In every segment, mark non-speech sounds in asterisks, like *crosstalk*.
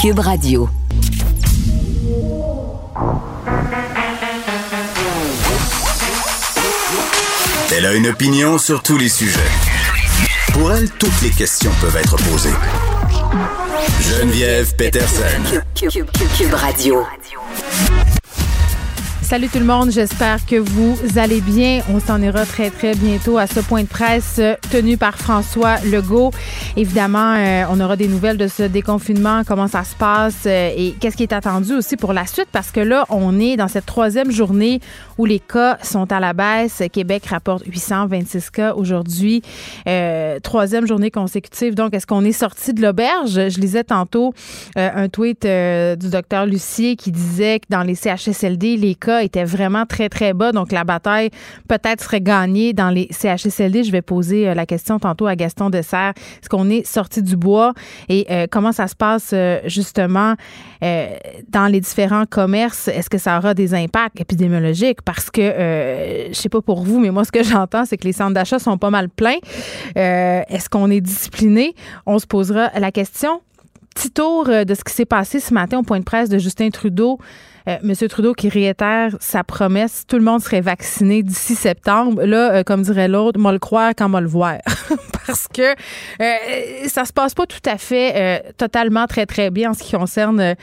Cube Radio. Elle a une opinion sur tous les sujets. Pour elle, toutes les questions peuvent être posées. Geneviève Peterson. Cube, Radio. Salut tout le monde, j'espère que vous allez bien. On s'en ira très très bientôt à ce point de presse tenu par François Legault. Évidemment, euh, on aura des nouvelles de ce déconfinement, comment ça se passe euh, et qu'est-ce qui est attendu aussi pour la suite parce que là, on est dans cette troisième journée où les cas sont à la baisse. Québec rapporte 826 cas aujourd'hui, euh, troisième journée consécutive. Donc, est-ce qu'on est sorti de l'auberge? Je lisais tantôt un tweet du docteur Lucier qui disait que dans les CHSLD, les cas était vraiment très, très bas. Donc, la bataille peut-être serait gagnée dans les CHSLD. Je vais poser euh, la question tantôt à Gaston Dessert. Est-ce qu'on est sorti du bois? Et euh, comment ça se passe euh, justement dans les différents commerces? Est-ce que ça aura des impacts épidémiologiques? Parce que, je sais pas pour vous, mais moi, ce que *laughs* j'entends, c'est que les centres d'achat sont pas mal pleins. Est-ce qu'on est discipliné? On se posera la question. Petit tour de ce qui s'est passé ce matin au point de presse de Justin Trudeau euh, Monsieur Trudeau qui réitère sa promesse, tout le monde serait vacciné d'ici septembre. Là, euh, comme dirait l'autre, moi le croire quand moi le voir. *laughs* Parce que euh, ça se passe pas tout à fait totalement très, très bien en ce qui concerne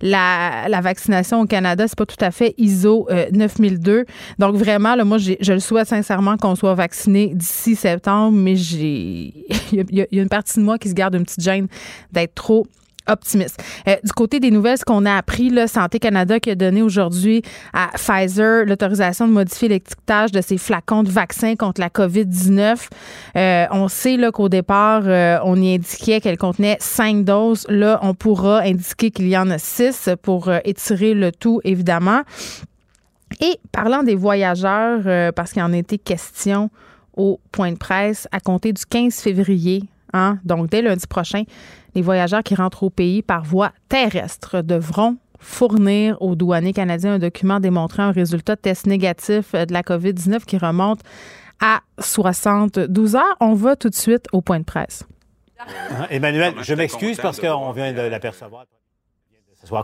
la, vaccination au Canada. C'est pas tout à fait ISO 9002. Donc vraiment, là, moi, je le souhaite sincèrement qu'on soit vacciné d'ici septembre, mais j'ai *laughs* il y, a une partie de moi qui se garde une petite gêne d'être trop optimiste. Euh, du côté des nouvelles, ce qu'on a appris, Santé Canada qui a donné aujourd'hui à Pfizer l'autorisation de modifier l'étiquetage de ses flacons de vaccins contre la COVID-19. Euh, on sait là, qu'au départ, euh, on y indiquait qu'elle contenait cinq doses. Là, on pourra indiquer qu'il y en a six pour étirer le tout, évidemment. Et parlant des voyageurs, parce qu'il en a été question au point de presse, à compter du 15 février, hein, donc dès lundi prochain, les voyageurs qui rentrent au pays par voie terrestre devront fournir aux douaniers canadiens un document démontrant un résultat de test négatif de la COVID-19 qui remonte à 72 heures. On va tout de suite au point de presse. Hein, Emmanuel, je m'excuse parce qu'on vient de l'apercevoir.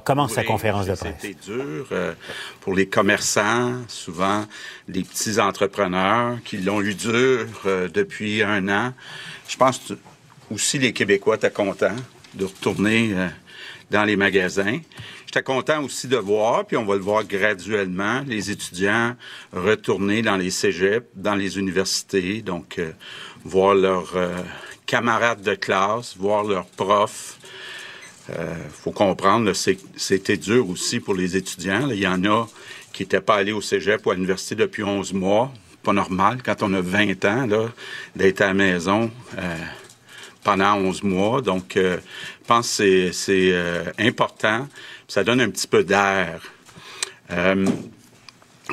Commence sa conférence de presse. C'était dur euh, pour les commerçants, souvent les petits entrepreneurs qui l'ont eu dur euh, depuis un an. Je pense aussi les Québécois étaient contents de retourner euh, dans les magasins. J'étais content aussi de voir, puis on va le voir graduellement, les étudiants retourner dans les cégeps, dans les universités, donc euh, voir leurs euh, camarades de classe, voir leurs profs. Il faut comprendre, c'était dur aussi pour les étudiants. Il y en a qui n'étaient pas allés au cégep ou à l'université depuis 11 mois. Pas normal quand on a 20 ans d'être à la maison pendant 11 mois. Donc, euh, je pense que c'est euh, important. Ça donne un petit peu d'air. Euh,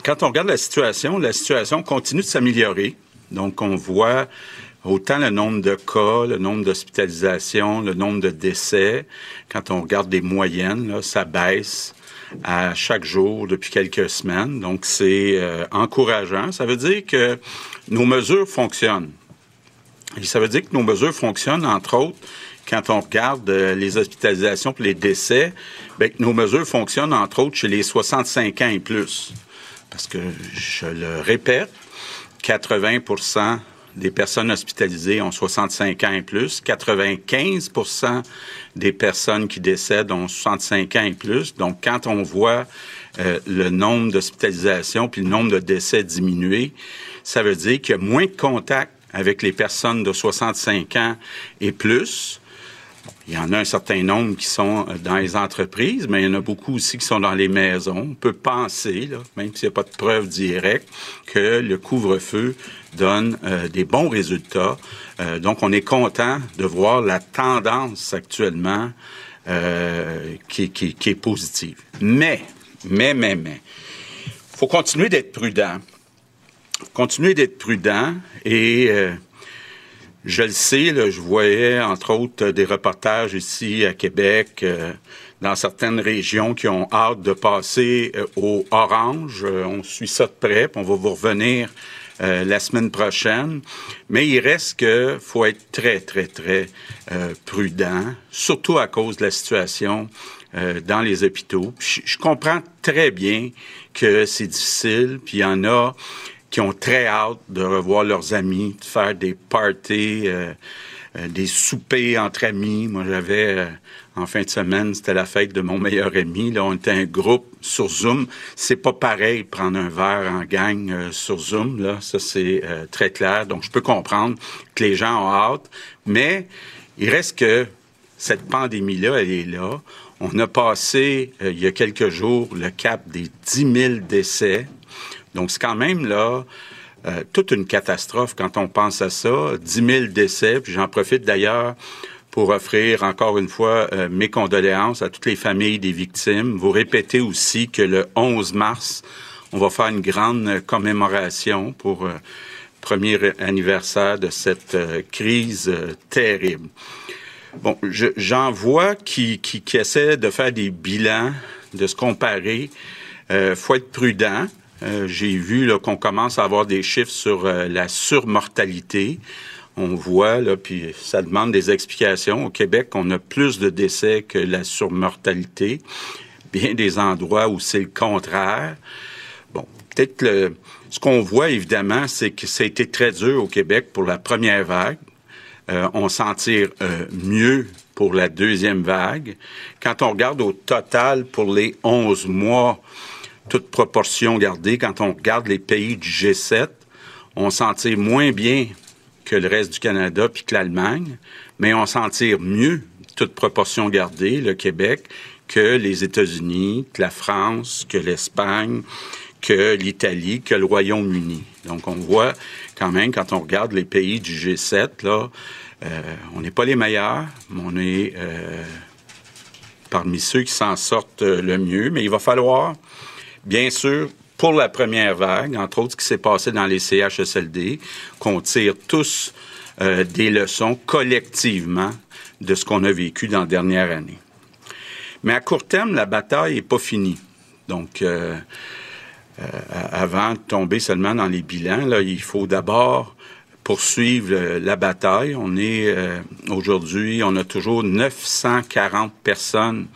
quand on regarde la situation, la situation continue de s'améliorer. Donc, on voit autant le nombre de cas, le nombre d'hospitalisations, le nombre de décès. Quand on regarde des moyennes, ça baisse à chaque jour depuis quelques semaines. Donc, c'est encourageant. Ça veut dire que nos mesures fonctionnent. Et ça veut dire que nos mesures fonctionnent, entre autres, quand on regarde euh, les hospitalisations pour les décès, bien, que nos mesures fonctionnent, entre autres, chez les 65 ans et plus. Parce que, je le répète, 80% des personnes hospitalisées ont 65 ans et plus. 95% des personnes qui décèdent ont 65 ans et plus. Donc, quand on voit euh, le nombre d'hospitalisations puis le nombre de décès diminuer, ça veut dire qu'il y a moins de contacts avec les personnes de 65 ans et plus. Il y en a un certain nombre qui sont dans les entreprises, mais il y en a beaucoup aussi qui sont dans les maisons. On peut penser, même s'il n'y a pas de preuve directe, que le couvre-feu donne euh, des bons résultats. Euh, donc, on est content de voir la tendance actuellement euh, qui, qui, qui, est positive. Mais, mais, mais, mais, faut continuer d'être prudent continuer d'être prudent et euh, je le sais, je voyais entre autres des reportages ici à Québec, euh, dans certaines régions qui ont hâte de passer euh, au orange. on suit ça de près, puis on va vous revenir la semaine prochaine. Mais il reste que faut être très, très, très prudent, surtout à cause de la situation dans les hôpitaux. je comprends très bien que c'est difficile, puis il y en a qui ont très hâte de revoir leurs amis, de faire des parties, euh, euh, des soupers entre amis. Moi, j'avais euh, en fin de semaine, c'était la fête de mon meilleur ami. Là, on était un groupe sur Zoom. C'est pas pareil prendre un verre en gang sur Zoom. Là, ça c'est très clair. Donc, je peux comprendre que les gens ont hâte, mais il reste que cette pandémie-là, elle est là. On a passé, il y a quelques jours, le cap des 10 000 décès. Donc, c'est quand même là euh, toute une catastrophe quand on pense à ça. 10 000 décès. J'en profite d'ailleurs pour offrir encore une fois euh, mes condoléances à toutes les familles des victimes. Vous répétez aussi que le 11 mars, on va faire une grande commémoration pour le euh, premier anniversaire de cette crise terrible. Bon, j'en vois qui, qui, qui, essaient de faire des bilans, de se comparer. Euh, faut être prudent. Euh, j'ai vu qu'on commence à avoir des chiffres sur euh, la surmortalité. On voit, là, puis ça demande des explications. Au Québec, on a plus de décès que la surmortalité. Bien des endroits où c'est le contraire. Bon, peut-être le, ce qu'on voit, évidemment, c'est que ça a été très dur au Québec pour la première vague. Euh, on s'en tire mieux pour la deuxième vague. Quand on regarde au total pour les 11 mois, toute proportion gardée, quand on regarde les pays du G7, on s'en tire moins bien que le reste du Canada puis que l'Allemagne, mais on s'en tire mieux, toute proportion gardée, le Québec, que les États-Unis, que la France, que l'Espagne, que l'Italie, que le Royaume-Uni. Donc, on voit quand même, quand on regarde les pays du G7, là, euh, on n'est pas les meilleurs, mais on est euh, parmi ceux qui s'en sortent le mieux. Mais il va falloir bien sûr, pour la première vague, entre autres ce qui s'est passé dans les CHSLD, qu'on tire tous euh, des leçons collectivement de ce qu'on a vécu dans la dernière année. Mais à court terme, la bataille n'est pas finie. Donc, euh, euh, avant de tomber seulement dans les bilans, il faut d'abord poursuivre la bataille. On est aujourd'hui, on a toujours 940 personnes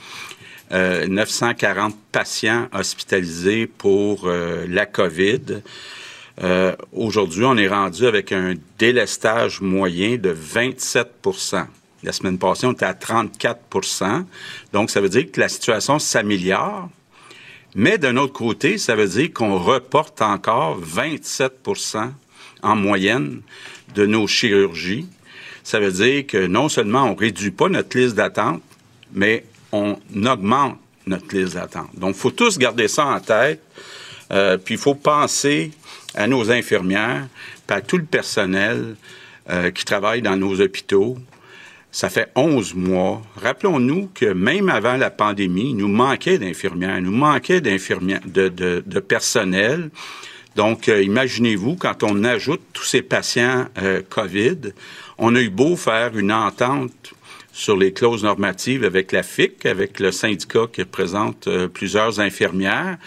940 euh, patients hospitalisés pour euh, la COVID. Euh, aujourd'hui, on est rendu avec un délestage moyen de 27 La semaine passée, on était à 34 Donc, ça veut dire que la situation s'améliore. Mais d'un autre côté, ça veut dire qu'on reporte encore 27% en moyenne de nos chirurgies. Ça veut dire que non seulement on réduit pas notre liste d'attente, mais on augmente notre liste d'attente. Donc, il faut tous garder ça en tête. Euh, puis, il faut penser à nos infirmières, puis à tout le personnel euh, qui travaille dans nos hôpitaux. Ça fait 11 mois. Rappelons-nous que même avant la pandémie, nous manquait d'infirmières, nous manquait de, personnel. Donc, euh, imaginez-vous, quand on ajoute tous ces patients COVID, on a eu beau faire une entente sur les clauses normatives avec la FIC, avec le syndicat qui représente euh, plusieurs infirmières,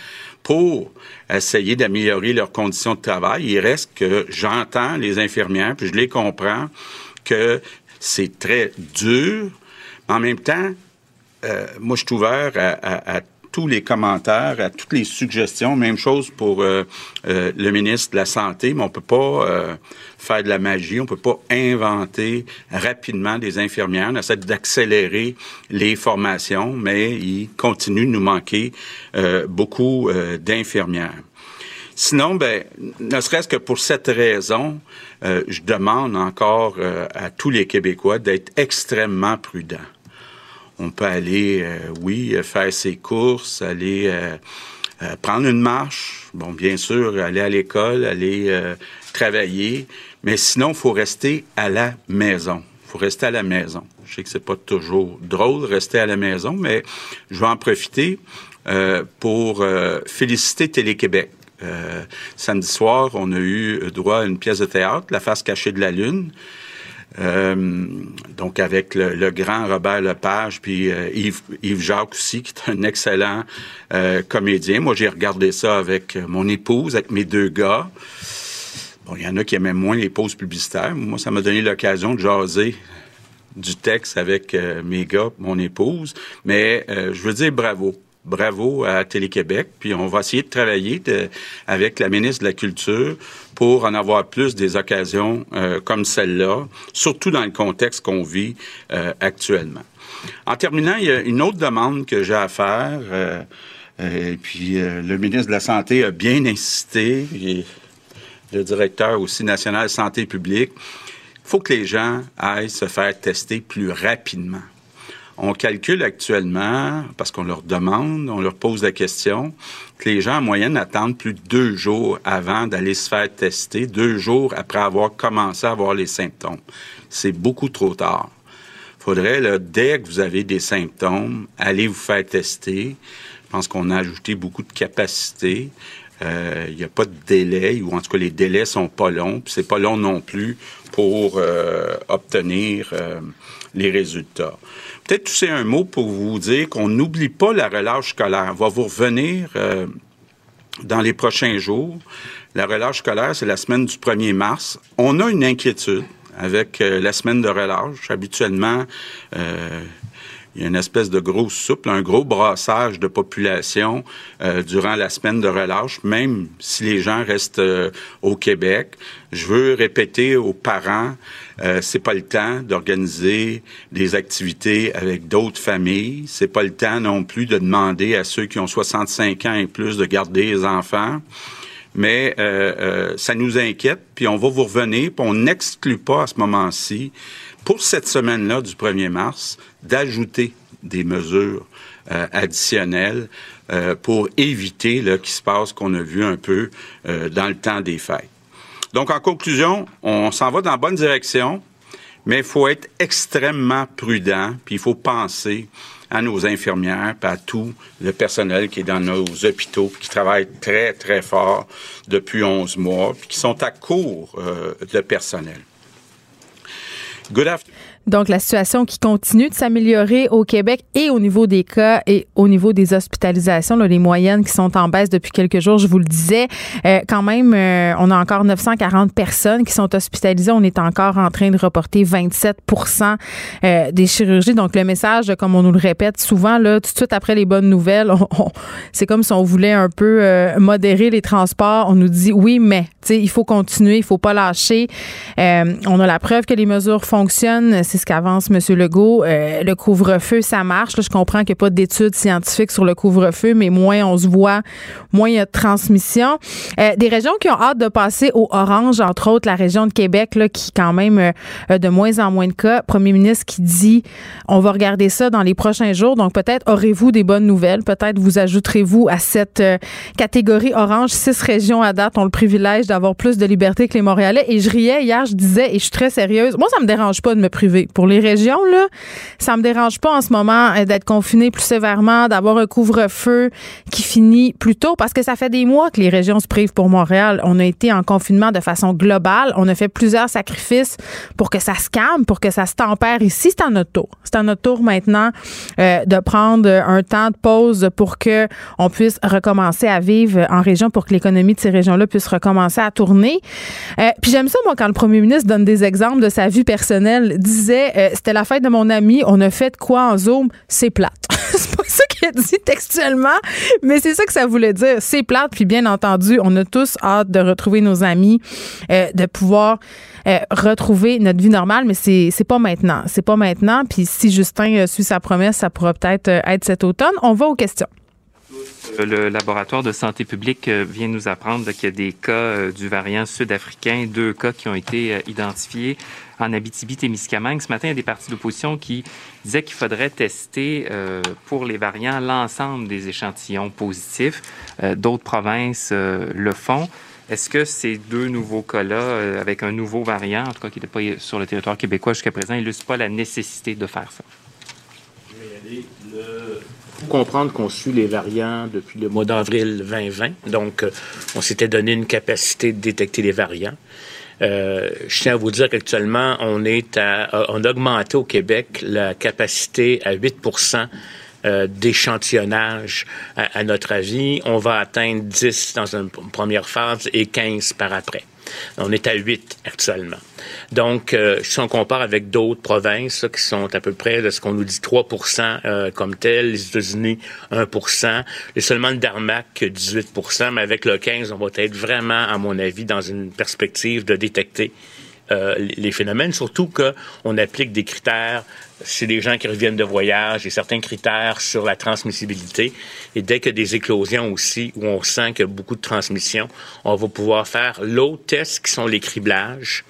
pour essayer d'améliorer leurs conditions de travail. Il reste que j'entends les infirmières, puis je les comprends, que c'est très dur. En même temps, euh, moi, je suis ouvert à, à, tous les commentaires, à toutes les suggestions. Même chose pour euh, euh, le ministre de la Santé, mais on peut pas euh, faire de la magie, on peut pas inventer rapidement des infirmières. On essaie d'accélérer les formations, mais il continue de nous manquer beaucoup d'infirmières. Sinon, ben, ne serait-ce que pour cette raison, je demande encore à tous les Québécois d'être extrêmement prudents. On peut aller, euh, oui, faire ses courses, aller euh, euh, prendre une marche. Bon, bien sûr, aller à l'école, aller travailler. Mais sinon, il faut rester à la maison. Il faut rester à la maison. Je sais que c'est pas toujours drôle rester à la maison, mais je vais en profiter pour féliciter Télé-Québec. samedi soir, on a eu droit à une pièce de théâtre, La face cachée de la lune. Euh, donc avec le, grand Robert Lepage, puis euh, Yves, Jacques aussi, qui est un excellent euh, comédien. Moi, j'ai regardé ça avec mon épouse, avec mes deux gars. Bon, il y en a qui aimaient moins les pauses publicitaires. Moi, ça m'a donné l'occasion de jaser du texte avec mes gars, mon épouse. Mais je veux dire bravo. Bravo à Télé-Québec. Puis on va essayer de travailler avec la ministre de la Culture pour en avoir plus des occasions euh, comme celle-là, surtout dans le contexte qu'on vit actuellement. En terminant, il y a une autre demande que j'ai à faire. et puis le ministre de la Santé a bien insisté. Et le directeur aussi national de santé publique il faut que les gens aillent se faire tester plus rapidement. On calcule actuellement, parce qu'on leur demande, on leur pose la question, les gens en moyenne attendent plus de deux jours avant d'aller se faire tester, deux jours après avoir commencé à avoir les symptômes. C'est beaucoup trop tard. Il faudrait, dès que vous avez des symptômes, aller vous faire tester. Je pense qu'on a ajouté beaucoup de capacité. Euh, il n'y a pas de délai, ou en tout cas les délais sont pas longs, puis c'est pas long non plus pour euh, obtenir euh, les résultats. Peut-être tousser un mot pour vous dire qu'on n'oublie pas la relâche scolaire. On va vous revenir dans les prochains jours. La relâche scolaire, c'est la semaine du 1er mars. On a une inquiétude avec la semaine de relâche. Habituellement, il y a une espèce de grosse soupe, un gros brassage de population euh, durant la semaine de relâche, même si les gens restent euh, au Québec. Je veux répéter aux parents, euh, c'est pas le temps d'organiser des activités avec d'autres familles. C'est pas le temps non plus de demander à ceux qui ont 65 ans et plus de garder les enfants mais ça nous inquiète, puis on va vous revenir, puis on n'exclut pas à ce moment-ci pour cette semaine-là du 1er mars, d'ajouter des mesures euh, additionnelles euh, pour éviter qu'il se passe qu'on a vu un peu euh, dans le temps des fêtes. Donc, en conclusion, on s'en va dans la bonne direction, mais il faut être extrêmement prudent, puis il faut penser à nos infirmières, puis à tout le personnel qui est dans nos hôpitaux, qui travaille très, très fort depuis 11 mois, puis qui sont à court de personnel. Good afternoon. Donc, la situation qui continue de s'améliorer au Québec et au niveau des cas et au niveau des hospitalisations, là, les moyennes qui sont en baisse depuis quelques jours, je vous le disais. Euh, quand même, euh, on a encore 940 personnes qui sont hospitalisées. On est encore en train de reporter 27% euh, des chirurgies. Donc, le message, comme on nous le répète souvent, là, tout de suite après les bonnes nouvelles, c'est comme si on voulait un peu modérer les transports. On nous dit oui, mais il faut continuer, il faut pas lâcher. on a la preuve que les mesures fonctionnent c'est ce qu'avance M. Legault. Euh, le couvre-feu, ça marche. je comprends qu'il n'y a pas d'études scientifiques sur le couvre-feu, mais moins on se voit, moins il y a de transmission. Euh, des régions qui ont hâte de passer au orange, entre autres la région de Québec, là, qui quand même euh, de moins en moins de cas. Premier ministre qui dit on va regarder ça dans les prochains jours. Donc peut-être aurez-vous des bonnes nouvelles. Peut-être vous ajouterez-vous à cette catégorie orange. Six régions à date ont le privilège d'avoir plus de liberté que les Montréalais. Et je riais hier, je disais, et je suis très sérieuse. Moi, ça me dérange pas de me priver pour les régions, là, ça me dérange pas en ce moment euh, d'être confiné plus sévèrement, d'avoir un couvre-feu qui finit plus tôt, parce que ça fait des mois que les régions se privent pour Montréal. On a été en confinement de façon globale. On a fait plusieurs sacrifices pour que ça se calme, pour que ça se tempère ici. C'est à notre tour. C'est à notre tour maintenant euh, de prendre un temps de pause pour que on puisse recommencer à vivre en région, pour que l'économie de ces régions-là puisse recommencer à tourner. Euh, puis j'aime ça, moi, quand le premier ministre donne des exemples de sa vie personnelle, euh, c'était la fête de mon ami, on a fait quoi en Zoom? C'est plate. *laughs* c'est pas ça qu'il a dit textuellement, mais c'est ça que ça voulait dire. C'est plate, puis bien entendu, on a tous hâte de retrouver nos amis, euh, de pouvoir euh, retrouver notre vie normale, mais c'est, c'est pas maintenant. C'est pas maintenant. Puis si Justin suit sa promesse, ça pourra peut-être être cet automne. On va aux questions. Le laboratoire de santé publique vient nous apprendre qu'il y a des cas du variant sud-africain, deux cas qui ont été identifiés en Abitibi-Témiscamingue. Ce matin, il y a des partis d'opposition qui disaient qu'il faudrait tester euh, pour les variants l'ensemble des échantillons positifs. Euh, d'autres provinces euh, le font. Est-ce que ces deux nouveaux cas-là, avec un nouveau variant, en tout cas qui n'était pas sur le territoire québécois jusqu'à présent, illustrent pas la nécessité de faire ça? Il faut comprendre qu'on suit les variants depuis le mois d'avril 2020. Donc, on s'était donné une capacité de détecter les variants. Euh, je tiens à vous dire qu'actuellement, on est à, on a augmenté au Québec la capacité à 8 euh, d'échantillonnage, à, notre avis. On va atteindre 10 dans une première phase et 15 par après. On est à 8 actuellement. Donc, euh, si on compare avec d'autres provinces qui sont à peu près de ce qu'on nous dit 3 euh, comme tel, les États-Unis 1 et seulement le Darmac 18% mais avec le 15, on va être vraiment, à mon avis, dans une perspective de détecter euh, les phénomènes, surtout qu'on applique des critères chez des gens qui reviennent de voyage et certains critères sur la transmissibilité. Et dès que des éclosions aussi, où on sent qu'il y a beaucoup de transmission, on va pouvoir faire l'autre test qui sont les criblages.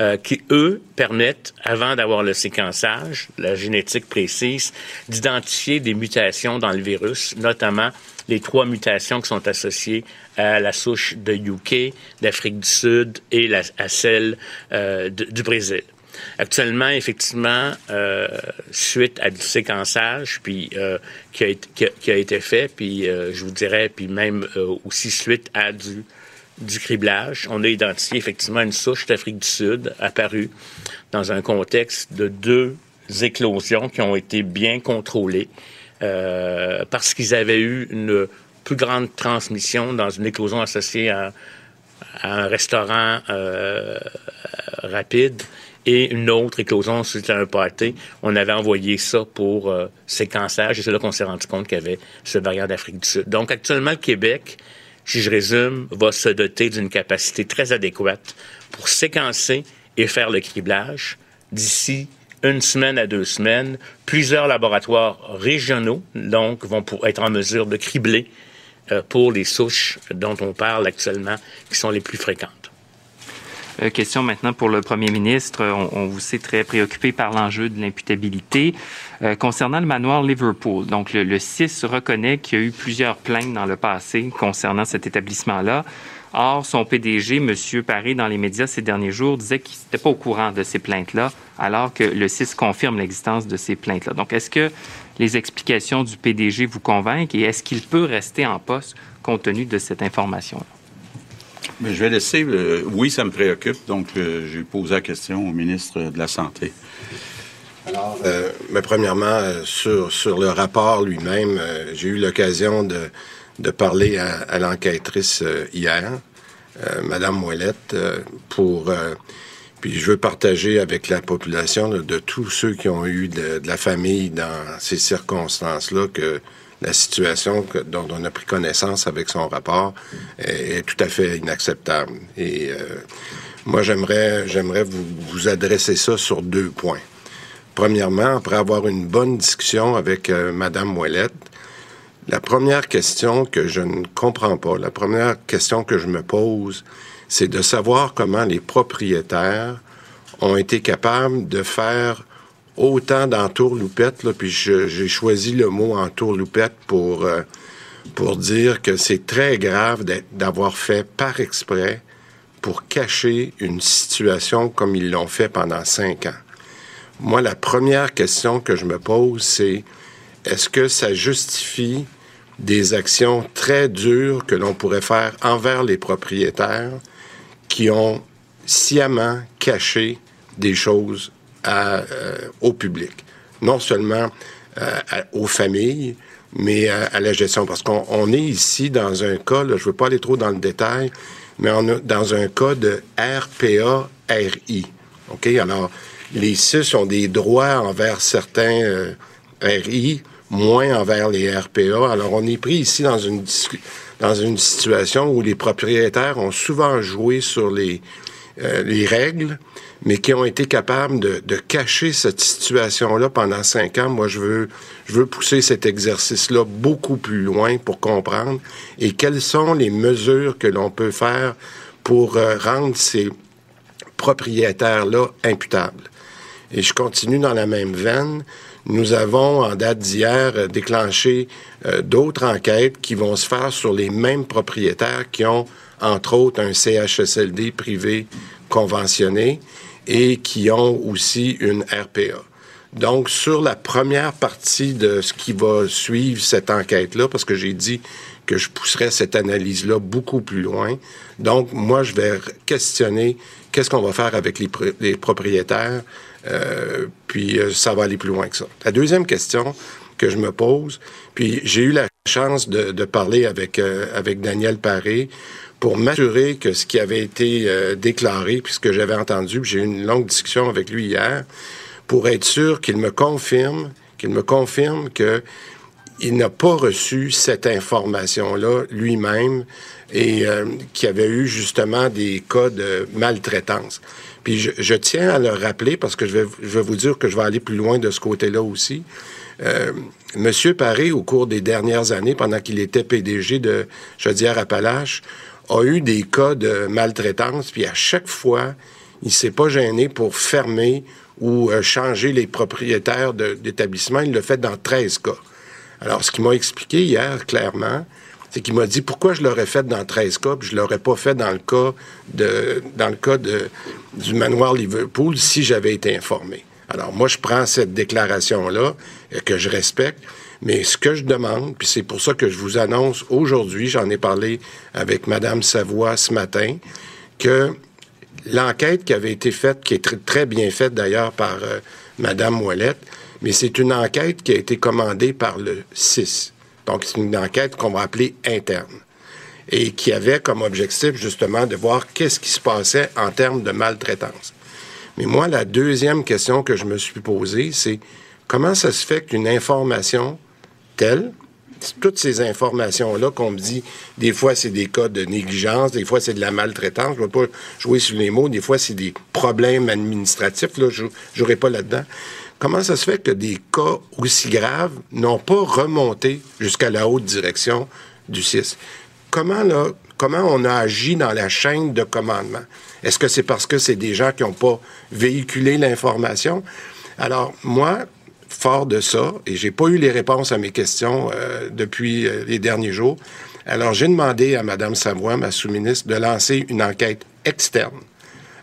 Euh, qui, eux, permettent, avant d'avoir le séquençage, la génétique précise, d'identifier des mutations dans le virus, notamment les trois mutations qui sont associées à la souche de UK, d'Afrique du Sud et à celle euh, du Brésil. Actuellement, effectivement, euh, suite à du séquençage, euh, qui, a été, qui, a, été fait, puis je vous dirais, puis même aussi suite à du du criblage, on a identifié effectivement une souche d'Afrique du Sud apparue dans un contexte de deux éclosions qui ont été bien contrôlées parce qu'ils avaient eu une plus grande transmission dans une éclosion associée à, un restaurant euh, rapide et une autre éclosion suite à un party. On avait envoyé ça pour euh, séquençage et c'est là qu'on s'est rendu compte qu'il y avait ce variant d'Afrique du Sud. Donc actuellement, le Québec, si je résume, va se doter d'une capacité très adéquate pour séquencer et faire le criblage d'ici une semaine à deux semaines. Plusieurs laboratoires régionaux, donc, vont être en mesure de cribler euh, pour les souches dont on parle actuellement, qui sont les plus fréquentes. Euh, question maintenant pour le premier ministre. On, vous sait très préoccupé par l'enjeu de l'imputabilité. Euh, concernant le manoir Liverpool, donc le, le CIS reconnaît qu'il y a eu plusieurs plaintes dans le passé concernant cet établissement-là. Or, son PDG, M. Paré, dans les médias ces derniers jours, disait qu'il n'était pas au courant de ces plaintes-là, alors que le CIS confirme l'existence de ces plaintes-là. Donc, est-ce que les explications du PDG vous convainquent et est-ce qu'il peut rester en poste compte tenu de cette information-là? je vais laisser. Euh, oui, ça me préoccupe. Donc, euh, j'ai posé la question au ministre de la Santé. Alors, euh, mais premièrement, sur, sur le rapport lui-même, j'ai eu l'occasion de, de parler à, l'enquêtrice hier, Madame Moellette, pour puis je veux partager avec la population de tous ceux qui ont eu de, la famille dans ces circonstances-là que la situation dont on a pris connaissance avec son rapport est, tout à fait inacceptable. Et euh, moi, j'aimerais, j'aimerais vous, adresser ça sur deux points. Premièrement, après avoir une bonne discussion avec euh, Madame Moellette, la première question que je ne comprends pas, la première question que je me pose, c'est de savoir comment les propriétaires ont été capables de faire autant d'entourloupettes, là, puis j'ai choisi le mot entourloupette pour, euh, pour dire que c'est très grave d'avoir fait par exprès pour cacher une situation comme ils l'ont fait pendant cinq ans. Moi, la première question que je me pose, c'est est-ce que ça justifie des actions très dures que l'on pourrait faire envers les propriétaires qui ont sciemment caché des choses à, euh, au public. Non seulement euh, aux familles, mais à, la gestion. Parce qu'on est ici dans un cas, je ne veux pas aller trop dans le détail, mais on est dans un cas de RPA-RI. OK? Alors, les CIS ont des droits envers certains euh, RI, moins envers les RPA. Alors, on est pris ici dans une dans une situation où les propriétaires ont souvent joué sur les, euh, les règles, mais qui ont été capables de, de cacher cette situation-là pendant cinq ans. Moi, je veux, je veux pousser cet exercice-là beaucoup plus loin pour comprendre et quelles sont les mesures que l'on peut faire pour euh, rendre ces propriétaires-là imputables? Et je continue dans la même veine. Nous avons, en date d'hier, déclenché euh, d'autres enquêtes qui vont se faire sur les mêmes propriétaires qui ont, entre autres, un CHSLD privé conventionné et qui ont aussi une RPA. Donc, sur la première partie de ce qui va suivre cette enquête-là, parce que j'ai dit que je pousserais cette analyse-là beaucoup plus loin. Donc, moi, je vais questionner qu'est-ce qu'on va faire avec les propriétaires euh, puis euh, ça va aller plus loin que ça. La deuxième question, que je me pose. Puis j'ai eu la chance de, parler avec, avec Daniel Paré pour m'assurer que ce qui avait été déclaré, puis ce que j'avais entendu, j'ai eu une longue discussion avec lui hier, pour être sûr qu'il me confirme, qu'il me confirme que il n'a pas reçu cette information-là lui-même et euh, qu'il y avait eu justement des cas de maltraitance. Puis je, tiens à le rappeler parce que je vais, vous dire que je vais aller plus loin de ce côté-là aussi. Euh, Monsieur Paré, au cours des dernières années, pendant qu'il était PDG de Chaudière-Appalaches, a eu des cas de maltraitance, puis à chaque fois, il s'est pas gêné pour fermer ou euh, changer les propriétaires d'établissements. Il l'a fait dans 13 cas. Alors, ce qu'il m'a expliqué hier, clairement, c'est qu'il m'a dit pourquoi je l'aurais fait dans 13 cas, puis je l'aurais pas fait dans le cas de dans le cas de, du manoir Liverpool si j'avais été informé. Alors moi je prends cette déclaration là que je respecte, mais ce que je demande, puis c'est pour ça que je vous annonce aujourd'hui, j'en ai parlé avec Madame Savoie ce matin, que l'enquête qui avait été faite, qui est très, bien faite d'ailleurs par euh, Madame Moellette, mais c'est une enquête qui a été commandée par le 6. Donc, c'est une enquête qu'on va appeler interne et qui avait comme objectif justement de voir qu'est-ce qui se passait en termes de maltraitance. Mais moi, la deuxième question que je me suis posée, c'est comment ça se fait qu'une information telle, toutes ces informations-là qu'on me dit, des fois c'est des cas de négligence, des fois c'est de la maltraitance, je ne vais pas jouer sur les mots, des fois c'est des problèmes administratifs, là, je n'aurai pas là-dedans. Comment ça se fait que des cas aussi graves n'ont pas remonté jusqu'à la haute direction du CIS? Comment, là, comment on a agi dans la chaîne de commandement? Est-ce que c'est parce que c'est des gens qui n'ont pas véhiculé l'information? Alors, moi, fort de ça, et j'ai pas eu les réponses à mes questions euh, depuis euh, les derniers jours, alors j'ai demandé à Mme Savoie, ma sous-ministre, de lancer une enquête externe,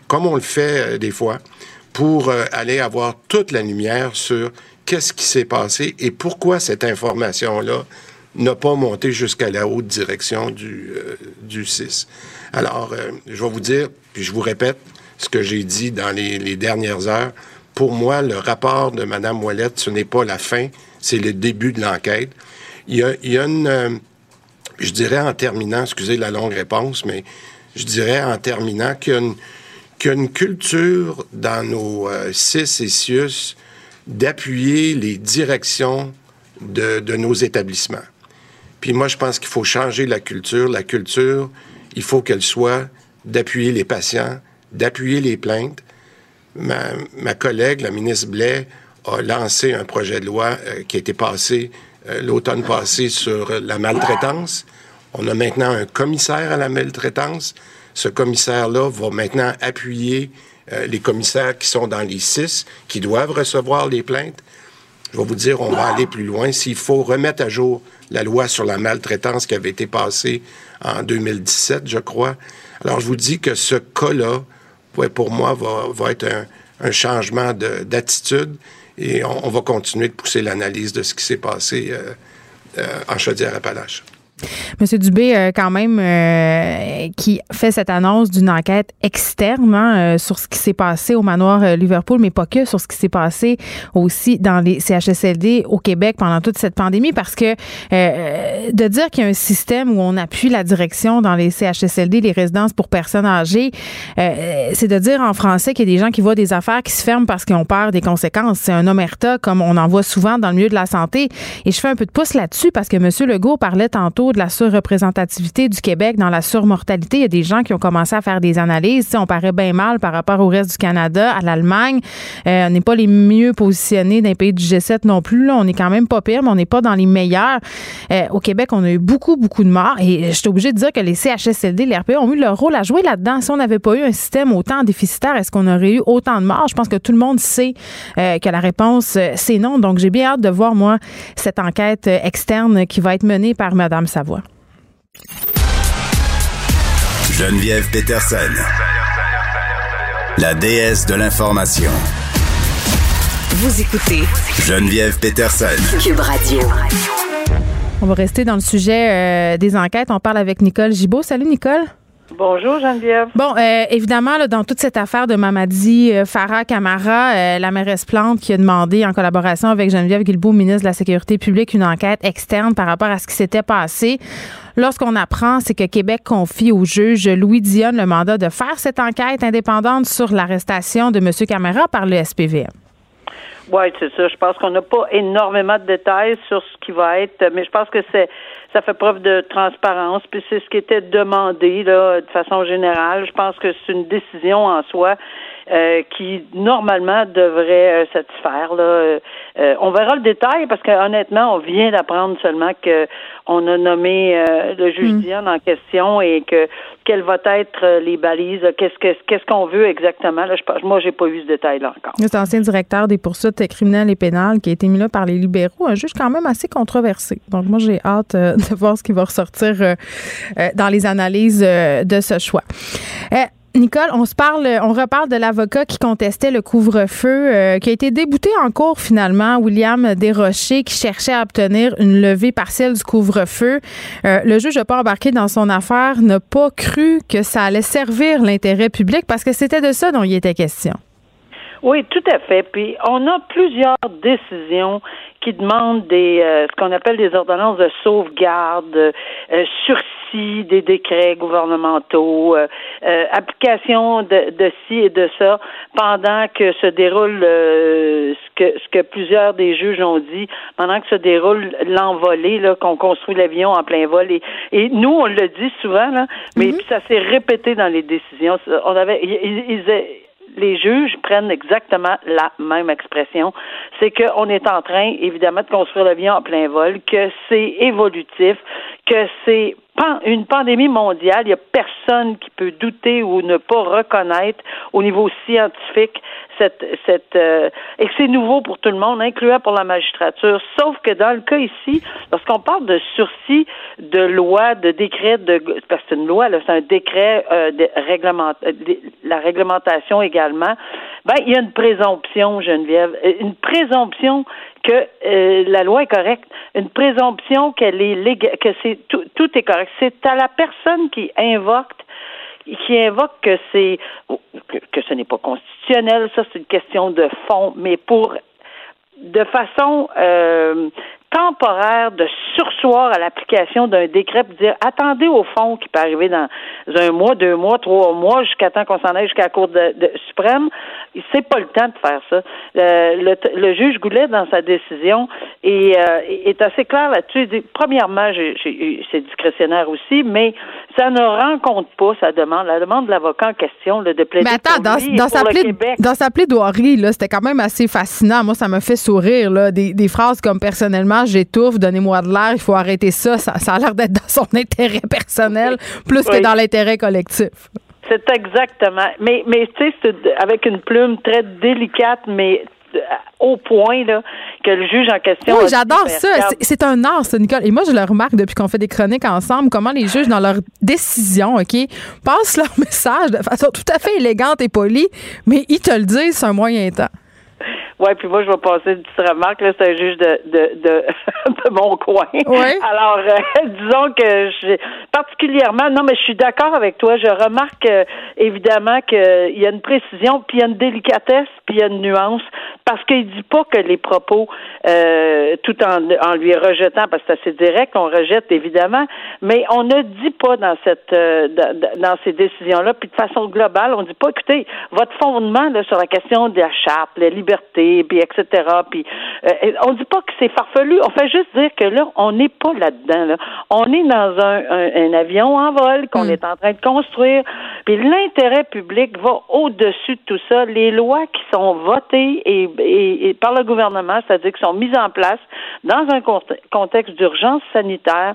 comme on le fait euh, des fois, pour euh, aller avoir toute la lumière sur qu'est-ce qui s'est passé et pourquoi cette information-là n'a pas monté jusqu'à la haute direction du, euh, du 6. Alors, euh, je vais vous dire, puis je vous répète ce que j'ai dit dans les, dernières heures. Pour moi, le rapport de Mme Ouellette, ce n'est pas la fin, c'est le début de l'enquête. Il y a, il y a une, je dirais en terminant, excusez la longue réponse, mais je dirais en terminant qu'il y a une, qu'il y a une culture dans nos euh, CIS et CIUS d'appuyer les directions de, de, nos établissements. Puis moi, je pense qu'il faut changer la culture. La culture, il faut qu'elle soit d'appuyer les patients, d'appuyer les plaintes. Ma, ma, collègue, la ministre Blais, a lancé un projet de loi euh, qui a été passé euh, l'automne passé sur la maltraitance. On a maintenant un commissaire à la maltraitance ce commissaire-là va maintenant appuyer euh, les commissaires qui sont dans les six, qui doivent recevoir les plaintes. Je vais vous dire, on va aller plus loin. S'il faut remettre à jour la loi sur la maltraitance qui avait été passée en 2017, je crois. Alors, je vous dis que ce cas-là, pour moi, va, être un, changement d'attitude et on, on, va continuer de pousser l'analyse de ce qui s'est passé euh, euh, en Chaudière-Appalaches. Monsieur Dubé, euh, quand même, euh, qui fait cette annonce d'une enquête externe hein, euh, sur ce qui s'est passé au manoir Liverpool, mais pas que, sur ce qui s'est passé aussi dans les CHSLD au Québec pendant toute cette pandémie, parce que de dire qu'il y a un système où on appuie la direction dans les CHSLD, les résidences pour personnes âgées, c'est de dire en français qu'il y a des gens qui voient des affaires qui se ferment parce qu'ils ont peur des conséquences. C'est un omerta comme on en voit souvent dans le milieu de la santé. Et je fais un peu de pouce là-dessus parce que Monsieur Legault parlait tantôt de la surreprésentativité du Québec dans la surmortalité. Il y a des gens qui ont commencé à faire des analyses. on paraît bien mal par rapport au reste du Canada, à l'Allemagne. Euh, on n'est pas les mieux positionnés d'un pays du G7 non plus. On est quand même pas pire, mais on n'est pas dans les meilleurs. Euh, au Québec, on a eu beaucoup, beaucoup de morts. Et je suis obligée de dire que les CHSLD, les RPA ont eu leur rôle à jouer là-dedans. Si on n'avait pas eu un système autant déficitaire, est-ce qu'on aurait eu autant de morts? Je pense que tout le monde sait euh, que la réponse, euh, c'est non. Donc, j'ai bien hâte de voir, moi, cette enquête euh, externe qui va être menée par Mme Savoie. Geneviève Peterson, la déesse de l'information. Vous écoutez Geneviève Peterson, Cube Radio. On va rester dans le sujet euh, des enquêtes. On parle avec Nicole Gibault. Salut, Nicole. Bonjour Geneviève. Bon, euh, évidemment, là, dans toute cette affaire de Mamadi euh, Farah Camara, euh, la mairesse Plante qui a demandé, en collaboration avec Geneviève Guilbeault, ministre de la Sécurité publique, une enquête externe par rapport à ce qui s'était passé. Lorsqu'on apprend, c'est que Québec confie au juge Louis Dionne le mandat de faire cette enquête indépendante sur l'arrestation de M. Camara par le SPVM. Oui, c'est ça. Je pense qu'on n'a pas énormément de détails sur ce qui va être, mais je pense que c'est ça fait preuve de transparence, puis c'est ce qui était demandé là, de façon générale. Je pense que c'est une décision en soi euh, qui normalement devrait euh, satisfaire. Là. Euh, on verra le détail parce que honnêtement, on vient d'apprendre seulement que on a nommé le juge mm. Diane en question et que quelles vont être les balises, qu'est-ce que qu'est-ce qu'on veut exactement? Là, je, moi, j'ai pas eu ce détail-là encore. C'est ancien directeur des poursuites criminelles et pénales qui a été mis là par les libéraux, un juge quand même assez controversé. Donc moi, j'ai hâte de voir ce qui va ressortir dans les analyses de ce choix. Nicole, on se parle, on reparle de l'avocat qui contestait le couvre-feu, euh, qui a été débouté en cours finalement, William Desrochers, qui cherchait à obtenir une levée partielle du couvre-feu. Euh, le juge n'a pas embarqué dans son affaire, n'a pas cru que ça allait servir l'intérêt public parce que c'était de ça dont il était question. Oui, tout à fait. Puis on a plusieurs décisions qui demandent des euh, ce qu'on appelle des ordonnances de sauvegarde, euh, sursis des décrets gouvernementaux, euh, euh, application de, de ci et de ça pendant que se déroule ce que ce que plusieurs des juges ont dit, pendant que se déroule l'envolée, là, qu'on construit l'avion en plein vol. Et, nous, on le dit souvent, là, mais mm-hmm. ça s'est répété dans les décisions. On avait ils, ils, les juges prennent exactement la même expression. C'est qu'on est en train, évidemment, de construire l'avion en plein vol, que c'est évolutif, que c'est une pandémie mondiale, il n'y a personne qui peut douter ou ne pas reconnaître au niveau scientifique euh, et c'est nouveau pour tout le monde, incluant pour la magistrature. Sauf que dans le cas ici, lorsqu'on parle de sursis de loi, de décret, de parce que c'est une loi, c'est un décret euh, réglement, euh, la réglementation également. Ben il y a une présomption, Geneviève, une présomption que la loi est correcte, une présomption qu'elle est légale, que c'est tout est correct. C'est à la personne qui invoque qui invoque que c'est que, ce n'est pas constitutionnel, ça c'est une question de fond, mais pour de façon euh, temporaire de sursoir à l'application d'un décret pour dire attendez au fond qui peut arriver dans un mois, deux mois, trois mois, jusqu'à temps qu'on s'en aille jusqu'à la Cour de, suprême. C'est pas le temps de faire ça. Euh, le, juge Goulet, dans sa décision, est, euh, est assez clair là-dessus. Il dit, premièrement, c'est discrétionnaire aussi, mais ça ne rencontre pas sa demande, la demande de l'avocat en question de plaider mais attends, dans, dans, sa dans sa plaidoirie, c'était quand même assez fascinant. Moi, ça me fait sourire, là, des, des phrases comme personnellement, j'étouffe, donnez-moi de l'air, il faut arrêter ça. Ça, a l'air d'être dans son *laughs* intérêt personnel plus que dans l'intérêt collectif. C'est exactement. Mais, mais tu sais, avec une plume très délicate, mais euh, au point là, que le juge en question. Oui, j'adore ça. C'est un art, ça, Nicole. Et moi, je le remarque depuis qu'on fait des chroniques ensemble, comment les juges, dans leurs décisions, OK, passent leur *laughs* message de façon tout à fait élégante et polie, mais ils te le disent sur un moyen temps. Oui, puis moi, je vais passer une petite remarque. Là, c'est un juge de, de, de, *laughs* de mon coin. Oui. Alors, euh, *laughs* disons que je particulièrement, non, mais je suis d'accord avec toi. Je remarque euh, évidemment qu'il y a une précision, puis il y a une délicatesse, puis il y a une nuance, parce qu'il dit pas que les propos, euh, tout en, en lui rejetant, parce que c'est assez direct, on rejette évidemment, mais on ne dit pas dans cette dans ces décisions-là, puis de façon globale, on dit pas, écoutez, votre fondement là, sur la question de la charte, la liberté, puis etc. Puis euh, on dit pas que c'est farfelu, on fait juste dire que là, on n'est pas là-dedans. On est dans un, avion en vol qu'on mm. est en train de construire. Puis l'intérêt public va au-dessus de tout ça. Les lois qui sont votées et, par le gouvernement, c'est-à-dire qui sont mises en place dans un contexte d'urgence sanitaire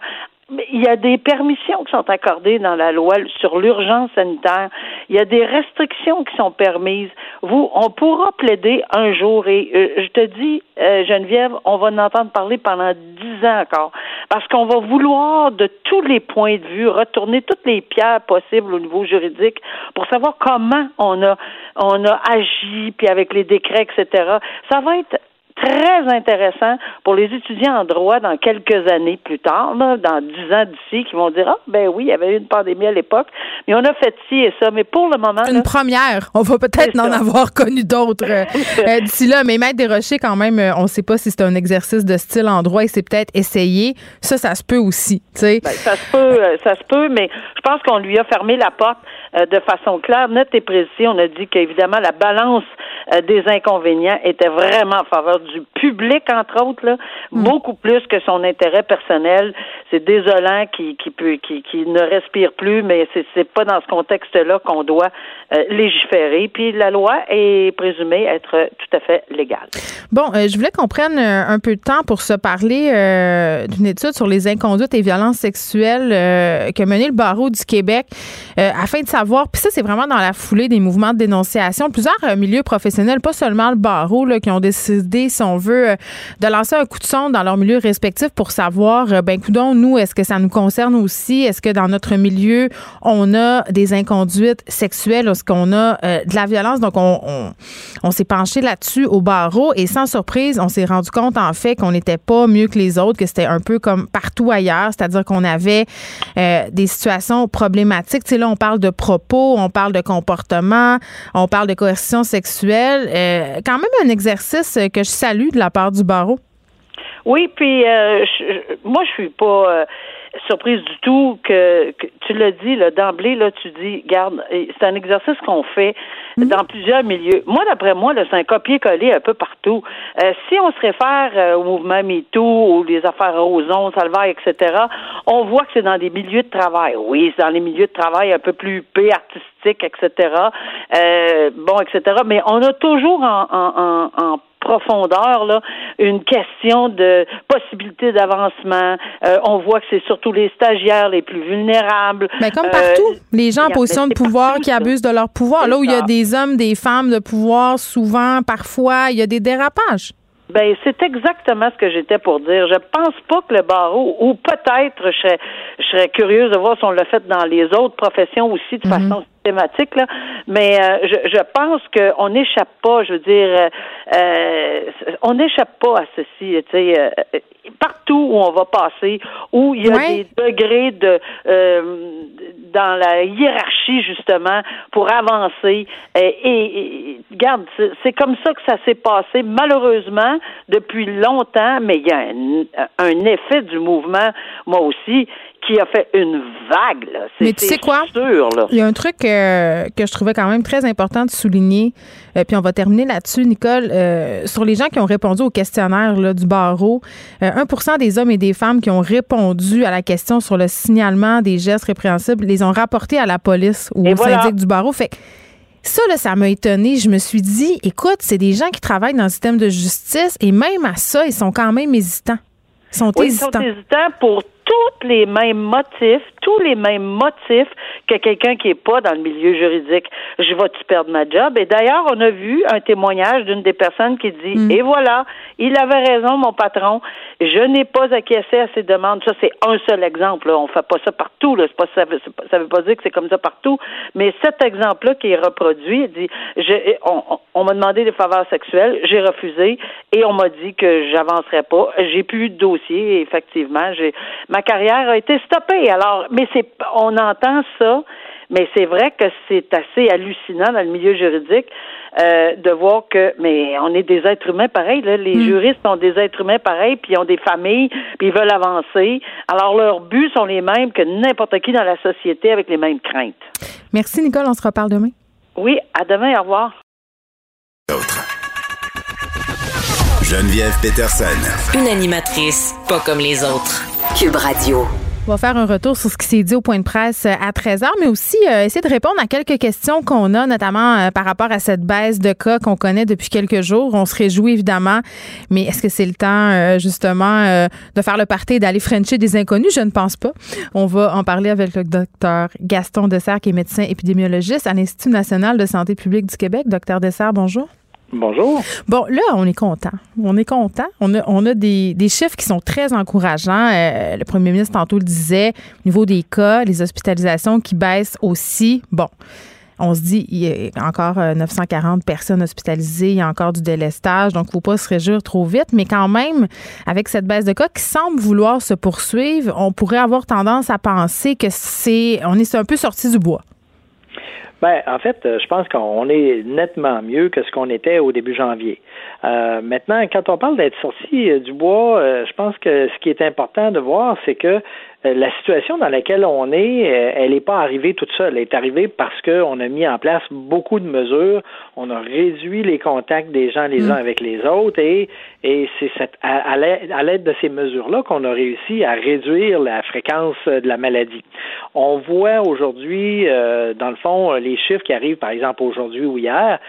il y a des permissions qui sont accordées dans la loi sur l'urgence sanitaire. Il y a des restrictions qui sont permises. Vous, on pourra plaider un jour et euh, je te dis, euh, Geneviève, on va en entendre parler pendant dix ans encore, parce qu'on va vouloir de tous les points de vue retourner toutes les pierres possibles au niveau juridique pour savoir comment on a on a agi, puis avec les décrets, etc. Ça va être très intéressant pour les étudiants en droit dans quelques années plus tard, dans dix ans d'ici, qui vont dire ah ben oui, il y avait eu une pandémie à l'époque, mais on a fait ci et ça, mais pour le moment une première, on va peut-être en avoir connu d'autres euh, *laughs* euh, d'ici là, mais Maître Desrochers quand même, euh, on ne sait pas si c'est un exercice de style en droit et c'est peut-être essayé, ça ça se peut aussi, tu sais. Ben, ça se peut, ça se peut, mais je pense qu'on lui a fermé la porte de façon claire, nette et précise. On a dit qu'évidemment la balance des inconvénients était vraiment en faveur du public, entre autres, là, mm. beaucoup plus que son intérêt personnel. C'est désolant qui, ne respire plus, mais c'est, pas dans ce contexte-là qu'on doit euh, légiférer. Puis la loi est présumée être tout à fait légale. Bon, euh, je voulais qu'on prenne euh, un peu de temps pour se parler d'une étude sur les inconduites et violences sexuelles que mené le barreau du Québec afin de savoir, puis ça c'est vraiment dans la foulée des mouvements de dénonciation, plusieurs milieux professionnels, pas seulement le barreau, là, qui ont décidé, si on veut, de lancer un coup de sonde dans leur milieu respectif pour savoir, ben coudons, nous, est-ce que ça nous concerne aussi? Est-ce que dans notre milieu, on a des inconduites sexuelles? Est-ce qu'on a euh, de la violence? Donc, on, s'est penché là-dessus au barreau et sans surprise, on s'est rendu compte, en fait, qu'on n'était pas mieux que les autres, que c'était un peu comme partout ailleurs, c'est-à-dire qu'on avait euh, des situations problématiques. Tu sais, là, on parle de propos, on parle de comportement, on parle de coercition sexuelle. Euh, quand même un exercice que je salue de la part du barreau. Oui, puis euh, moi, je suis pas euh, surprise du tout que, tu l'as dit là d'emblée là, tu dis, garde, c'est un exercice qu'on fait mhm. dans plusieurs milieux. Moi, d'après moi, c'est un copier-coller un peu partout. Euh, si on se réfère au mouvement MeToo ou les affaires Roson, Salvaire, etc., on voit que c'est dans des milieux de travail. Oui, c'est dans les milieux de travail un peu plus p artistiques, etc. bon, etc. Mais on a toujours en, en, en profondeur là, une question de possibilité d'avancement. Euh, on voit que c'est surtout les stagiaires les plus vulnérables. Mais comme partout, euh, les gens en position de pouvoir qui abusent de leur pouvoir. Là où il y a des hommes, des femmes de pouvoir, souvent, parfois, il y a des dérapages. Ben, c'est exactement ce que j'étais pour dire. Je pense pas que le barreau, ou peut-être, je serais, je serais curieuse de voir si on l'a fait dans les autres professions aussi de mhm. façon systématique, là. Mais euh, je, je pense qu'on n'échappe pas, je veux dire, euh, euh, on n'échappe pas à ceci. Tu sais, partout où on va passer, où il y a des degrés de dans la hiérarchie justement pour avancer. Et, et, regarde, c'est comme ça que ça s'est passé malheureusement depuis longtemps, mais il y a un, un effet du mouvement, moi aussi, qui a fait une vague. Là. Mais tu sais quoi? Il y a un truc euh, que je trouvais quand même très important de souligner, euh, puis on va terminer là-dessus, Nicole, euh, sur les gens qui ont répondu au questionnaire là, du barreau. 1 des hommes et des femmes qui ont répondu à la question sur le signalement des gestes répréhensibles les ont rapportés à la police ou au syndic du barreau. Fait ça, là, ça m'a étonné. Je me suis dit, écoute, c'est des gens qui travaillent dans le système de justice et même à ça, ils sont quand même hésitants. Ils sont hésitants. Ils sont hésitants pour tous les mêmes motifs, tous les mêmes motifs que quelqu'un qui est pas dans le milieu juridique. Je vais-tu perdre ma job? Et d'ailleurs, on a vu un témoignage d'une des personnes qui dit, mm. et voilà, il avait raison, mon patron, je n'ai pas acquiescé à ses demandes. Ça, c'est un seul exemple. Là. On fait pas ça partout. Là. Pas, ça, veut, ça veut pas dire que c'est comme ça partout. Mais cet exemple-là qui est reproduit, il dit, je, on, on m'a demandé des faveurs sexuelles, j'ai refusé et on m'a dit que j'avancerais pas. J'ai plus de dossier, effectivement. J'ai ma carrière a été stoppée. Alors, mais c'est on entend ça, mais c'est vrai que c'est assez hallucinant dans le milieu juridique euh, de voir que, mais on est des êtres humains pareils. Là. Les hmm. juristes sont des êtres humains pareils, puis ils ont des familles, puis ils veulent avancer. Alors leurs buts sont les mêmes que n'importe qui dans la société avec les mêmes craintes. Merci Nicole, on se reparle demain. Oui, à demain, au revoir. Geneviève Peterson. Une animatrice pas comme les autres. Cube Radio. On va faire un retour sur ce qui s'est dit au point de presse euh, à 13h, mais aussi euh, essayer de répondre à quelques questions qu'on a, notamment euh, par rapport à cette baisse de cas qu'on connaît depuis quelques jours. On se réjouit évidemment, mais est-ce que c'est le temps justement de faire le party et d'aller frencher des inconnus? Je ne pense pas. On va en parler avec le docteur Gaston Dessert, qui est médecin épidémiologiste à l'Institut national de santé publique du Québec. Docteur Dessert, bonjour. Bonjour. Bon, là, on est content. On est content. On a, des, des chiffres qui sont très encourageants. Euh, le premier ministre tantôt le disait, au niveau des cas, les hospitalisations qui baissent aussi. Bon. On se dit, il y a encore 940 personnes hospitalisées, il y a encore du délestage, donc il ne faut pas se réjouir trop vite. Mais quand même, avec cette baisse de cas qui semble vouloir se poursuivre, on pourrait avoir tendance à penser que c'est, on est un peu sorti du bois. Ben, en fait, je pense qu'on est nettement mieux que ce qu'on était au début janvier. Euh, maintenant, quand on parle d'être sorti du bois, euh, je pense que ce qui est important de voir, c'est que euh, la situation dans laquelle on est, euh, elle n'est pas arrivée toute seule. Elle est arrivée parce qu'on a mis en place beaucoup de mesures, on a réduit les contacts des gens les uns mm. avec les autres et, et c'est à, à l'aide de ces mesures-là qu'on a réussi à réduire la fréquence de la maladie. On voit aujourd'hui, euh, dans le fond, les chiffres qui arrivent, par exemple, aujourd'hui ou hier,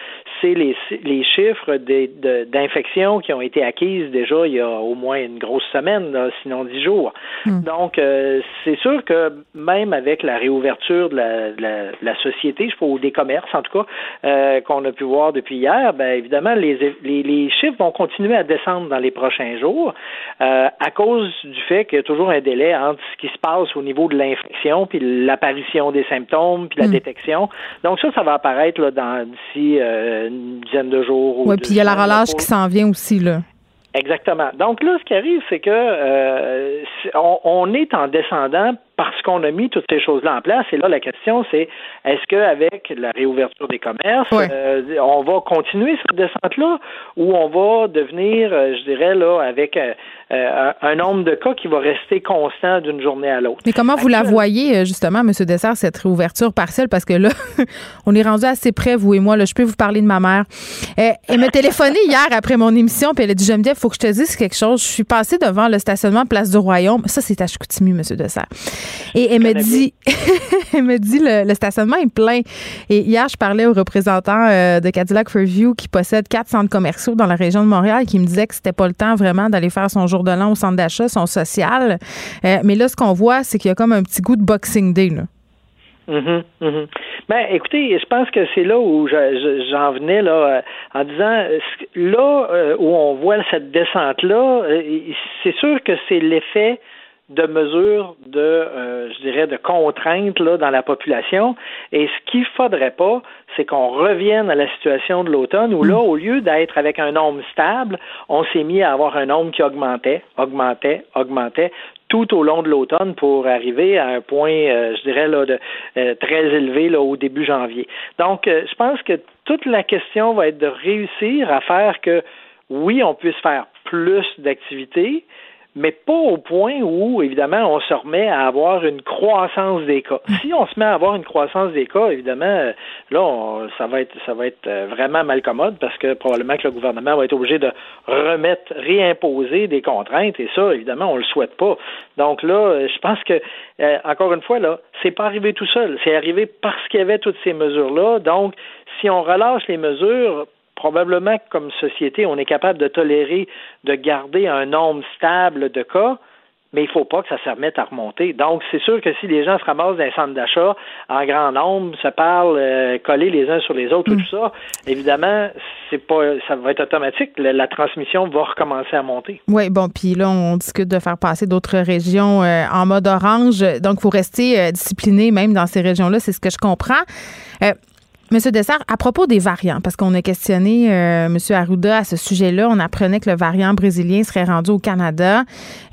c'est les, les chiffres d'infections qui ont été acquises déjà il y a au moins une grosse semaine, sinon dix jours. Mm. Donc, euh, c'est sûr que même avec la réouverture de la, société, je ou des commerces en tout cas, euh, qu'on a pu voir depuis hier, ben évidemment, les, les, chiffres vont continuer à descendre dans les prochains jours euh, à cause du fait qu'il y a toujours un délai entre ce qui se passe au niveau de l'infection, puis l'apparition des symptômes, puis la hmm. détection. Donc ça, ça va apparaître là, dans d'ici une dizaine de jours. Oui, puis il y a la relâche qui s'en vient aussi, là. Exactement. Donc là, ce qui arrive, c'est que euh, on, est en descendant parce qu'on a mis toutes ces choses-là en place. Et là, la question, c'est est-ce qu'avec la réouverture des commerces, euh, on va continuer cette descente-là ou on va devenir, euh, je dirais, là, avec euh, un nombre de cas qui va rester constant d'une journée à l'autre? Mais comment vous la voyez, justement, M. Dessert, cette réouverture partielle? Parce que là, *laughs* on est rendu assez près, vous et moi. Là, je peux vous parler de ma mère. elle m'a téléphoné *laughs* hier après mon émission, puis elle a dit Geneviève, il faut que je te dise quelque chose. Je suis passée devant le stationnement Place du Royaume. Ça, c'est à Chicoutimi, M. Dessert. Et elle me dit, *laughs* elle me dit le, stationnement est plein. Et hier, je parlais au représentant euh, de Cadillac Fairview qui possède quatre centres commerciaux dans la région de Montréal qui me disait que c'était pas le temps vraiment d'aller faire son jour de l'an au centre d'achat, son social. Euh, mais là, ce qu'on voit, c'est qu'il y a comme un petit goût de Boxing Day. Là. Mm-hmm, mm-hmm. Ben, écoutez, je pense que c'est là où j'en venais là, euh, en disant là où on voit cette descente là, c'est sûr que c'est l'effet de mesures de, euh, je dirais, de contraintes là, dans la population. Et ce qu'il faudrait pas, c'est qu'on revienne à la situation de l'automne où là, au lieu d'être avec un nombre stable, on s'est mis à avoir un nombre qui augmentait, augmentait, augmentait tout au long de l'automne pour arriver à un point, euh, je dirais, là, de, euh, très élevé là, au début janvier. Donc, je pense que toute la question va être de réussir à faire que, oui, on puisse faire plus d'activités, mais pas au point où, évidemment, on se remet à avoir une croissance des cas. Si on se met à avoir une croissance des cas, évidemment, là, ça va être ça va être euh, vraiment mal commode parce que probablement que le gouvernement va être obligé de remettre, réimposer des contraintes et ça, évidemment, on le souhaite pas. Donc là, je pense que euh, encore une fois, là, c'est pas arrivé tout seul. C'est arrivé parce qu'il y avait toutes ces mesures-là. Donc, si on relâche les mesures, probablement que comme société, on est capable de tolérer de garder un nombre stable de cas, mais il ne faut pas que ça se remette à remonter. Donc, c'est sûr que si les gens se ramassent dans un centre d'achat en grand nombre, se parlent, euh, collés les uns sur les autres, tout mm. ça, évidemment, c'est pas, ça va être automatique. La, transmission va recommencer à monter. Oui, bon, puis là, on discute de faire passer d'autres régions euh, en mode orange. Donc, il faut rester euh, discipliné même dans ces régions-là, c'est ce que je comprends. Monsieur Dessert, à propos des variants, parce qu'on a questionné euh, M. Arruda à ce sujet-là, on apprenait que le variant brésilien serait rendu au Canada.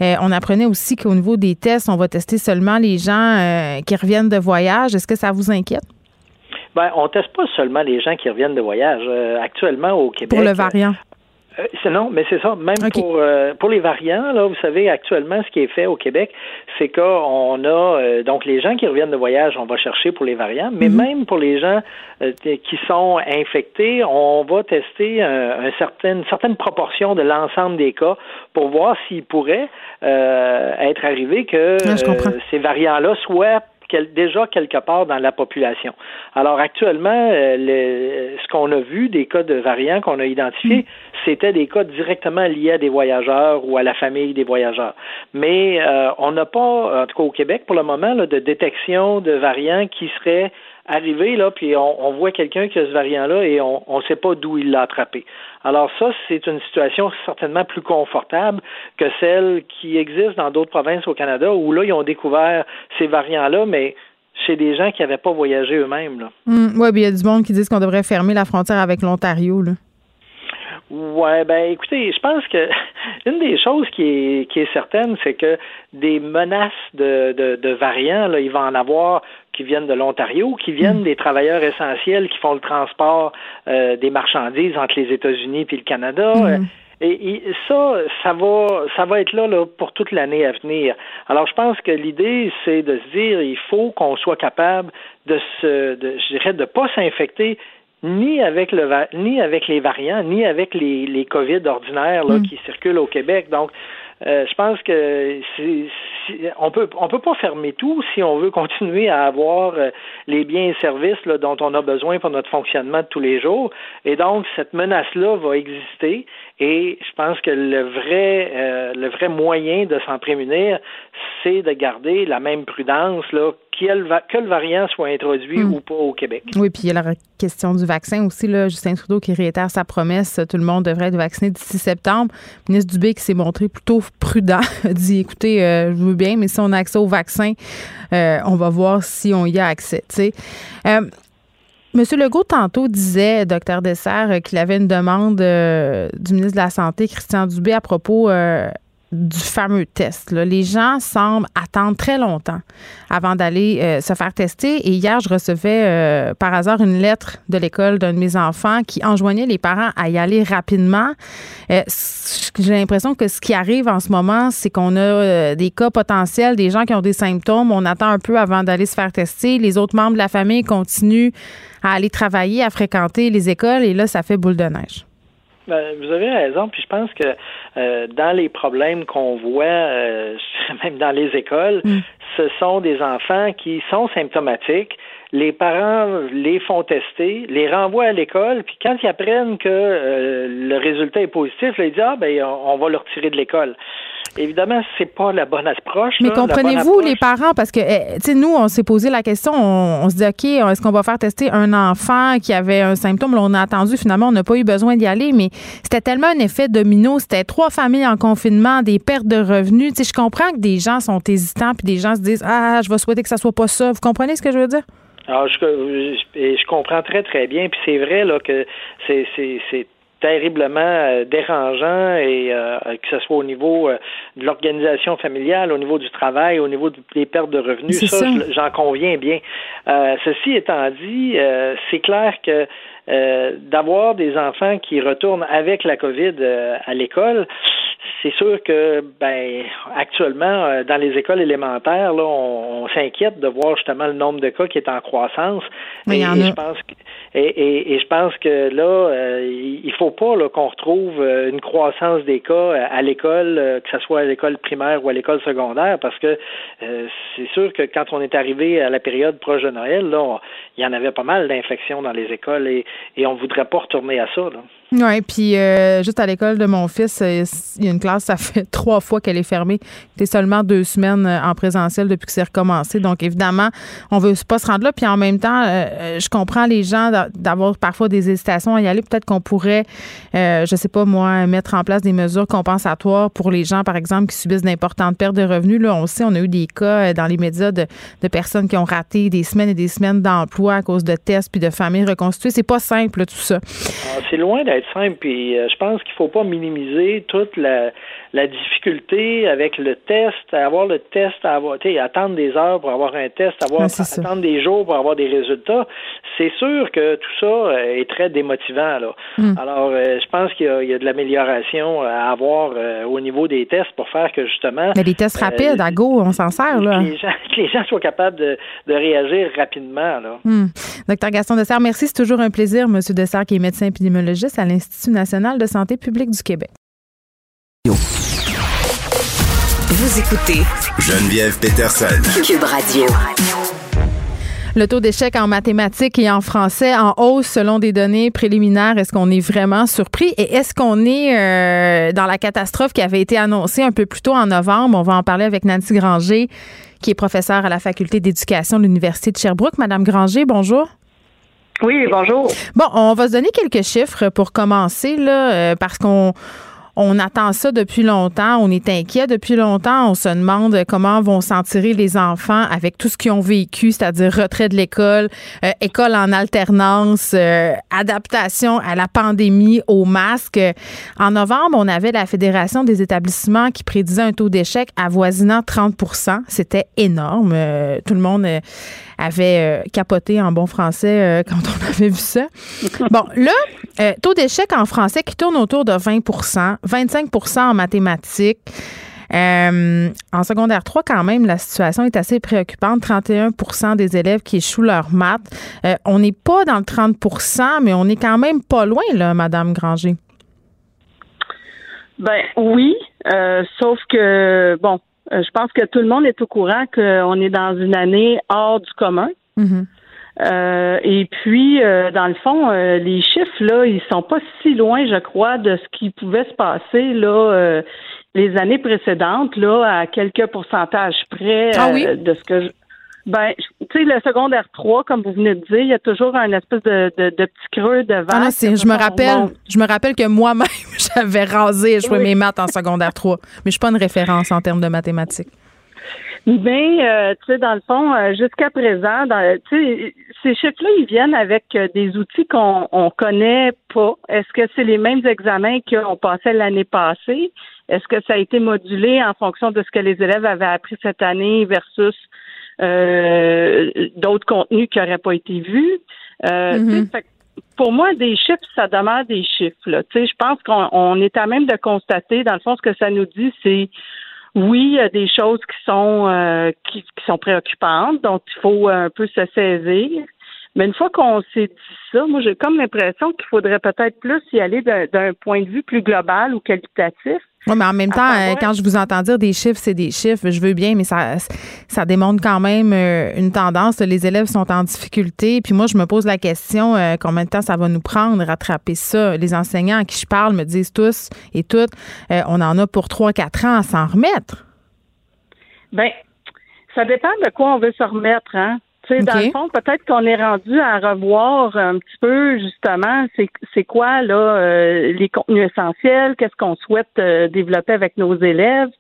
Euh, on apprenait aussi qu'au niveau des tests, on va tester seulement les gens euh, qui reviennent de voyage. Est-ce que ça vous inquiète? Ben, on teste pas seulement les gens qui reviennent de voyage. actuellement, au Québec. Pour le variant. Euh, non, mais c'est ça. Même pour euh, pour les variants, là, vous savez, actuellement, ce qui est fait au Québec, c'est qu'on a euh, donc les gens qui reviennent de voyage, on va chercher pour les variants, mais mhm. même pour les gens qui sont infectés, on va tester un, certain, une certaine proportion de l'ensemble des cas pour voir s'il pourrait être arrivé que ces variants-là soient déjà quelque part dans la population. Alors actuellement, euh, ce qu'on a vu des cas de variants qu'on a identifiés, mm. c'était des cas directement liés à des voyageurs ou à la famille des voyageurs. Mais euh, on n'a pas, en tout cas au Québec pour le moment, là, de détection de variants qui seraient arrivé, là, puis on, voit quelqu'un qui a ce variant-là et on ne sait pas d'où il l'a attrapé. Alors ça, c'est une situation certainement plus confortable que celle qui existe dans d'autres provinces au Canada où là, ils ont découvert ces variants-là, mais chez des gens qui n'avaient pas voyagé eux-mêmes. Hum, oui, il y a du monde qui disent qu'on devrait fermer la frontière avec l'Ontario. Là. Ouais, ben écoutez, je pense que *laughs* une des choses qui est, qui est certaine, c'est que des menaces de, de, de, variants, là, il va en avoir qui viennent de l'Ontario, qui viennent mm. des travailleurs essentiels qui font le transport euh, des marchandises entre les États-Unis et le Canada. Mm. Et, ça, ça va, ça va être là, là pour toute l'année à venir. Alors, je pense que l'idée, c'est de se dire, il faut qu'on soit capable de se, de, je dirais, de pas s'infecter ni avec le ni avec les variants, ni avec les, les COVID ordinaires là, mm. qui circulent au Québec. Donc, euh, je pense que on peut on peut pas fermer tout si on veut *laughs* continuer à avoir euh, les biens et services là, dont on a besoin pour notre fonctionnement de tous les jours. Et donc cette menace là va exister. Et je pense que le vrai euh, le vrai moyen de s'en prémunir, c'est de garder la même prudence là que le variant soit introduit hmm. ou pas au Québec. Oui, puis il y a la question du vaccin aussi. Là, Justin Trudeau qui réitère sa promesse, tout le monde devrait être vacciné d'ici septembre. Le ministre Dubé qui s'est montré plutôt prudent a *laughs* dit, écoutez, euh, je veux mais si on a accès au vaccin, euh, on va voir si on y a accès. Euh, Monsieur Legault, tantôt, disait, docteur Dessert, qu'il avait une demande du ministre de la Santé, Christian Dubé, à propos du fameux test. Les gens semblent attendre très longtemps avant d'aller euh, se faire tester. Et hier, je recevais euh, par hasard une lettre de l'école d'un de mes enfants qui enjoignait les parents à y aller rapidement. Euh, j'ai l'impression que ce qui arrive en ce moment, c'est qu'on a des cas potentiels, des gens qui ont des symptômes. On attend un peu avant d'aller se faire tester. Les autres membres de la famille continuent à aller travailler, à fréquenter les écoles. Et là, ça fait boule de neige. Ben, vous avez raison, puis je pense que euh, dans les problèmes qu'on voit, euh, *laughs* même dans les écoles, mm. ce sont des enfants qui sont symptomatiques. Les parents les font tester, les renvoient à l'école, puis quand ils apprennent que euh, le résultat est positif, ils disent ah ben on va le retirer de l'école. Évidemment, c'est pas la bonne approche. Mais comprenez-vous les parents? Parce que eh, tu sais nous on s'est posé la question, on, se dit OK, est-ce qu'on va faire tester un enfant qui avait un symptôme, on a attendu finalement on n'a pas eu besoin d'y aller mais c'était tellement un effet domino, c'était trois familles en confinement, des pertes de revenus, tu sais je comprends que des gens sont hésitants puis des gens se disent ah, je vais souhaiter que ça soit pas ça. Vous comprenez ce que je veux dire? Alors, je, je, je comprends très, très bien. Puis c'est vrai là, que c'est terriblement euh, dérangeant et euh, que ce soit au niveau euh, de l'organisation familiale, au niveau du travail, au niveau des pertes de revenus, ça, j'en conviens bien. ceci étant dit, c'est clair que d'avoir des enfants qui retournent avec la COVID à l'école, c'est sûr que ben actuellement dans les écoles élémentaires là, on, s'inquiète de voir justement le nombre de cas qui est en croissance. et, je pense que et, et, je pense que là, euh, il faut pas qu'on retrouve euh, une croissance des cas euh, à l'école, que ce soit à l'école primaire ou à l'école secondaire, parce que c'est sûr que quand on est arrivé à la période proche de Noël, là, il y en avait pas mal d'infections dans les écoles et, on voudrait pas retourner à ça. Oui, puis juste à l'école de mon fils, il y a une classe, ça fait *laughs* trois fois qu'elle est fermée. C'était seulement deux semaines en présentiel depuis que c'est recommencé. Donc, évidemment, on veut pas se rendre là. Puis en même temps, je comprends les gens d'avoir parfois des hésitations à y aller. Peut-être qu'on pourrait, euh, je sais pas moi, mettre en place des mesures compensatoires pour les gens, par exemple, qui subissent d'importantes pertes de revenus. Là, on sait, on a eu des cas euh, dans les médias de, personnes qui ont raté des semaines et des semaines d'emploi à cause de tests puis de familles reconstituées. C'est pas simple, tout ça. Ah, c'est loin d'être simple. Puis euh, je pense qu'il faut pas minimiser toute la la difficulté avec le test, avoir le test, à avoir, attendre des heures pour avoir un test, avoir, attendre des jours pour avoir des résultats, c'est sûr que tout ça euh, est très démotivant. Là. Hmm. Alors, euh, je pense qu'il y, a de l'amélioration à avoir euh, au niveau des tests pour faire que justement. Mais les tests rapides, à go, on s'en sert. Là. Que les, gens, *laughs* les gens soient capables de, réagir rapidement. Là. Hmm. Docteur Gaston Dessert, merci. C'est toujours un plaisir, M. Dessert, qui est médecin épidémiologiste à l'Institut national de santé publique du Québec. Vous écoutez Geneviève Peterson. Cube Radio. Le taux d'échec en mathématiques et en français en hausse selon des données préliminaires. Est-ce qu'on est vraiment surpris? Et est-ce qu'on est, euh, dans la catastrophe qui avait été annoncée un peu plus tôt en novembre? On va en parler avec Nancy Granger, qui est professeure à la faculté d'éducation de l'Université de Sherbrooke. Madame Granger, bonjour. Oui, bonjour. Bon, on va se donner quelques chiffres pour commencer, là, euh, parce qu'on on attend ça depuis longtemps, on est inquiet depuis longtemps, on se demande comment vont s'en tirer les enfants avec tout ce qu'ils ont vécu, c'est-à-dire retrait de l'école, euh, école en alternance, euh, adaptation à la pandémie, au masque. En novembre, on avait la Fédération des établissements qui prédisait un taux d'échec avoisinant 30% C'était énorme. Euh, tout le monde avait capoté en bon français *laughs* quand on avait vu ça. Bon, là, taux d'échec en français qui tourne autour de 20 25% en mathématiques. Euh, en secondaire 3, quand même, la situation est assez préoccupante. 31% des élèves qui échouent leur maths. Euh, on n'est pas dans le 30% mais on est quand même pas loin, là, Madame Granger. Ben oui, euh, sauf que, bon, je pense que tout le monde est au courant qu'on est dans une année hors du commun. Mm-hmm. Euh, et puis, euh, dans le fond, euh, les chiffres, là, ils sont pas si loin, je crois, de ce qui pouvait se passer là les années précédentes, là, à quelques pourcentages près ah de ce que je... Ben, tu sais, le secondaire 3, comme vous venez de dire, il y a toujours un espèce de, de, petit creux devant. Ah je me rappelle, je me rappelle que moi-même, *laughs* j'avais rasé et joué mes maths en secondaire 3. Mais je suis pas une référence en termes de mathématiques. Mais, euh, tu sais, dans le fond, euh, jusqu'à présent, dans, ces chiffres-là, ils viennent avec euh, des outils qu'on on connaît pas. Est-ce que c'est les mêmes examens qu'on passait l'année passée? Est-ce que ça a été modulé en fonction de ce que les élèves avaient appris cette année versus d'autres contenus qui n'auraient pas été vus? Mm-hmm. pour moi, des chiffres, ça demeure des chiffres. Là. Je pense qu'on est à même de constater, dans le fond, ce que ça nous dit, c'est oui, il y a des choses qui sont euh, qui, sont préoccupantes, donc il faut un peu se saisir. Mais une fois qu'on s'est dit ça, moi j'ai comme l'impression qu'il faudrait peut-être plus y aller d'un point de vue plus global ou qualitatif. Oui, mais en même temps, euh, quand je vous entends dire des chiffres, c'est des chiffres, je veux bien, mais ça, ça démontre quand même euh, une tendance. Les élèves sont en difficulté. Puis moi, je me pose la question, combien de temps ça va nous prendre rattraper ça? Les enseignants à qui je parle me disent tous et toutes, on en a pour 3-4 ans à s'en remettre. Ben, ça dépend de quoi on veut se remettre, hein. Dans le fond, peut-être qu'on est rendu à revoir un petit peu justement c'est quoi là euh, les contenus essentiels, qu'est-ce qu'on souhaite euh, développer avec nos élèves.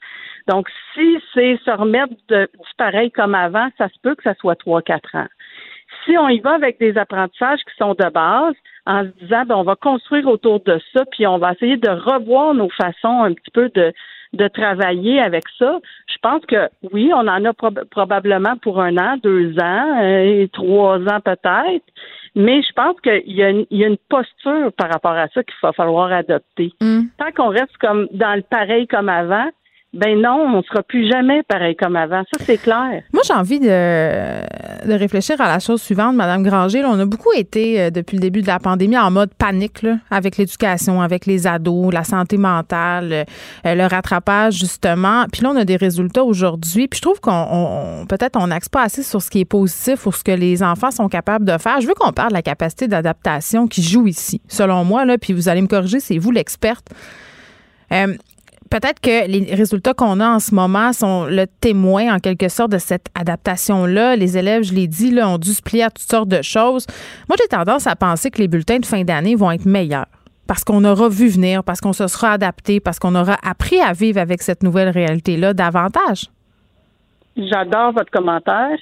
Donc, si c'est se remettre de, du pareil comme avant, ça se peut que ça soit trois, quatre ans. Si on y va avec des apprentissages qui sont de base, en se disant ben, on va construire autour de ça, puis on va essayer de revoir nos façons un petit peu de de travailler avec ça. Je pense que oui, on en a probablement pour un an, deux ans, euh, et trois ans peut-être. Mais je pense qu'il y, a une, posture par rapport à ça qu'il va falloir adopter. Mm. Tant qu'on reste comme dans le pareil comme avant, ben non, on sera plus jamais pareil comme avant. Ça, c'est clair. Moi, j'ai envie de, réfléchir à la chose suivante, Madame Granger. on a beaucoup été, euh, depuis le début de la pandémie, en mode panique, avec l'éducation, avec les ados, la santé mentale, euh, le rattrapage, justement. Puis là, on a des résultats aujourd'hui. Puis je trouve qu'on peut-être on n'axe pas assez sur ce qui est positif ou ce que les enfants sont capables de faire. Je veux qu'on parle de la capacité d'adaptation qui joue ici, selon moi. Là, puis vous allez me corriger, c'est vous l'experte. Euh, peut-être que les résultats qu'on a en ce moment sont le témoin, en quelque sorte, de cette adaptation-là. Les élèves, je l'ai dit, là, ont dû se plier à toutes sortes de choses. Moi, j'ai tendance à penser que les bulletins de fin d'année vont être meilleurs parce qu'on aura vu venir, parce qu'on se sera adapté, parce qu'on aura appris à vivre avec cette nouvelle réalité-là davantage. J'adore votre commentaire.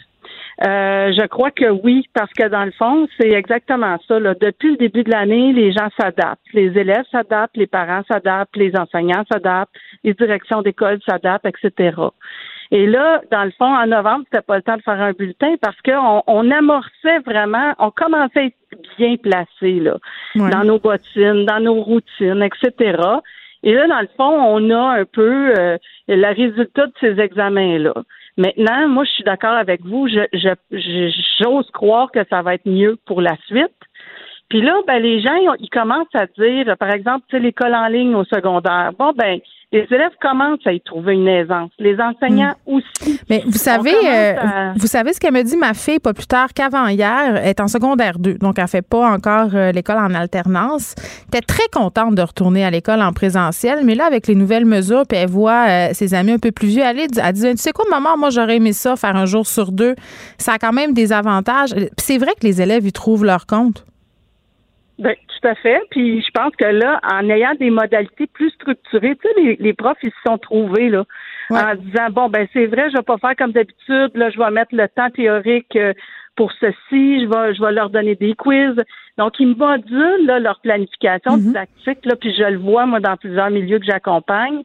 Euh, je crois que oui, parce que dans le fond, c'est exactement ça. Là. Depuis le début de l'année, les gens s'adaptent. Les élèves s'adaptent, les parents s'adaptent, les enseignants s'adaptent, les directions d'école s'adaptent, etc. Et là, dans le fond, en novembre, c'était pas le temps de faire un bulletin parce qu'on on amorçait vraiment, on commençait à être bien placé là, dans nos bottines, dans nos routines, etc. Et là, dans le fond, on a un peu euh, le résultat de ces examens-là. Maintenant, moi, je suis d'accord avec vous. Je, je, j'ose croire que ça va être mieux pour la suite. Puis là, ben, les gens, ils commencent à dire, par exemple, l'école en ligne au secondaire. Bon, ben, les élèves commencent à y trouver une aisance. Les enseignants hmm. aussi. Mais vous savez, euh, vous savez ce qu'elle me dit, ma fille, pas plus tard qu'avant hier, est en secondaire 2, donc elle fait pas encore euh, l'école en alternance. Elle était très contente de retourner à l'école en présentiel, mais là, avec les nouvelles mesures, puis elle voit euh, ses amis un peu plus vieux aller, elle dit, tu sais quoi, maman, moi, j'aurais aimé ça, faire un jour sur deux. Ça a quand même des avantages. C'est vrai que les élèves y trouvent leur compte. Ben, tout à fait. Puis je pense que là, en ayant des modalités plus structurées, tu sais, les, les profs, ils se sont trouvés, là, en disant, bon, ben c'est vrai, je vais pas faire comme d'habitude, là, je vais mettre le temps théorique euh, pour ceci, je vais, je vais leur donner des quiz. Donc, ils modulent là, leur planification Mhm. didactique, là, puis je le vois, moi, dans plusieurs milieux que j'accompagne.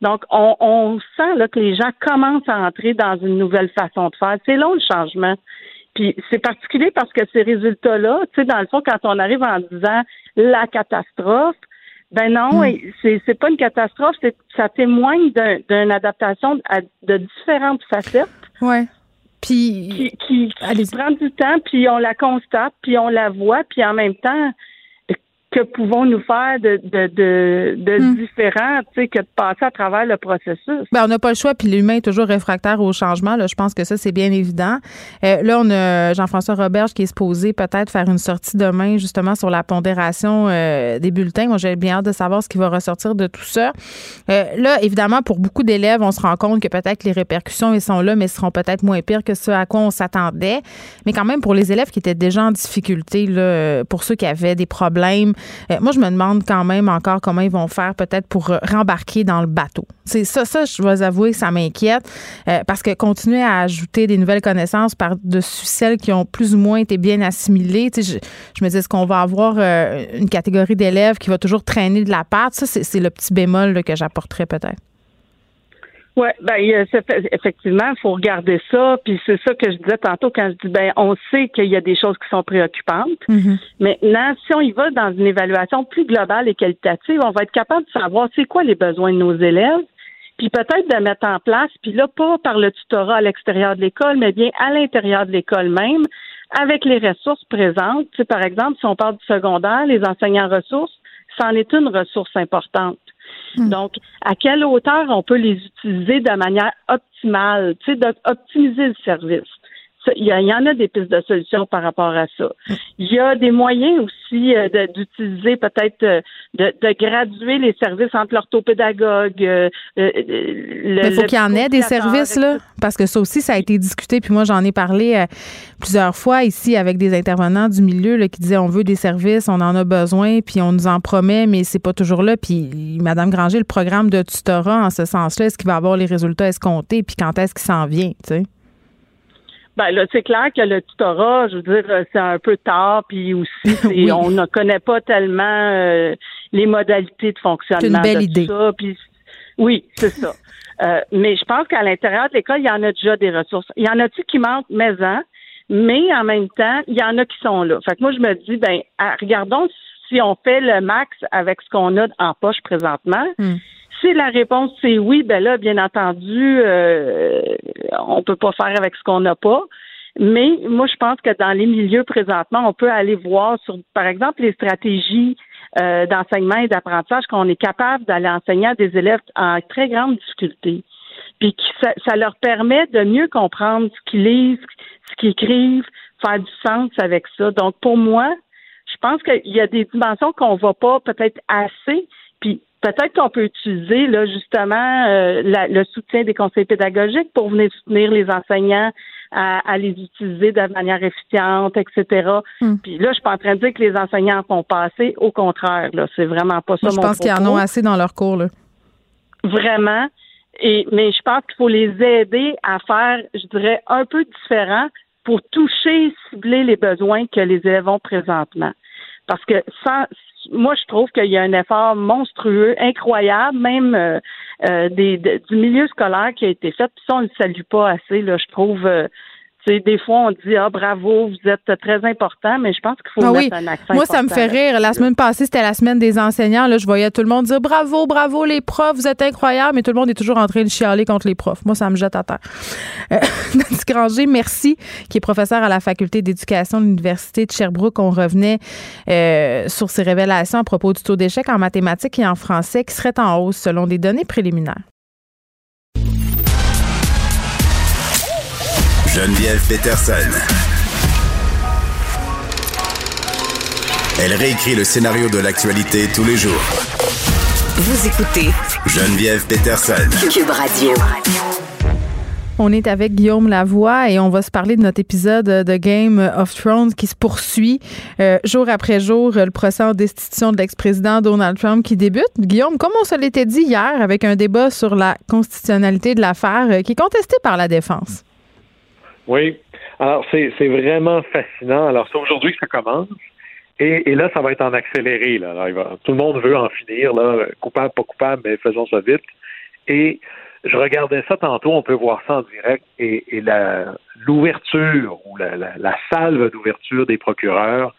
Donc, on, on sent là, que les gens commencent à entrer dans une nouvelle façon de faire. C'est long, le changement. Puis c'est particulier parce que ces résultats-là, tu sais, dans le fond, quand on arrive en disant la catastrophe, ben non, et c'est c'est pas une catastrophe, c'est ça témoigne d'un- d'une adaptation à- de différentes facettes. Ouais. Puis qui, qui, qui prend du temps, puis on la constate, puis on la voit, puis en même temps, que pouvons-nous faire de, de, de, de Hmm. différent, tu sais, que de passer à travers le processus? Ben, on n'a pas le choix, puis l'humain est toujours réfractaire au changement. Là, je pense que ça, c'est bien évident. Euh, là, on a Jean-François Roberge qui est supposé peut-être faire une sortie demain, justement, sur la pondération euh, des bulletins. Moi, j'ai bien hâte de savoir ce qui va ressortir de tout ça. Euh, là, évidemment, pour beaucoup d'élèves, on se rend compte que peut-être les répercussions, ils sont là, mais seront peut-être moins pires que ce à quoi on s'attendait. Mais quand même, pour les élèves qui étaient déjà en difficulté, là, pour ceux qui avaient des problèmes, euh, moi, je me demande quand même encore comment ils vont faire peut-être pour rembarquer dans le bateau. C'est ça, ça, je dois avouer, ça m'inquiète euh, parce que continuer à ajouter des nouvelles connaissances par-dessus celles qui ont plus ou moins été bien assimilées, je, me dis, est-ce qu'on va avoir euh, une catégorie d'élèves qui va toujours traîner de la patte? Ça, c'est le petit bémol que j'apporterais peut-être. Oui, ben il y a- c'est fait- effectivement, il faut regarder ça. Puis c'est ça que je disais tantôt quand je dis ben on sait qu'il y a des choses qui sont préoccupantes. Maintenant, si on y va dans une évaluation plus globale et qualitative, on va être capable de savoir c'est quoi les besoins de nos élèves, puis peut-être de mettre en place, puis là, pas par le tutorat à l'extérieur de l'école, mais bien à l'intérieur de l'école même, avec les ressources présentes. Tu sais, par exemple, si on parle du secondaire, les enseignants ressources, c'en est une ressource importante. Donc, à quelle hauteur on peut les utiliser de manière optimale, tu sais, d'optimiser le service. Il y, en a des pistes de solutions par rapport à ça. Il y a des moyens aussi euh, d'utiliser peut-être euh, de, de graduer les services entre l'orthopédagogue. euh, euh, le- Mais il faut le qu'il y en ait des services, là, parce que ça aussi, ça a été discuté. Puis moi, j'en ai parlé plusieurs fois ici avec des intervenants du milieu là, qui disaient on veut des services, on en a besoin, puis on nous en promet, mais c'est pas toujours là. Puis Madame Granger, le programme de tutorat en ce sens-là, est-ce qu'il va avoir les résultats escomptés, puis quand est-ce qu'il s'en vient, tu sais? Ben là, c'est clair que le tutorat, je veux dire, euh, c'est un peu tard, puis aussi, *laughs* c'est- on ne connaît pas tellement euh, les modalités de fonctionnement. C'est une belle de idée. tout Ça, puis, oui, c'est ça. Euh, mais je pense qu'à l'intérieur de l'école, il y en a déjà des ressources. Il y en a-tu qui manquent, mais en, mais en même temps, il y en a qui sont là. Fait que moi, je me dis, ben, regardons si on fait le max avec ce qu'on a en poche présentement. Si la réponse c'est oui, ben là, bien entendu, euh, on peut pas faire avec ce qu'on n'a pas. Mais moi, je pense que dans les milieux présentement, on peut aller voir sur, par exemple, les stratégies euh, d'enseignement et d'apprentissage qu'on est capable d'aller enseigner à des élèves en très grande difficulté. Puis que ça, ça leur permet de mieux comprendre ce qu'ils lisent, ce qu'ils écrivent, faire du sens avec ça. Donc, pour moi, je pense qu'il y a des dimensions qu'on voit pas peut-être assez, puis peut-être qu'on peut utiliser là justement euh, la- le soutien des conseils pédagogiques pour venir soutenir les enseignants à, à les utiliser de manière efficiente, etc. Hmm. Puis là, je suis pas en train de dire que les enseignants en font pas assez. Au contraire, là, c'est vraiment pas ça Moi, je mon pense qu'ils en ont assez dans leur cours, là. Vraiment. Et, mais je pense qu'il faut les aider à faire, je dirais, un peu différent pour toucher, cibler les besoins que les élèves ont présentement. Parce que sans, moi, je trouve qu'il y a un effort monstrueux, incroyable, même euh, euh, des, de- du milieu scolaire qui a été fait. Puis ça, on ne le salue pas assez. Là, je trouve. euh, tu sais, des fois, on dit ah bravo, vous êtes très important, mais je pense qu'il faut Ah oui. mettre un accent. Moi, ça me fait rire. La semaine passée, c'était la semaine des enseignants. Là, je voyais tout le monde dire bravo, bravo les profs, vous êtes incroyables, mais tout le monde est toujours en train de chialer contre les profs. Moi, ça me jette à terre. Euh, *laughs* Nancy Granger, merci, qui est professeur à la faculté d'éducation de l'Université de Sherbrooke. On revenait euh, sur ses révélations à propos du taux d'échec en mathématiques et en français qui serait en hausse selon des données préliminaires. Geneviève Peterson. Elle réécrit le scénario de l'actualité tous les jours. Vous écoutez Geneviève Peterson. Cube Radio. On est avec Guillaume Lavoie et on va se parler de notre épisode de Game of Thrones qui se poursuit euh, jour après jour, le procès en destitution de l'ex-président Donald Trump qui débute. Guillaume, comme on se l'était dit hier avec un débat sur la constitutionnalité de l'affaire euh, qui est contesté par la défense. Oui. Alors, c'est vraiment fascinant. Alors, c'est aujourd'hui que ça commence. Et, là, ça va être en accéléré. Là. tout le monde veut en finir. Là. Coupable, pas coupable, mais faisons ça vite. Et je regardais ça tantôt, on peut voir ça en direct, et, et l'ouverture ou la, la, la salve d'ouverture des procureurs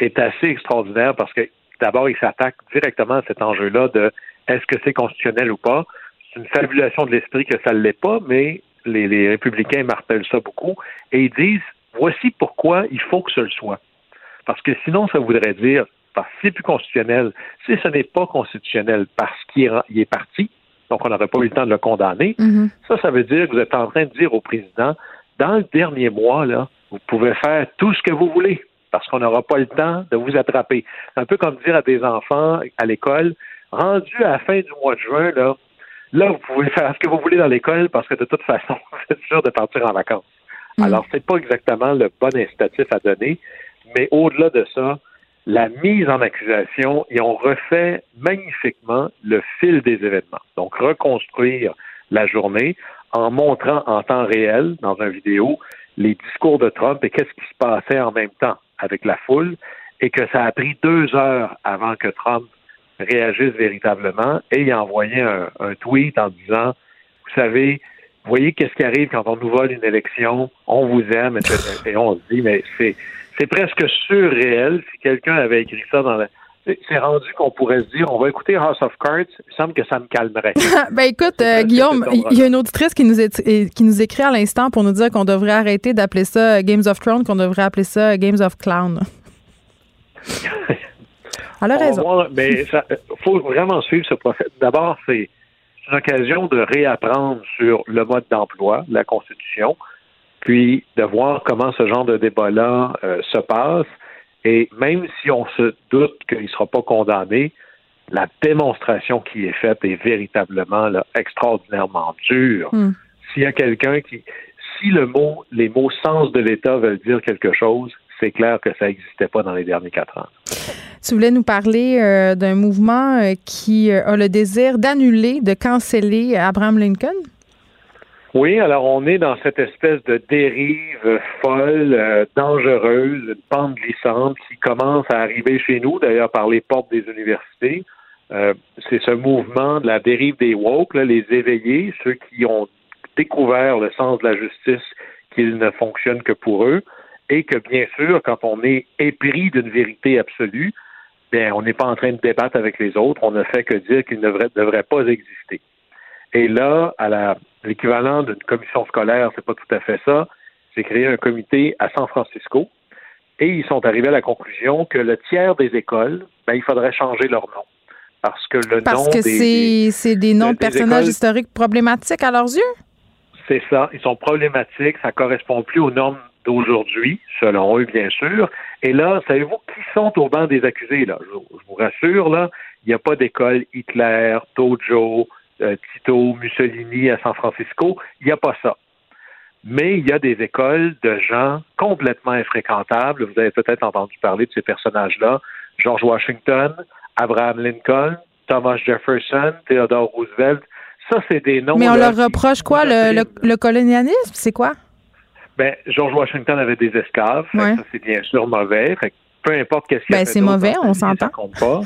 est assez extraordinaire parce que d'abord, ils s'attaquent directement à cet enjeu-là de est-ce que c'est constitutionnel ou pas. C'est une fabulation de l'esprit que ça ne l'est pas, mais les, les républicains martèlent ça beaucoup et ils disent voici pourquoi il faut que ce le soit. Parce que sinon, ça voudrait dire, parce que c'est plus constitutionnel, si ce n'est pas constitutionnel parce qu'il est parti, donc on n'aurait pas eu le temps de le condamner. Mm-hmm. Ça, ça veut dire que vous êtes en train de dire au président, dans le dernier mois, là, vous pouvez faire tout ce que vous voulez parce qu'on n'aura pas le temps de vous attraper. C'est un peu comme dire à des enfants à l'école, rendu à la fin du mois de juin, là, là, vous pouvez *laughs* faire ce que vous voulez dans l'école parce que de toute façon, *laughs* vous êtes sûr de partir en vacances. Alors, Alors, c'est pas exactement le bon incitatif à donner, mais au-delà de ça, la mise en accusation, ils ont refait magnifiquement le fil des événements. Donc, reconstruire la journée en montrant en temps réel, dans une vidéo, les discours de Trump et qu'est-ce qui se passait en même temps avec la foule, et que ça a pris deux heures avant que Trump réagisse véritablement, et il a envoyé un, tweet en disant, vous savez, voyez qu'est-ce qui arrive quand on nous vole une élection, on vous aime, Et on se dit, mais c'est c'est presque surréel si quelqu'un avait écrit ça dans la. C'est rendu qu'on pourrait se dire, on va écouter House of Cards. Il semble que ça me calmerait. *laughs* ben écoute, euh, Guillaume, il y a une auditrice qui nous, qui nous écrit à l'instant pour nous dire qu'on devrait arrêter d'appeler ça Games of Thrones, qu'on devrait appeler ça Games of Clown. *laughs* Elle a raison. mais il faut vraiment suivre ce procès. D'abord, c'est une occasion de réapprendre sur le mode d'emploi, la Constitution, puis de voir comment ce genre de débat-là euh, se passe. Et même si on se doute qu'il ne sera pas condamné, la démonstration qui est faite est véritablement là, extraordinairement dure. Hmm. S'il y a quelqu'un qui, si le mot, les mots sens de l'État veulent dire quelque chose, c'est clair que ça n'existait pas dans les derniers quatre ans. Tu voulais nous parler euh, d'un mouvement euh, qui a le désir d'annuler, de canceller Abraham Lincoln? Oui, alors on est dans cette espèce de dérive folle, euh, dangereuse, une pente glissante qui commence à arriver chez nous, d'ailleurs par les portes des universités. Euh, c'est ce mouvement de la dérive des woke, les éveillés, ceux qui ont découvert le sens de la justice, qu'il ne fonctionne que pour eux, et que bien sûr, quand on est épris d'une vérité absolue, bien, on n'est pas en train de débattre avec les autres, on ne fait que dire qu'il ne devrait pas exister. Et là, à l'équivalent d'une commission scolaire, c'est pas tout à fait ça. J'ai créé un comité à San Francisco et ils sont arrivés à la conclusion que le tiers des écoles, ben, il faudrait changer leur nom. Parce que le Parce nom que c'est des noms de personnages historiques problématiques à leurs yeux? C'est ça. Ils sont problématiques. Ça correspond plus aux normes d'aujourd'hui, selon eux, bien sûr. Et là, savez-vous qui sont au banc des accusés, là? Je, je vous rassure, là, il n'y a pas d'école Hitler, Tojo, euh, Tito, Mussolini à San Francisco. Il n'y a pas ça. Mais il y a des écoles de gens complètement infréquentables. Vous avez peut-être entendu parler de ces personnages-là. George Washington, Abraham Lincoln, Thomas Jefferson, Theodore Roosevelt. Ça, c'est des noms. Mais on leur reproche quoi? Le, colonialisme? C'est quoi? Ben, George Washington avait des esclaves. Ça, c'est bien sûr mauvais. peu importe qu'est-ce qu'il ben, c'est mauvais, on s'entend. pas.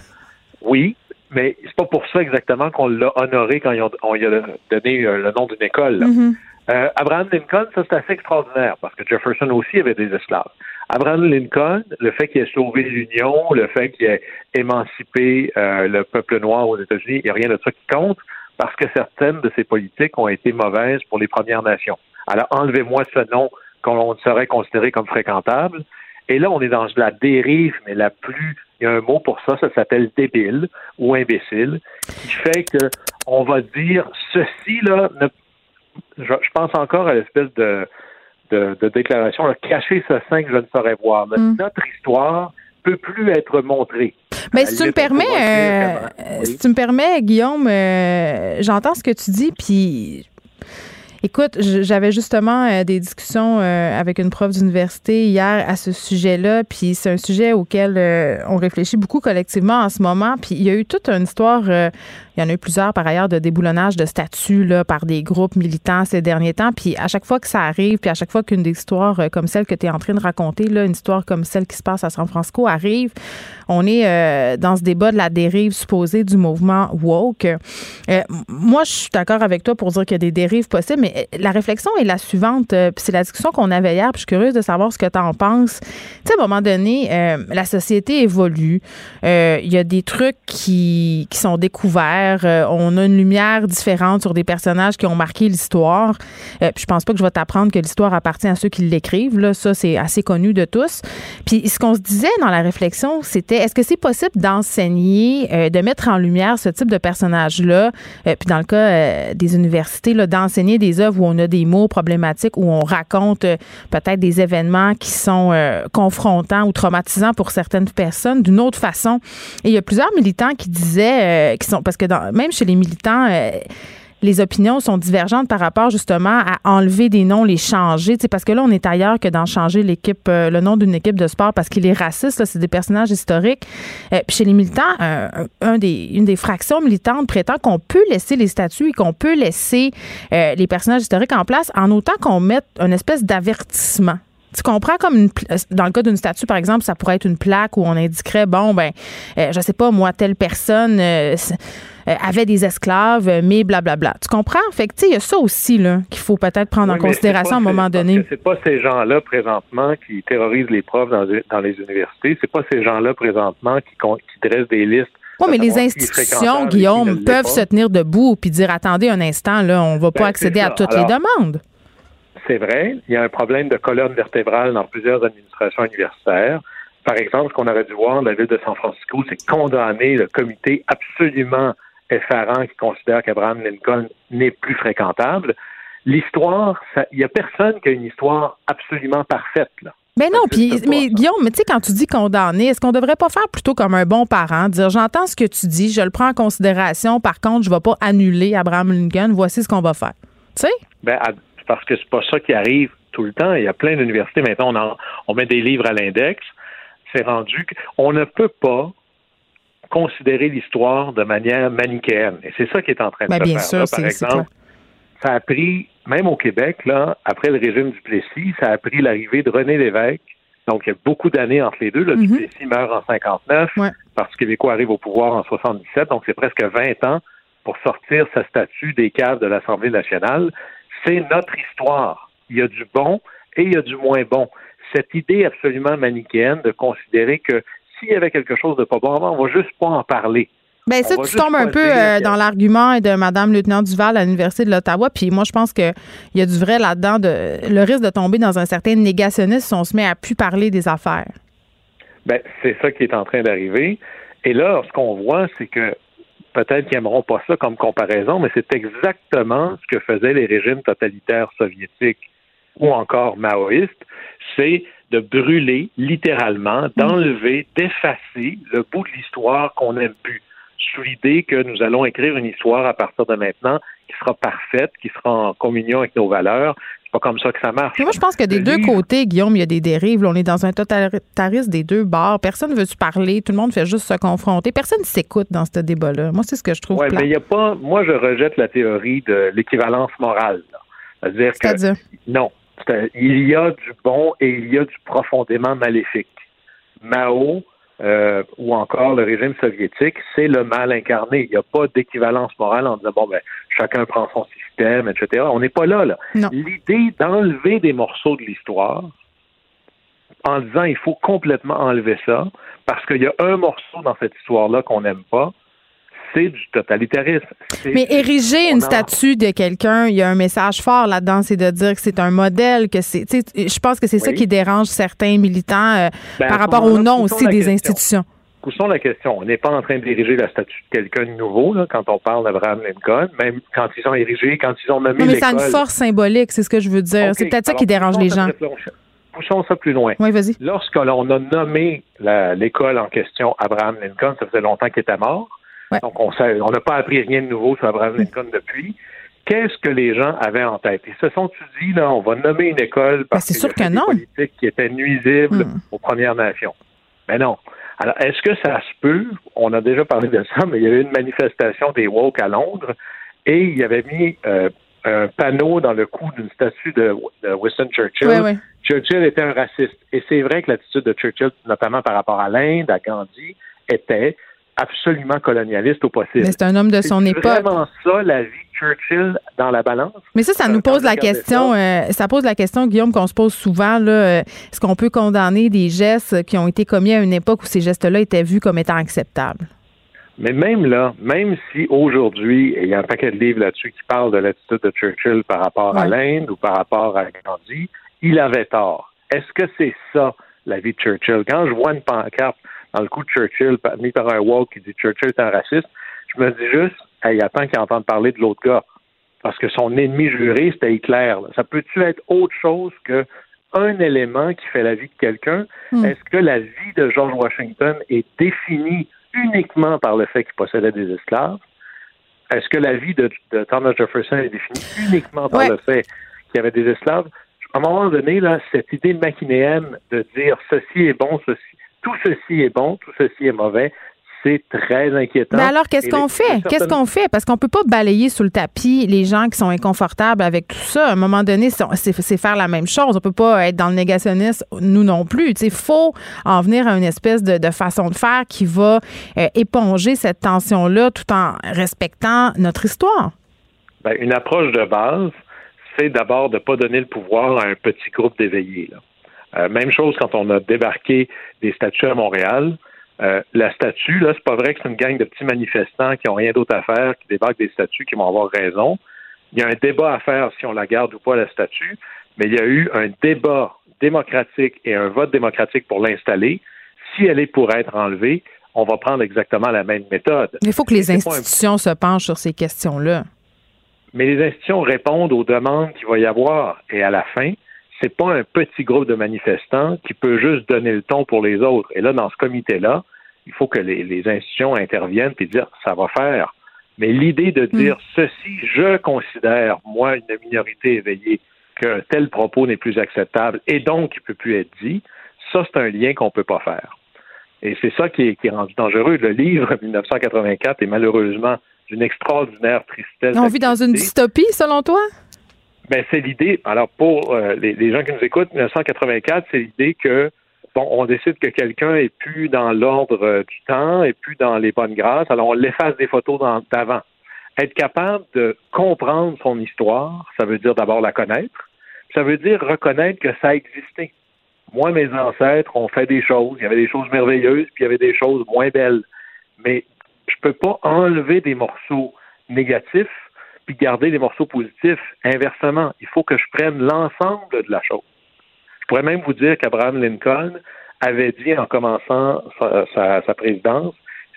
Oui, mais c'est pas pour ça exactement qu'on l'a honoré quand on, lui a donné euh, le nom d'une école. Mm-hmm. Euh, Abraham Lincoln, ça c'est assez extraordinaire parce que Jefferson aussi avait des esclaves. Abraham Lincoln, le fait qu'il ait sauvé l'Union, le fait qu'il ait émancipé euh, le peuple noir aux États-Unis, il n'y a rien de ça qui compte parce que certaines de ses politiques ont été mauvaises pour les Premières Nations. Alors enlevez-moi ce nom qu'on serait considéré comme fréquentable. Et là, on est dans la dérive, mais la plus il y a un mot pour ça, ça s'appelle débile ou imbécile, qui fait que on va dire ceci là. je, pense encore à l'espèce de, de, déclaration cacher ce sein que je ne saurais voir. Mm. Notre histoire peut plus être montrée. Mais si tu me permets, euh, si tu me permets, Guillaume, euh, j'entends ce que tu dis, puis Écoute, j'avais justement euh, des discussions euh, avec une prof d'université hier à ce sujet-là, puis c'est un sujet auquel euh, on réfléchit beaucoup collectivement en ce moment. Puis il y a eu toute une histoire, il y en a eu plusieurs par ailleurs, de déboulonnage de statuts là, par des groupes militants ces derniers temps. Puis à chaque fois que ça arrive, puis à chaque fois qu'une histoire comme celle que tu es en train de raconter, là, une histoire comme celle qui se passe à San Francisco arrive, on est dans ce débat de la dérive supposée du mouvement woke. moi, je suis d'accord avec toi pour dire qu'il y a des dérives possibles, mais la réflexion est la suivante, euh, puis c'est la discussion qu'on avait hier, puis je suis curieuse de savoir ce que tu en penses. Tu sais, à un moment donné, euh, la société évolue. Euh, il y a des trucs qui, qui sont découverts. On a une lumière différente sur des personnages qui ont marqué l'histoire. puis je pense pas que je vais t'apprendre que l'histoire appartient à ceux qui l'écrivent. Là, ça, c'est assez connu de tous. Puis ce qu'on se disait dans la réflexion, c'était est-ce que c'est possible d'enseigner, de mettre en lumière ce type de personnage-là, puis dans le cas des universités, d'enseigner des où on a des mots problématiques, où on raconte euh, peut-être des événements qui sont euh, confrontants ou traumatisants pour certaines personnes d'une autre façon. Et il y a plusieurs militants qui disaient, euh, qui sont, parce que même chez les militants, les opinions sont divergentes par rapport justement à enlever des noms, les changer. Parce que là, on est ailleurs que d'en changer l'équipe, euh, le nom d'une équipe de sport parce qu'il est raciste. C'est des personnages historiques. Euh, puis chez les militants, un des, une des fractions militantes prétend qu'on peut laisser les statuts et qu'on peut laisser euh, les personnages historiques en place en autant qu'on mette une espèce d'avertissement. Tu comprends comme une, dans le cas d'une statue, par exemple, ça pourrait être une plaque où on indiquerait, bon, ben, je sais pas, moi, telle personne euh, avait des esclaves, euh, mais blablabla. Tu comprends? Fait que, tu sais, il y a ça aussi, là, qu'il faut peut-être prendre en considération à un moment donné. C'est pas ces gens-là, présentement, qui terrorisent les profs dans, dans les universités. C'est pas ces gens-là, présentement, qui, qui dressent des listes oui, mais les institutions, Guillaume, peuvent se tenir debout puis dire attendez un instant, là, on va pas ben, accéder à toutes les demandes. C'est vrai. Il y a un problème de colonne vertébrale dans plusieurs administrations universitaires. Par exemple, ce qu'on aurait dû voir dans la ville de San Francisco, c'est condamner le comité absolument effarant qui considère qu'Abraham Lincoln n'est plus fréquentable. L'histoire, il n'y a personne qui a une histoire absolument parfaite. Là. Ben non, puis mais Guillaume, mais tu sais quand tu dis condamner, est-ce qu'on devrait pas faire plutôt comme un bon parent, dire j'entends ce que tu dis, je le prends en considération, par contre, je vais pas annuler Abraham Lincoln, voici ce qu'on va faire. Tu sais? Ben parce que c'est pas ça qui arrive tout le temps, il y a plein d'universités maintenant on, on met des livres à l'index, c'est rendu qu'on ne peut pas considérer l'histoire de manière manichéenne. Et c'est ça qui est en train de ben, se faire. par exemple, ça a pris, même au Québec, là, après le régime du Plessis, ça a pris l'arrivée de René Lévesque. Donc, il y a beaucoup d'années entre les deux. Le mm-hmm. Duplessis meurt en 59, ouais. parce que Québécois arrive au pouvoir en 77. Donc, c'est presque 20 ans pour sortir sa statue des caves de l'Assemblée nationale. C'est notre histoire. Il y a du bon et il y a du moins bon. Cette idée absolument manichéenne de considérer que s'il y avait quelque chose de pas bon on va juste pas en parler. Ben ça, tu tombes un peu euh, dans l'argument de Mme Lieutenant Duval à l'Université de l'Ottawa. Puis moi, je pense qu'il y a du vrai là-dedans. De, le risque de tomber dans un certain négationnisme si on se met à plus parler des affaires. Ben, c'est ça qui est en train d'arriver. Et là, ce qu'on voit, c'est que peut-être qu'ils n'aimeront pas ça comme comparaison, mais c'est exactement ce que faisaient les régimes totalitaires soviétiques ou encore maoïstes. C'est de brûler littéralement, d'enlever, d'effacer le bout de l'histoire qu'on n'aime plus, sous l'idée que nous allons écrire une histoire à partir de maintenant qui sera parfaite, qui sera en communion avec nos valeurs. C'est pas comme ça que ça marche. moi, je pense que des deux côtés, Guillaume, il y a des dérives. on est dans un totalitarisme des deux bords. Personne ne veut se parler. Tout le monde fait juste se confronter. Personne ne s'écoute dans ce débat-là. Moi, c'est ce que je trouve. Oui, mais il y a pas. Moi, je rejette la théorie de l'équivalence morale. C'est-à-dire que. Non il y a du bon et il y a du profondément maléfique. Mao euh, ou encore le régime soviétique, c'est le mal incarné. Il n'y a pas d'équivalence morale en disant bon ben chacun prend son système, etc. On n'est pas là là. L'idée d'enlever des morceaux de l'histoire en disant il faut complètement enlever ça parce qu'il y a un morceau dans cette histoire-là qu'on n'aime pas, c'est du totalitarisme. Mais ériger une statue de quelqu'un, il y a un message fort là-dedans, c'est de dire que c'est un modèle, que c'est. Je pense que c'est ça qui dérange certains militants euh, ben, par rapport au nom aussi des institutions. Poussons la question. On n'est pas en train d'ériger la statue de quelqu'un de nouveau là, quand on parle d'Abraham Lincoln, même quand ils ont érigé, quand ils ont nommé Non, mais ça a une force symbolique, c'est ce que je veux dire. c'est peut-être ça qui dérange les gens. Poussons ça plus loin. Oui, vas-y. Lorsqu'on a nommé l'école en question Abraham Lincoln, ça faisait longtemps qu'il était mort. Donc, on n'a pas appris rien de nouveau sur Abraham Lincoln depuis. Qu'est-ce que les gens avaient en tête? Ils se sont-ils dit, là, on va nommer une école Ben, parce c'est qu'il sûr y a que des politiques qui étaient nuisibles Hmm. aux Premières Nations. Mais non. Alors, est-ce que ça se peut? On a déjà parlé de ça, mais il y avait une manifestation des woke à Londres et il y avait mis euh, un panneau dans le cou d'une statue de, de Winston Churchill. Churchill était un raciste. Et c'est vrai que l'attitude de Churchill, notamment par rapport à l'Inde, à Gandhi, était absolument colonialiste au possible. Mais c'est un homme de son C'est époque. vraiment ça, la vie de Churchill dans la balance? Mais ça, ça nous pose la question, euh, ça pose la question, Guillaume, qu'on se pose souvent, là, euh, est-ce qu'on peut condamner des gestes qui ont été commis à une époque où ces gestes-là étaient vus comme étant acceptables? Mais même là, même si aujourd'hui, il y a un paquet de livres là-dessus qui parlent de l'attitude de Churchill par rapport à l'Inde ou par rapport à Gandhi, il avait tort. Est-ce que c'est ça, la vie de Churchill? Quand je vois une pancarte dans le coup de Churchill, mis par un woke qui dit Churchill est un raciste, je me dis juste, hey, attends qu'il entende parler de l'autre gars. Parce que son ennemi juré, c'était Hitler. là. Ça peut-tu être autre chose que un élément qui fait la vie de quelqu'un? Hmm. Est-ce que la vie de George Washington est définie uniquement par le fait qu'il possédait des esclaves? Est-ce que la vie de, de Thomas Jefferson est définie uniquement par Ouais. le fait qu'il y avait des esclaves? À un moment donné, là, cette idée machinéenne de dire ceci est bon, ceci, tout ceci est bon, tout ceci est mauvais, c'est très inquiétant. Mais alors, qu'est-ce qu'on fait? Qu'est-ce qu'on fait? Parce qu'on peut pas balayer sous le tapis les gens qui sont inconfortables avec tout ça. À un moment donné, c'est faire la même chose. On peut pas être dans le négationnisme, nous non plus. Il faut en venir à une espèce de, de façon de faire qui va euh, éponger cette tension-là tout en respectant notre histoire. Ben, une approche de base, c'est d'abord de ne pas donner le pouvoir à un petit groupe d'éveillés. Euh, même chose quand on a débarqué des statues à Montréal. Euh, la statue, là, c'est pas vrai que c'est une gang de petits manifestants qui ont rien d'autre à faire, qui débarquent des statues, qui vont avoir raison. Il y a un débat à faire si on la garde ou pas, la statue, mais il y a eu un débat démocratique et un vote démocratique pour l'installer. Si elle est pour être enlevée, on va prendre exactement la même méthode. Il faut que les un- institutions se penchent sur ces questions-là. mais les institutions répondent aux demandes qu'il va y avoir. Et à la fin, c'est pas un petit groupe de manifestants qui peut juste donner le ton pour les autres. Et là, dans ce comité-là, il faut que les, les institutions interviennent et dire ça va faire. Mais l'idée de dire ceci, je considère, moi, une minorité éveillée, que tel propos n'est plus acceptable et donc il peut plus être dit, ça, c'est un lien qu'on peut pas faire. Et c'est ça qui est, qui est rendu dangereux. Le livre 1984 est malheureusement d'une extraordinaire tristesse. On vit dans une dystopie, selon toi? Ben, c'est l'idée. Alors, pour euh, les, gens qui nous écoutent, 1984, c'est l'idée que, bon, on décide que quelqu'un est plus dans l'ordre euh, du temps, et plus dans les bonnes grâces, alors on l'efface des photos d'avant. Être capable de comprendre son histoire, ça veut dire d'abord la connaître, ça veut dire reconnaître que ça a existé. Moi, mes ancêtres ont fait des choses, il y avait des choses merveilleuses, puis il y avait des choses moins belles. Mais je peux pas enlever des morceaux négatifs puis garder les morceaux positifs. Inversement, il faut que je prenne l'ensemble de la chose. Je pourrais même vous dire qu'Abraham Lincoln avait dit en commençant sa, sa- sa présidence,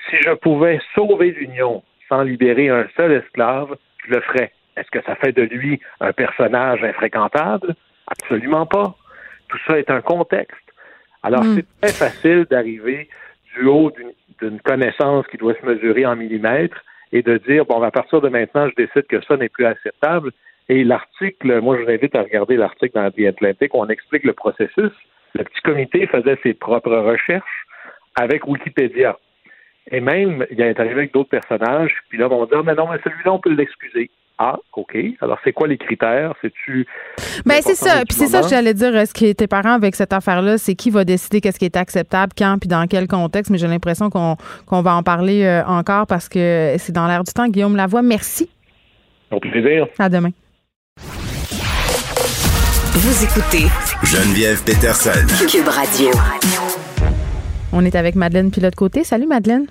si je pouvais sauver l'Union sans libérer un seul esclave, je le ferais. Est-ce que ça fait de lui un personnage infréquentable? Absolument pas. Tout ça est un contexte. Alors, Mm. c'est très facile d'arriver du haut d'une connaissance qui doit se mesurer en millimètres et de dire, bon, à partir de maintenant, je décide que ça n'est plus acceptable. Et l'article, moi, je vous invite à regarder l'article dans The Atlantic où on explique le processus. Le petit comité faisait ses propres recherches avec Wikipédia. Et même, il est arrivé avec d'autres personnages, puis là, on va dire, mais non, mais celui-là, on peut l'excuser. Ah, OK. Alors, c'est quoi les critères? C'est-tu. Ben c'est ça. Puis c'est ça que j'allais dire. euh, Ce qui était parent avec cette affaire-là, c'est qui va décider qu'est-ce qui est acceptable, quand, puis dans quel contexte. Mais j'ai l'impression qu'on qu'on va en parler euh, encore parce que c'est dans l'air du temps. Guillaume Lavoie, merci. Au plaisir. À demain. Vous écoutez Geneviève Peterson. Cube Radio. On est avec Madeleine Pilote-Côté. Salut, Madeleine.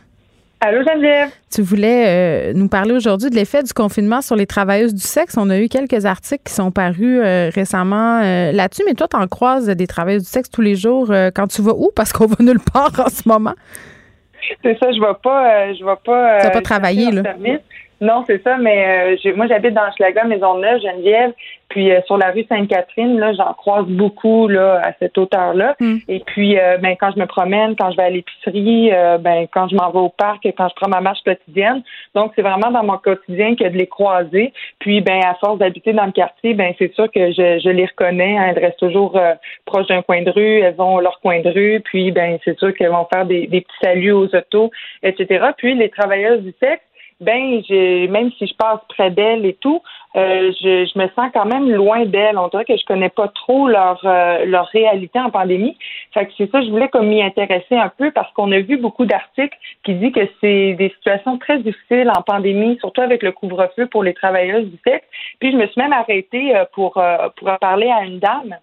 Allô, Geneviève? Tu voulais euh, nous parler aujourd'hui de l'effet du confinement sur les travailleuses du sexe. On a eu quelques articles qui sont parus euh, récemment euh, là-dessus, mais toi, tu en croises des travailleuses du sexe tous les jours euh, quand tu vas où? Parce qu'on va nulle part en ce moment. C'est ça, je vais pas, euh, je vais pas. Tu vas pas euh, travailler, chercher là. service. Non, c'est ça, mais euh, moi j'habite dans Maison Maisonneuve, Geneviève, puis euh, sur la rue Sainte-Catherine, là, j'en croise beaucoup là à cette hauteur-là. Hmm. Et puis euh, ben quand je me promène, quand je vais à l'épicerie, ben quand je m'en vais au parc, quand je prends ma marche quotidienne. Donc c'est vraiment dans mon quotidien que de les croiser. Puis ben à force d'habiter dans le quartier, ben c'est sûr que je, je les reconnais. Hein. elles restent toujours proches d'un coin de rue, elles ont leur coin de rue, puis ben c'est sûr qu'elles vont faire des, des petits saluts aux autos, etc. Puis les travailleuses du sexe ben j'ai même si je passe près d'elle et tout, euh, je, je, me sens quand même loin d'elle. On dirait que je connais pas trop leur euh, leur réalité en pandémie. Fait que c'est ça, je voulais comme m'y intéresser un peu parce qu'on a vu beaucoup d'articles qui disent que c'est des situations très difficiles en pandémie, surtout avec le couvre-feu pour les travailleuses du sexe. Puis je me suis même arrêtée euh, pour pour parler à une dame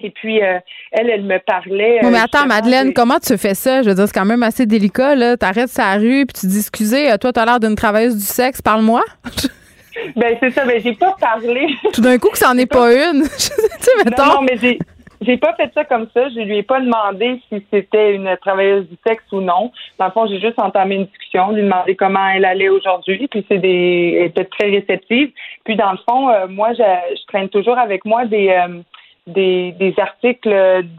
et puis, euh, elle, elle me parlait. mais attends, Madeleine, comment tu fais ça? Je veux dire, c'est quand même assez délicat, là. T'arrêtes sa rue, puis tu dis, excusez, euh, toi, t'as l'air d'une travailleuse du sexe, parle-moi. *laughs* ben, c'est ça, ben, j'ai pas parlé. *laughs* Tout d'un coup, que ça en est pas, *laughs* une. tu sais, mettons. Non, non, mais j'ai. J'ai pas fait ça comme ça. Je lui ai pas demandé si c'était une travailleuse du sexe ou non. Dans le fond, j'ai juste entamé une discussion, lui demander comment elle allait aujourd'hui. Puis c'est des, elle était très réceptive. Puis dans le fond, euh, moi, je, je, traîne toujours avec moi des, des, des articles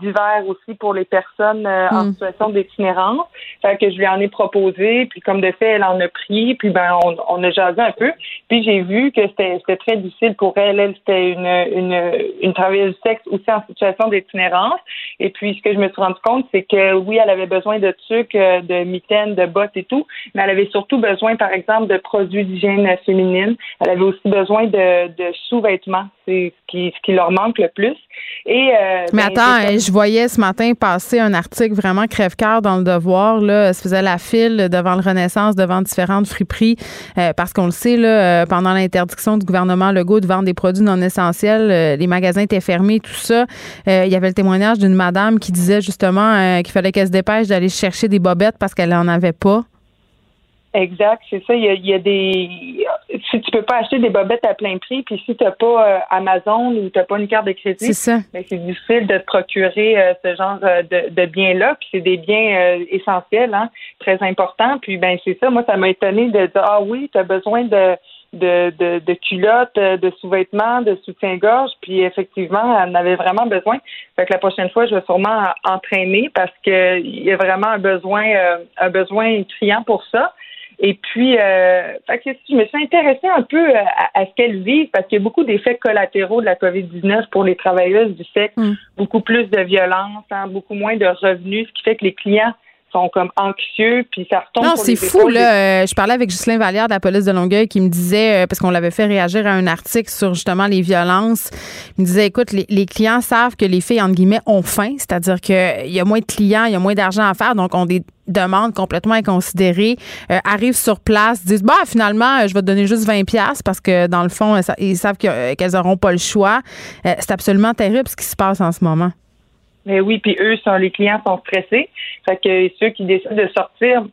divers aussi pour les personnes euh, en hmm. situation d'itinérance. Fait que je lui en ai proposé, puis comme de fait, elle en a pris, puis ben on, on a jasé un peu. Puis j'ai vu que c'était très difficile pour elle. Elle, c'était une, une, une travailleuse du sexe aussi en situation d'itinérance. Et puis ce que je me suis rendu compte, c'est que oui, elle avait besoin de trucs, euh, de mitaines, de bottes et tout, mais elle avait surtout besoin, par exemple, de produits d'hygiène féminine. Elle avait aussi besoin de, de sous-vêtements. C'est ce qui, ce qui leur manque le plus. Et, euh, Mais ben, attends, je voyais ce matin passer un article vraiment crève-cœur dans le Devoir. Là, se faisait la file devant le Renaissance, devant différentes friperies, euh, parce qu'on le sait, là, euh, pendant l'interdiction du gouvernement Legault de vendre des produits non essentiels, les magasins étaient fermés, tout ça. il y avait le témoignage d'une madame qui disait justement qu'il fallait qu'elle se dépêche d'aller chercher des bobettes parce qu'elle n'en avait pas. Exact, c'est ça. Il y, a, il y, a, des. Si tu peux pas acheter des bobettes à plein prix, puis si tu n'as pas euh, Amazon ou tu n'as pas une carte de crédit, c'est ben, difficile de te procurer euh, ce genre euh, de, de biens-là. Puis c'est des biens essentiels, hein, très importants. Puis ben c'est ça. Moi, ça m'a étonné de dire ah oui, tu as besoin de de, de, de culottes, de sous-vêtements, de soutien-gorge, puis effectivement, elle en avait vraiment besoin. Fait que la prochaine fois, je vais sûrement entraîner parce qu'il y a vraiment un besoin, un besoin criant pour ça. Et puis, euh, je me suis intéressée un peu euh, à, ce qu'elles vivent parce qu'il y a beaucoup d'effets collatéraux de la COVID-19 pour les travailleuses du sexe, mm. beaucoup plus de violence, hein, beaucoup moins de revenus, ce qui fait que les clients sont comme anxieux, puis ça retombe. Non, c'est fou, là. Euh, je parlais avec Ghislain Vallière de la police de Longueuil qui me disait, euh, parce qu'on l'avait fait réagir à un article sur justement les violences, il me disait, écoute, les, clients savent que les filles, entre guillemets, ont faim, c'est-à-dire qu'il y a moins de clients, il y a moins d'argent à faire, donc on des demandes complètement inconsidérées, euh, arrivent sur place, disent, bah, finalement, je vais te donner juste 20 pièces parce que dans le fond, ils savent qu'elles n'auront pas le choix. c'est absolument terrible ce qui se passe en ce moment. Mais oui, puis eux, sont, les clients sont stressés. Fait que ceux qui décident de sortir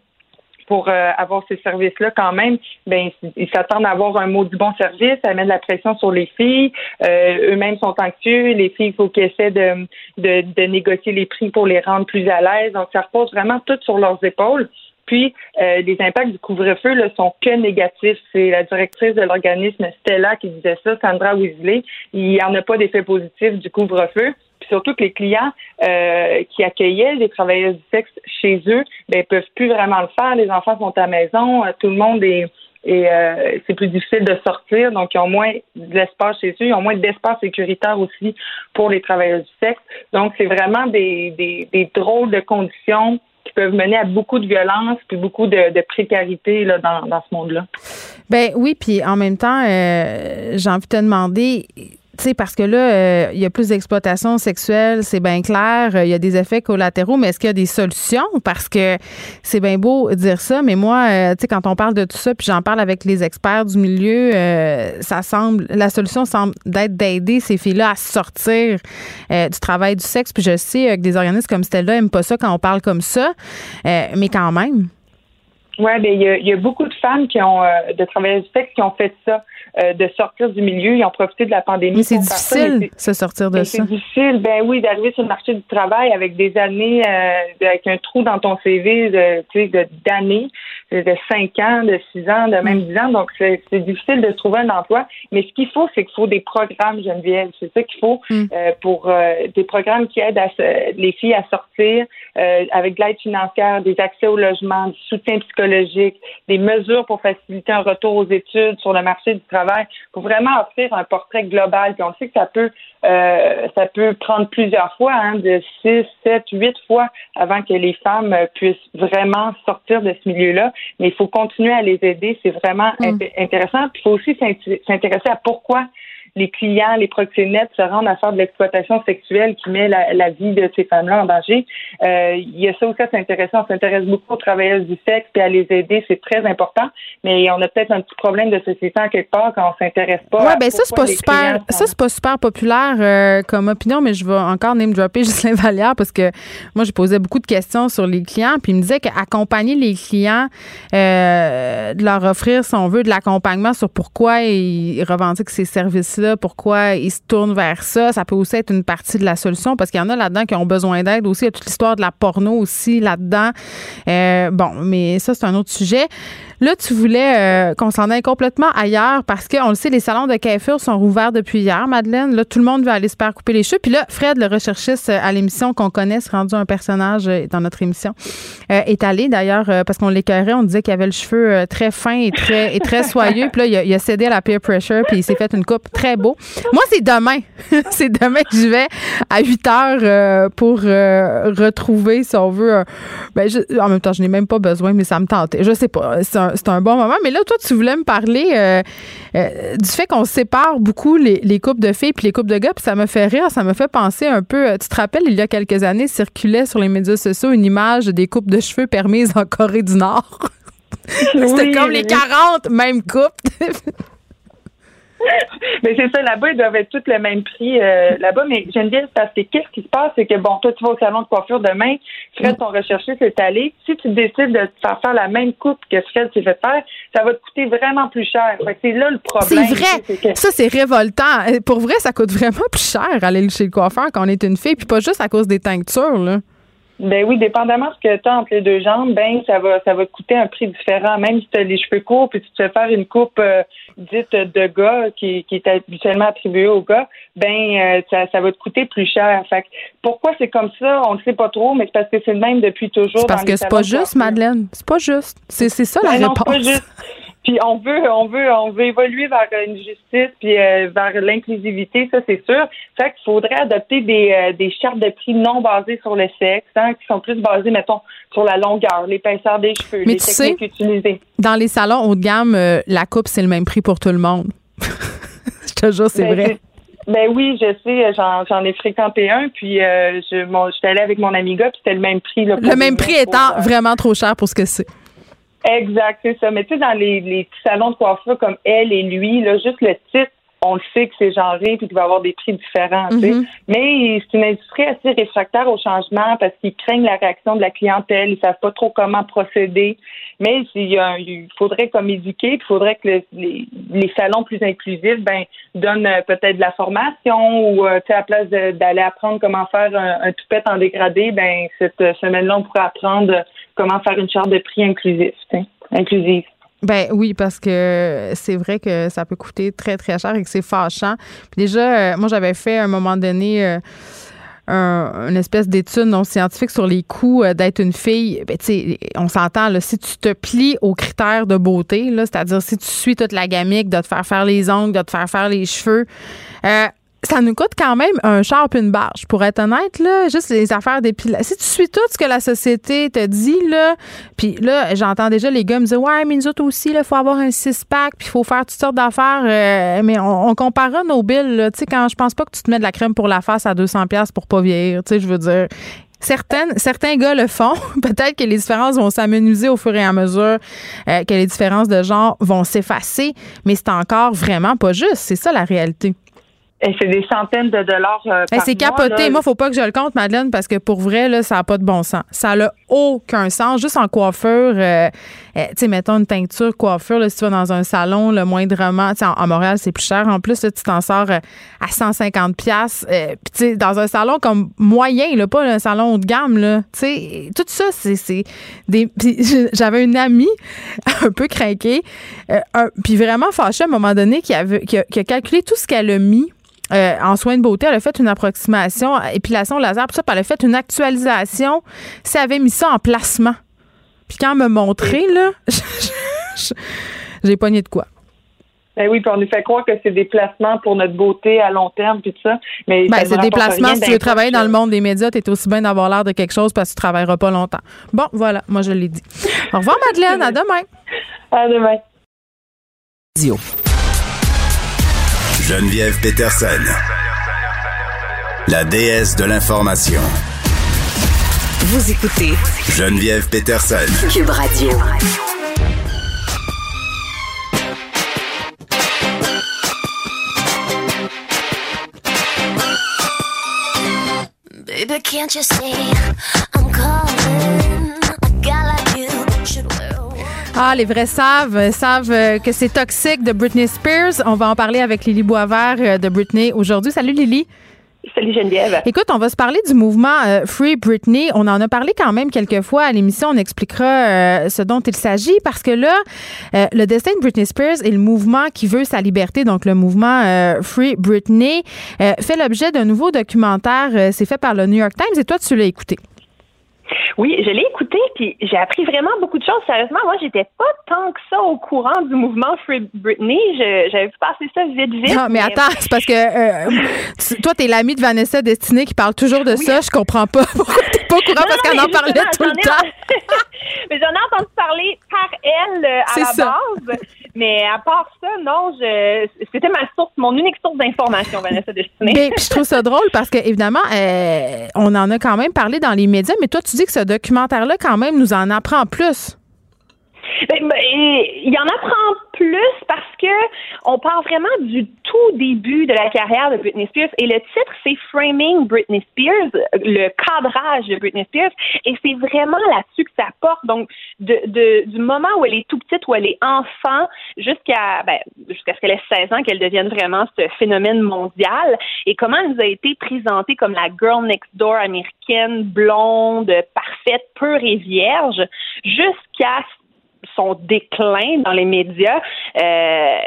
pour euh, avoir ces services-là quand même, ben ils s'attendent à avoir un mot du bon service, ça met de la pression sur les filles. Euh, eux-mêmes sont anxieux. Les filles, il faut qu'ils essaient de, de, de, négocier les prix pour les rendre plus à l'aise. Donc, ça repose vraiment tout sur leurs épaules. Puis, euh, les impacts du couvre-feu ne sont que négatifs. C'est la directrice de l'organisme Stella qui disait ça, Sandra Weasley. Il n'y en a pas d'effet positif du couvre-feu surtout que les clients euh, qui accueillaient les travailleurs du sexe chez eux, ben peuvent plus vraiment le faire. Les enfants sont à la maison, euh, tout le monde est et euh, c'est plus difficile de sortir, donc ils ont moins d'espace chez eux, ils ont moins d'espace sécuritaire aussi pour les travailleurs du sexe. Donc c'est vraiment des, des, drôles de conditions qui peuvent mener à beaucoup de violence puis beaucoup de, de précarité là, dans, dans ce monde-là. Ben oui, puis en même temps, j'ai envie de te demander, sais, parce que là, euh, il y a plus d'exploitation sexuelle, c'est bien clair, euh, il y a des effets collatéraux, mais est-ce qu'il y a des solutions? Parce que c'est bien beau dire ça, mais moi, euh, tu sais, quand on parle de tout ça, puis j'en parle avec les experts du milieu, ça semble, la solution semble d'être d'aider ces filles-là à sortir du travail du sexe. Puis je sais que des organismes comme Stella n'aiment pas ça quand on parle comme ça, mais quand même. Oui, bien, il y, a beaucoup de femmes qui ont, de travailleurs du sexe qui ont fait ça. Euh, de sortir du milieu. Ils ont profité de la pandémie. Mais c'est difficile, se sortir de ça. C'est difficile, ben oui, d'arriver sur le marché du travail avec des années, euh, avec un trou dans ton CV, de, tu sais, d'années. De 5 ans, de 6 ans, de même 10 ans. Donc, c'est difficile de trouver un emploi. Mais ce qu'il faut, c'est qu'il faut des programmes, Geneviève. C'est ça qu'il faut mm. euh, pour euh, des programmes qui aident à, les filles à sortir euh, avec de l'aide financière, des accès au logement, du soutien psychologique, des mesures pour faciliter un retour aux études sur le marché du travail, pour vraiment offrir un portrait global. Puis on sait que ça peut euh, ça peut prendre plusieurs fois, hein, de six, sept, huit fois avant que les femmes puissent vraiment sortir de ce milieu-là. Mais il faut continuer à les aider. C'est vraiment mm. intéressant. Puis il faut aussi s'intéresser à pourquoi les clients, les proxénètes se rendent à faire de l'exploitation sexuelle qui met la, vie de ces femmes-là en danger. Euh, il y a ça aussi, c'est intéressant. On s'intéresse beaucoup aux travailleuses du sexe et à les aider, c'est très important. Mais on a peut-être un petit problème de société en quelque part quand on s'intéresse pas. Ouais, ben ça c'est pas super, ça c'est pas super populaire euh, comme opinion, mais je vais encore name dropper *laughs* Justin Vallière parce que moi je posais beaucoup de questions sur les clients, puis il me disait qu'accompagner les clients, euh, de leur offrir, si on veut, de l'accompagnement sur pourquoi ils revendiquent ces services-là pourquoi ils se tournent vers ça. Ça peut aussi être une partie de la solution parce qu'il y en a là-dedans qui ont besoin d'aide aussi. Il y a toute l'histoire de la porno aussi là-dedans. Euh, bon, mais ça, c'est un autre sujet. Là, tu voulais euh, qu'on s'en aille complètement ailleurs parce qu'on le sait, les salons de coiffure sont rouverts depuis hier, Madeleine. Là, tout le monde veut aller se faire couper les cheveux. Puis là, Fred, le recherchiste à l'émission qu'on connaît, rendu un personnage euh, dans notre émission, euh, est allé d'ailleurs parce qu'on l'écœurait. On disait qu'il avait le cheveu très fin et très, et très *laughs* soyeux. Puis là, il a, cédé à la peer pressure puis il s'est fait une coupe très beau. Moi, c'est demain. *laughs* c'est demain que je vais à 8 heures pour retrouver, si on veut. Ben, en même temps, je n'ai même pas besoin, mais ça me tentait. Je sais pas c'est un bon moment. Mais là, toi, tu voulais me parler euh, euh, du fait qu'on sépare beaucoup les, les, couples de filles puis les couples de gars. Puis ça me fait rire, ça me fait penser un peu. Euh, tu te rappelles, il y a quelques années, circulait sur les médias sociaux une image des coupes de cheveux permises en Corée du Nord. *laughs* C'était comme les 40 mêmes coupes. *laughs* *laughs* mais c'est ça, là-bas, ils doivent être tous le même prix euh, là-bas. Mais Geneviève, parce que qu'est-ce qui se passe, c'est que bon, toi, tu vas au salon de coiffure demain, Fred, ton recherché s'est allé. Si tu décides de faire faire la même coupe que Fred s'est fait faire, ça va te coûter vraiment plus cher. c'est là le problème. C'est vrai. Ça, c'est révoltant. Euh, pour vrai, ça coûte vraiment *laughs* plus cher aller chez le coiffeur quand on est une fille, puis pas juste à cause des teintures, là. Ben oui, dépendamment de ce que tu as entre les deux jambes, ben ça va ça va te coûter un prix différent. Même si tu as les cheveux courts puis tu te fais faire une coupe euh, dite de gars qui, qui est habituellement attribuée aux gars, ben euh, ça, ça va te coûter plus cher. Fait pourquoi c'est comme ça, on ne sait pas trop, mais c'est parce que c'est le même depuis toujours. C'est parce que c'est pas juste, Madeleine. C'est pas juste. C'est ça la ben réponse. *laughs* Puis on veut, on veut, on veut évoluer vers une justice puis euh, vers l'inclusivité, ça c'est sûr. Fait qu'il faudrait adopter des, euh, des chartes de prix non basées sur le sexe, hein, qui sont plus basées, mettons, sur la longueur, l'épaisseur des cheveux, les techniques utilisées. Dans les salons haut de gamme, euh, la coupe c'est le même prix pour tout le monde. *laughs* je te jure, c'est ben, vrai. Ben oui, je sais, j'en ai fréquenté un, puis euh, je, j'étais allée avec mon ami gars, puis c'était le même prix. le même prix étant vraiment trop cher pour ce que c'est. Exact, c'est ça. Mais tu sais, dans les, les petits salons de coiffure comme elle et lui, là, juste le titre, on le sait que c'est genré puis qu'il va avoir des prix différents. Mm-hmm. Mais c'est une industrie assez réfractaire au changement parce qu'ils craignent la réaction de la clientèle, ils savent pas trop comment procéder. Mais il, faudrait comme éduquer, il faudrait que les, les, salons plus inclusifs ben donnent euh, peut-être de la formation ou euh, tu sais à place d'aller apprendre comment faire un, un toupette en dégradé, ben cette semaine-là on pourrait apprendre comment faire une charte de prix inclusif, inclusive. Ben oui, parce que c'est vrai que ça peut coûter très, très cher et que c'est fâchant. Puis déjà, euh, moi, j'avais fait à un moment donné euh, une espèce d'étude non scientifique sur les coûts euh, d'être une fille. Ben, on s'entend, si tu te plies aux critères de beauté, c'est-à-dire si tu suis toute la gamique de te faire faire les ongles, de te faire faire les cheveux, ça nous coûte quand même un char une barge. Pour être honnête, là, juste les affaires d'épilation. Si tu suis tout ce que la société te dit, là, puis là, j'entends déjà les gars me dire Ouais, mais nous autres aussi, il faut avoir un six-pack, puis il faut faire toutes sortes d'affaires. Euh, mais on, comparera nos billes, tu sais, quand je pense pas que tu te mets de la crème pour la face à 200$ pour pas vieillir, tu sais, je veux dire. Certaines, certains gars le font. *laughs* Peut-être que les différences vont s'amenuiser au fur et à mesure euh, que les différences de genre vont s'effacer, mais c'est encore vraiment pas juste. C'est ça la réalité. Et c'est des centaines de dollars euh, par C'est capoté. Moi, faut pas que je le compte, Madeleine, parce que pour vrai, là, ça n'a pas de bon sens. Ça n'a aucun sens. Juste en coiffure, euh, tu sais, mettons une teinture, coiffure, là, si tu vas dans un salon, le moindrement, tu sais, en, Montréal, c'est plus cher. En plus, là, tu t'en sors à 150 pièces. Puis, tu sais, dans un salon comme moyen, là, pas un salon haut de gamme, là, tu sais, tout ça, c'est des... *laughs* J'avais une amie *laughs* un peu craquée, puis vraiment fâchée à un moment donné, qui, avait, qui, a, calculé tout ce qu'elle a mis euh, en soins de beauté, elle a fait une approximation, épilation laser, tout ça, puis elle a fait une actualisation. Si elle avait mis ça en placement. Puis quand elle m'a montré, là, *laughs* j'ai pogné de quoi. Ben oui, puis on nous fait croire que c'est des placements pour notre beauté à long terme, puis tout ça. Mais ben, c'est des placements. Si tu veux travailler dans le monde des médias, tu es aussi bien d'avoir l'air de quelque chose parce que tu travailleras pas longtemps. Bon, voilà, moi je l'ai dit. Au revoir, *laughs* Madeleine. À demain. À demain. Geneviève Peterson, la déesse de l'information. Vous écoutez Geneviève Peterson, Cube Radio. Baby, can't you see? I'm calling? A guy ah, les vrais savent, savent euh, que c'est toxique de Britney Spears. On va en parler avec Lily Boisvert euh, de Britney aujourd'hui. Salut Lily. Salut Geneviève. Écoute, on va se parler du mouvement euh, Free Britney. On en a parlé quand même quelques fois à l'émission. On expliquera ce dont il s'agit parce que là, le destin de Britney Spears et le mouvement qui veut sa liberté, donc le mouvement Free Britney, fait l'objet d'un nouveau documentaire. C'est fait par le New York Times et toi, tu l'as écouté. Oui, je l'ai écouté, puis j'ai appris vraiment beaucoup de choses. Sérieusement, moi, j'étais pas tant que ça au courant du mouvement Free Britney. J'avais vu passer ça vite, vite. Non, mais, attends, c'est parce que euh, *laughs* toi, t'es l'ami de Vanessa Destinée qui parle toujours de ça. Je comprends pas *laughs* pourquoi t'es pas au courant parce qu'elle en parlait tout le temps. *laughs* mais j'en ai entendu parler par elle euh, à la base. Mais à part ça, non, je, c'était ma source, mon unique source d'information, Vanessa Destinée. Mais je trouve ça drôle parce que, évidemment, euh, on en a quand même parlé dans les médias, mais toi, tu dis que ce documentaire-là, quand même, nous en apprend plus. Ben, ben, il y en apprend plus parce que on parle vraiment du tout début de la carrière de Britney Spears et le titre c'est Framing Britney Spears, le cadrage de Britney Spears et c'est vraiment là-dessus que ça porte. Donc de, du moment où elle est tout petite, où elle est enfant, jusqu'à ben, jusqu'à ce qu'elle ait 16 ans, qu'elle devienne vraiment ce phénomène mondial et comment elle nous a été présentée comme la girl next door américaine, blonde, parfaite, pure et vierge, jusqu'à son déclin dans les médias euh,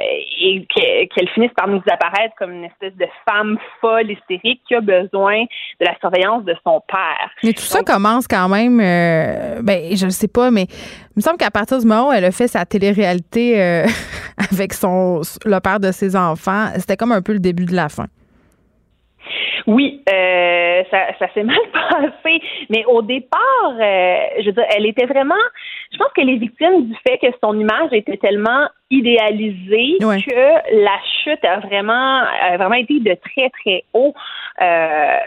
et qu'elle finisse par nous apparaître comme une espèce de femme folle, hystérique qui a besoin de la surveillance de son père. Mais tout ça commence quand même, euh, ben je ne sais pas, mais il me semble qu'à partir du moment où elle a fait sa télé-réalité euh, *laughs* avec son le père de ses enfants, c'était comme un peu le début de la fin. Oui, euh, ça, ça s'est mal *laughs* passé, mais au départ, euh, je veux dire, elle était vraiment. Je pense que les victimes du fait que son image était tellement idéalisée que la chute a vraiment, a vraiment été de très très haut. Euh,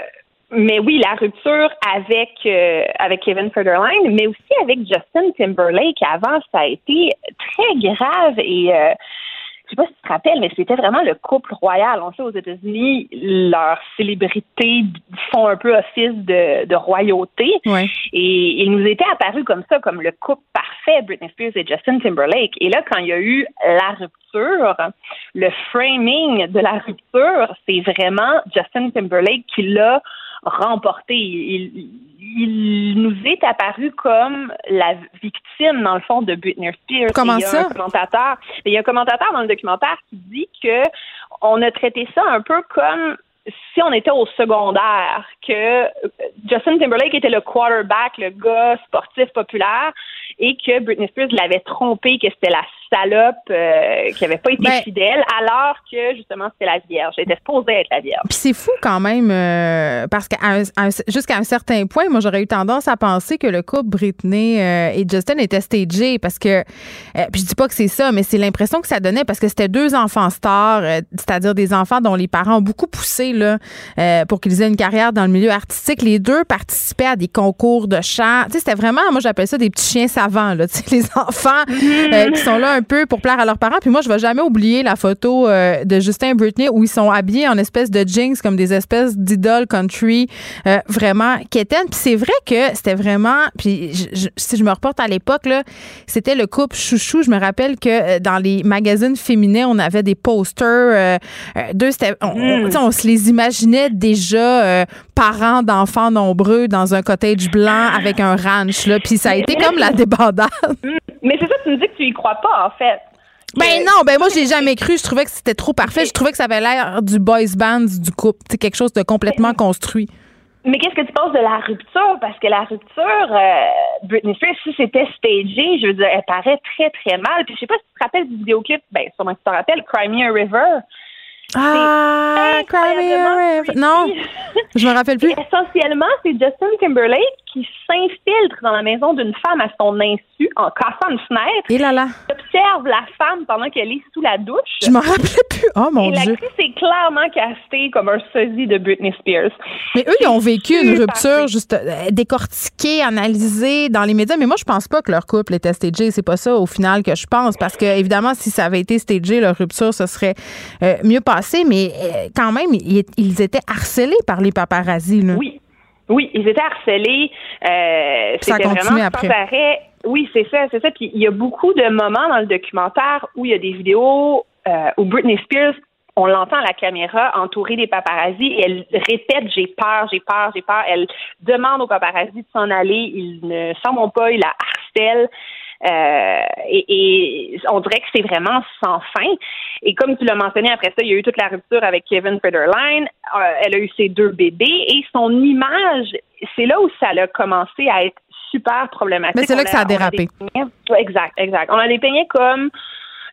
mais oui, la rupture avec euh, avec Kevin Federline, mais aussi avec Justin Timberlake avant, ça a été très grave et euh, sais pas si tu te rappelles, mais c'était vraiment le couple royal. On sait aux États-Unis, leurs célébrités font un peu office de, royauté. Et ils nous étaient apparus comme ça, comme le couple parfait, Britney Spears et Justin Timberlake. Et là, quand il y a eu la rupture, le framing de la rupture, c'est vraiment Justin Timberlake qui l'a remporté. Il, il, nous est apparu comme la victime, dans le fond, de Britney Spears. Comment il y a Un commentateur, il y a un commentateur dans le documentaire qui dit que on a traité ça un peu comme si on était au secondaire, que Justin Timberlake était le quarterback, le gars sportif populaire, et que Britney Spears l'avait trompé, que c'était la salope euh, qui avait pas été ben, fidèle, alors que justement c'était la Vierge. Elle était supposée être la Vierge. Puis c'est fou quand même, euh, parce qu'à jusqu'à un certain point, moi j'aurais eu tendance à penser que le couple Britney euh, et Justin était stagé, parce que, puis je dis pas que c'est ça, mais c'est l'impression que ça donnait, parce que c'était deux enfants stars, c'est-à-dire des enfants dont les parents ont beaucoup poussé là pour qu'ils aient une carrière dans le milieu artistique. Les deux participaient à des concours de chant. Tu sais, c'était vraiment, moi j'appelle ça des petits chiens savants, là, tu sais, les *laughs* enfants euh, qui sont là un peu pour plaire à leurs parents. Puis moi, je vais jamais oublier la photo euh, de Justin et Britney où ils sont habillés en espèce de jeans comme des espèces d'idoles country euh, vraiment quétaines. Puis c'est vrai que c'était vraiment, puis je- je- si je me reporte à l'époque, là, c'était le couple chouchou. Je me rappelle que euh, dans les magazines féminins, on avait des posters. euh, euh, deux, c'était, on, sais, on se les imaginait déjà euh, parents d'enfants nombreux dans un cottage blanc avec un ranch. Là. Puis ça a été comme la débandade. Mais c'est ça, tu me dis que tu y crois pas, en fait. Ben non, ben moi j'ai jamais cru. Je trouvais que c'était trop parfait. Je trouvais que ça avait l'air du boys band du couple. C'est quelque chose de complètement construit. Mais qu'est-ce que tu penses de la rupture? Parce que la rupture, euh, Britney Spears, si c'était stagé, je veux dire, elle paraît très, très mal. Puis je sais pas si tu te rappelles du vidéoclip, ben sûrement que tu te rappelles, Cry Me a River. Ah, Cry Me a River. Non, je me rappelle plus. *laughs* Essentiellement, c'est Justin Timberlake qui s'infiltre dans la maison d'une femme à son insu en cassant une fenêtre. Et là là. Observe la femme pendant qu'elle est sous la douche. Je m'en rappelais plus. Oh mon Et Dieu. l'actrice est clairement castée comme un sosie de Britney Spears. Mais eux, ils ont vécu une rupture juste euh, décortiquée, analysée dans les médias. Mais moi, je pense pas que leur couple était stagé. C'est pas ça au final que je pense. Parce que, évidemment, si ça avait été stagé, leur rupture, ce serait euh, mieux passé. Mais euh, quand même, ils, ils étaient harcelés par les paparazzis. Là. Oui. Oui, ils étaient harcelés. Euh, c'était vraiment après. sans arrêt. Oui, c'est ça, c'est ça. Puis il y a beaucoup de moments dans le documentaire où il y a des vidéos euh, où Britney Spears, on l'entend à la caméra entourée des paparazzis et elle répète j'ai peur, j'ai peur, j'ai peur. Elle demande aux paparazzis de s'en aller. Ils ne s'en vont pas, ils la harcèlent. Euh, et, et on dirait que c'est vraiment sans fin. Et comme tu l'as mentionné, après ça, il y a eu toute la rupture avec Kevin Federline. Euh, elle a eu ses deux bébés et son image, c'est là où ça a commencé à être super problématique. Mais c'est là que ça a dérapé. exact, exact. On a dépeigné comme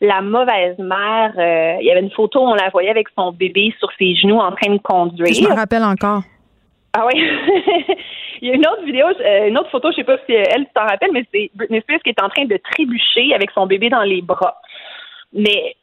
la mauvaise mère. Euh, il y avait une photo, on la voyait avec son bébé sur ses genoux en train de conduire. Je me rappelle encore. Ah oui. *laughs* Il y a une autre vidéo, euh, une autre photo, je sais pas si elle tu t'en rappelle, mais c'est Britney Spears qui est en train de trébucher avec son bébé dans les bras. Mais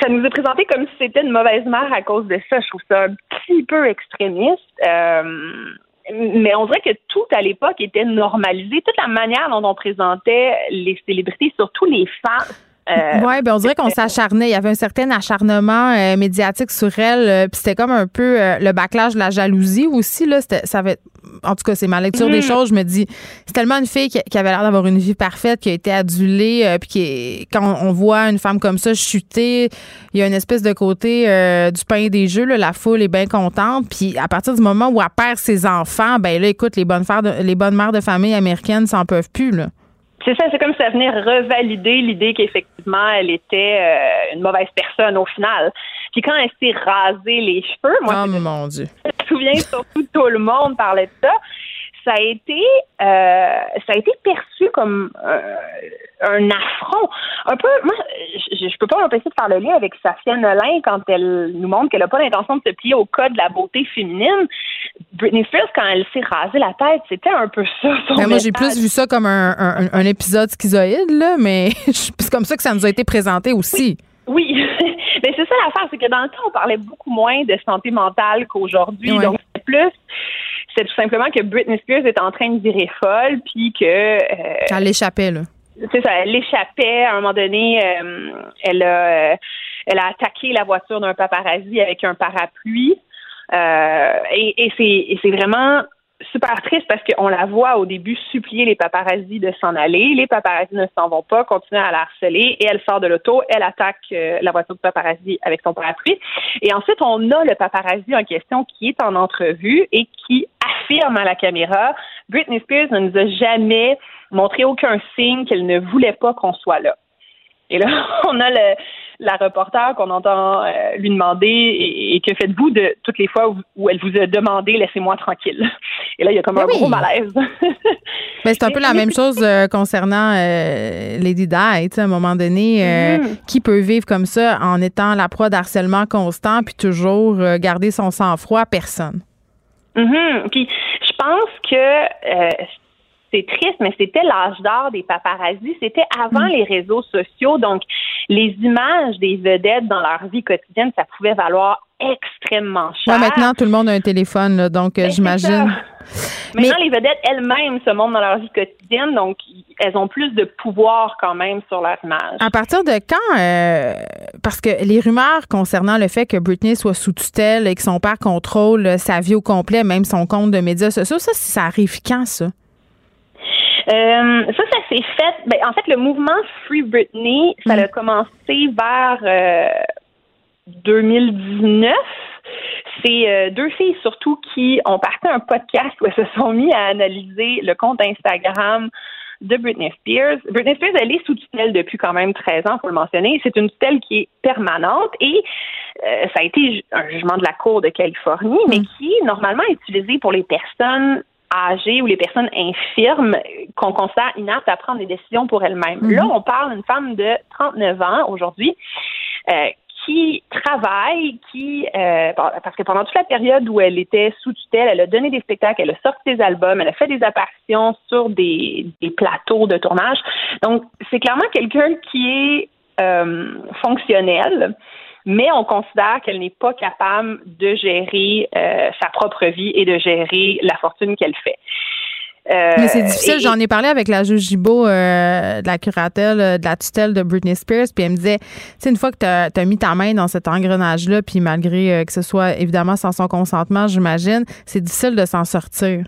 ça nous est présenté comme si c'était une mauvaise mère à cause de ça. Je trouve ça un petit peu extrémiste. Euh, mais on dirait que tout à l'époque était normalisé. Toute la manière dont on présentait les célébrités, surtout les femmes. Euh, oui, ben on dirait qu'on s'acharnait. Il y avait un certain acharnement euh, médiatique sur elle. euh, Puis c'était comme un peu euh, le backlash de la jalousie aussi. Là. Ça avait, en tout cas, c'est ma lecture des Mhm. choses. Je me dis, c'est tellement une fille qui, qui avait l'air d'avoir une vie parfaite, qui a été adulée. puis qui est- quand on voit une femme comme ça chuter, il y a une espèce de côté du pain et des jeux. là, la foule est bien contente. Puis à partir du moment où elle perd ses enfants, ben là, écoute, les bonnes, de- les bonnes mères de famille américaines s'en peuvent plus. Là. C'est ça, c'est comme si ça venait revalider l'idée qu'effectivement, elle était euh, une mauvaise personne au final. Puis quand elle s'est rasée les cheveux, moi, oh mon Dieu. je me souviens surtout tout le monde parlait de ça. Ça a été, euh, ça a été perçu comme euh, un affront. Un peu, moi, je, je peux pas m'empêcher de faire le lien avec Safia Nolin quand elle nous montre qu'elle n'a pas l'intention de se plier au code de la beauté féminine. Britney Spears, quand elle s'est rasée la tête, c'était un peu ça. Son Ben, moi, j'ai plus vu ça comme un, un- un épisode schizoïde, là, mais *laughs* c'est comme ça que ça nous a été présenté aussi. Oui, *laughs* mais c'est ça l'affaire, c'est que dans le temps, on parlait beaucoup moins de santé mentale qu'aujourd'hui. Ouais. Donc, c'est plus, c'est tout simplement que Britney Spears est en train de virer folle, puis que. euh, Elle l'échappait, là. c'est ça, elle l'échappait. À un moment donné, euh, elle, a, euh, elle a attaqué la voiture d'un paparazzi avec un parapluie. Euh, et et c'est et c'est vraiment super triste parce qu'on la voit au début supplier les paparazzis de s'en aller. Les paparazzis ne s'en vont pas, continuent à la harceler et elle sort de l'auto, elle attaque euh, la voiture du paparazzi avec son parapluie. Et ensuite, on a le paparazzi en question qui est en entrevue et qui affirme à la caméra Britney Spears ne nous a jamais montré aucun signe qu'elle ne voulait pas qu'on soit là. Et là, *laughs* on a le, la reporter qu'on entend euh, lui demander et, et que faites-vous de toutes les fois où, où elle vous a demandé laissez-moi tranquille. *laughs* Et là, il y a comme Ben un oui. gros malaise. *laughs* Ben, c'est un peu la même chose euh, concernant euh, Lady Di. À un moment donné, Mhm. qui peut vivre comme ça en étant la proie d'harcèlement constant puis toujours garder son sang-froid? Personne? Mhm. Puis je pense que c'est triste, mais c'était l'âge d'or des paparazzis. C'était avant les réseaux sociaux, donc les images des vedettes dans leur vie quotidienne, ça pouvait valoir extrêmement cher. Ouais, maintenant, tout le monde a un téléphone, là, donc euh, Ben, j'imagine. Maintenant, les vedettes elles-mêmes se montrent dans leur vie quotidienne, donc elles ont plus de pouvoir quand même sur leur image. À partir de quand, euh, parce que les rumeurs concernant le fait que Britney soit sous tutelle et que son père contrôle sa vie au complet, même son compte de médias sociaux, ça, ça arrive quand, ça? Euh, ça, ça s'est fait. Ben, en fait, le mouvement Free Britney, ça a commencé vers euh, 2019. C'est euh, deux filles surtout qui ont parti un podcast où elles se sont mis à analyser le compte Instagram de Britney Spears. Britney Spears, elle est sous tutelle depuis quand même 13 ans, faut le mentionner. C'est une tutelle qui est permanente et euh, ça a été un jugement de la Cour de Californie, mais qui est normalement utilisé pour les personnes âgées ou les personnes infirmes qu'on considère inaptes à prendre des décisions pour elles-mêmes. Mhm. Là, on parle d'une femme de 39 ans aujourd'hui euh, qui travaille, qui euh, parce que pendant toute la période où elle était sous tutelle, elle a donné des spectacles, elle a sorti des albums, elle a fait des apparitions sur des, des plateaux de tournage. Donc, c'est clairement quelqu'un qui est euh, fonctionnel, mais on considère qu'elle n'est pas capable de gérer euh, sa propre vie et de gérer la fortune qu'elle fait. Euh, Mais c'est difficile. J'en ai parlé avec la juge Gibault euh, de la curatelle, euh, de la tutelle de Britney Spears, puis elle me disait, tu une fois que tu as, mis ta main dans cet engrenage-là, puis malgré euh, que ce soit évidemment sans son consentement, j'imagine, c'est difficile de s'en sortir.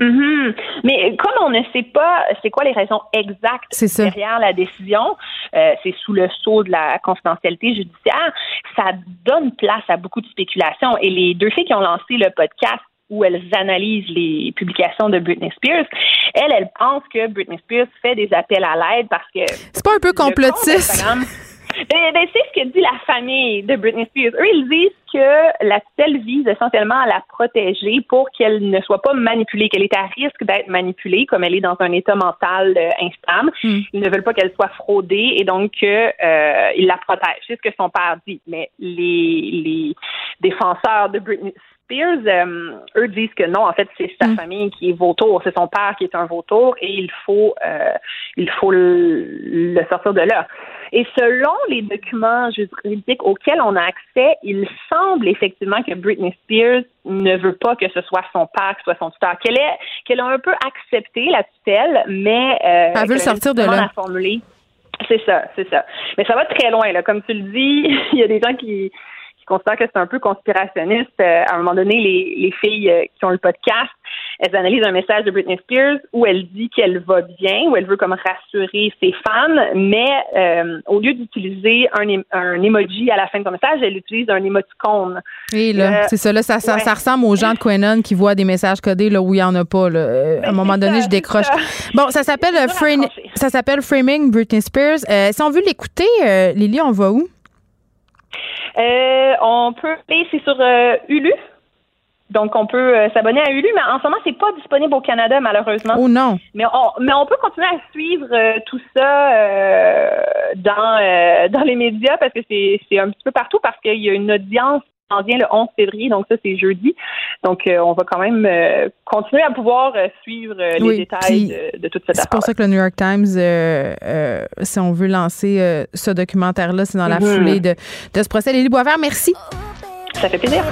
Mhm. Mais comme on ne sait pas c'est quoi les raisons exactes derrière la décision, euh, c'est sous le sceau de la confidentialité judiciaire, ça donne place à beaucoup de spéculations. Et les deux filles qui ont lancé le podcast où elles analysent les publications de Britney Spears, elles, elles pensent que Britney Spears fait des appels à l'aide parce que... C'est pas un peu complotiste? *laughs* Ben, ben, c'est ce que dit la famille de Britney Spears. Eux, ils disent que la tutelle vise essentiellement à la protéger pour qu'elle ne soit pas manipulée, qu'elle est à risque d'être manipulée, comme elle est dans un état mental euh, instable. Ils ne veulent pas qu'elle soit fraudée et donc euh, euh, ils la protègent. C'est ce que son père dit. Mais les, les défenseurs de Britney Spears, euh, eux disent que non, en fait, c'est sa famille qui est vautour, c'est son père qui est un vautour et il faut, euh, il faut le, le sortir de là. Et selon les documents juridiques auxquels on a accès, il semble effectivement que Britney Spears ne veut pas que ce soit son père qui soit son tuteur, qu'elle a un peu accepté la tutelle, mais euh, Elle veut le sortir de là. la formuler. C'est ça, c'est ça. Mais ça va très loin, là. Comme tu le dis, *laughs* il y a des gens qui, qui considèrent que c'est un peu conspirationniste. Euh, à un moment donné, les, les filles euh, qui ont le podcast, elles analysent un message de Britney Spears où elle dit qu'elle va bien, où elle veut comme rassurer ses fans, mais euh, au lieu d'utiliser un, un emoji à la fin de son message, elle utilise un émoticône. Et là, Euh, c'est ça, là, ça, ça, ouais. ça ressemble aux gens de Quenon qui voient des messages codés là où il n'y en a pas. Là. À un moment donné, je décroche. Bon, ça s'appelle ça s'appelle Framing Britney Spears. Euh, si on veut l'écouter, Lily, on va où? Euh, on peut aller, c'est sur euh, Hulu. Donc, on peut euh, s'abonner à Hulu, mais en ce moment, c'est pas disponible au Canada, malheureusement. Oh non. Mais on, mais on peut continuer à suivre euh, tout ça euh, dans, dans les médias parce que c'est c'est un petit peu partout parce qu'il y a une audience qui en vient le 11 février, donc ça, c'est jeudi. Donc, euh, on va quand même euh, continuer à pouvoir euh, suivre les Oui, détails de, de toute cette C'est affaire. pour ça que le New York Times, si on veut lancer ce documentaire-là, c'est dans la Mhm. foulée de, de ce procès. Lily Boisvert, merci. Ça fait plaisir.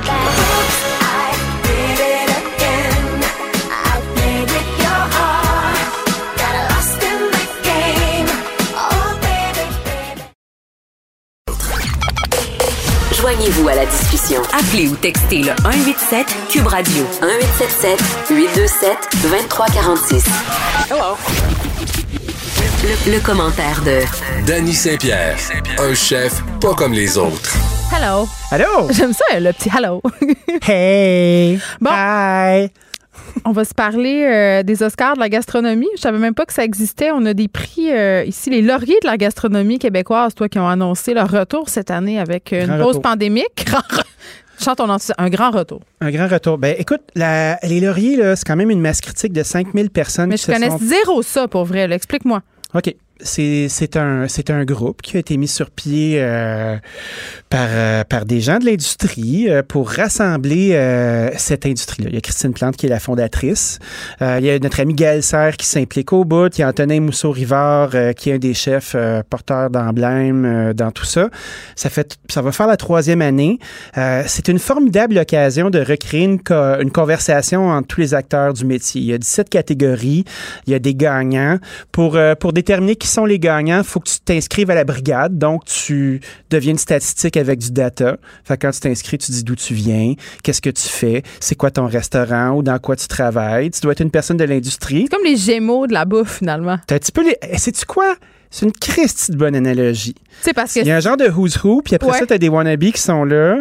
Joignez-vous à la discussion. Appelez ou textez le 187 Cube Radio 1877 827 2346. Le, le commentaire de Danny Saint-Pierre, un chef pas comme les autres. Hello. Allô? J'aime ça, le petit hello. hey. Bon. On va se parler euh, des Oscars de la gastronomie. Je savais même pas que ça existait. On a des prix euh, ici, les lauriers de la gastronomie québécoise, toi, qui ont annoncé leur retour cette année avec une Grand pause retour. pandémique. *laughs* Chante on un grand retour. Un grand retour. Ben, écoute, la- les lauriers, là, c'est quand même une masse critique de 5000 personnes Mais je connais sont- zéro ça pour vrai. Explique-moi. OK. C'est un, un groupe qui a été mis sur pied euh, par, euh, par des gens de l'industrie euh, pour rassembler cette industrie-là. Il y a Christine Plante qui est la fondatrice. Il y a notre ami Gaël Serre qui s'implique au bout. Il y a Antonin Mousseau-Rivard qui est un des chefs porteurs d'emblèmes dans tout ça. Ça, fait, ça va faire la troisième année. C'est une formidable occasion de recréer une, co- une conversation entre tous les acteurs du métier. Il y a 17 catégories. Il y a des gagnants. Pour, pour déterminer qui sont les gagnants, il faut que tu t'inscrives à la brigade. Donc, tu deviens une statistique avec du data. Fait que quand tu t'inscris, tu dis d'où tu viens, qu'est-ce que tu fais, c'est quoi ton restaurant ou dans quoi tu travailles. Tu dois être une personne de l'industrie. C'est comme les gémeaux de la bouffe, finalement. T'as un petit peu les. eh, Sais-tu quoi? C'est une Christie de bonne analogie. C'est parce que. Il y a un genre de who's who, puis après Ouais. ça, t'as des wannabes qui sont là.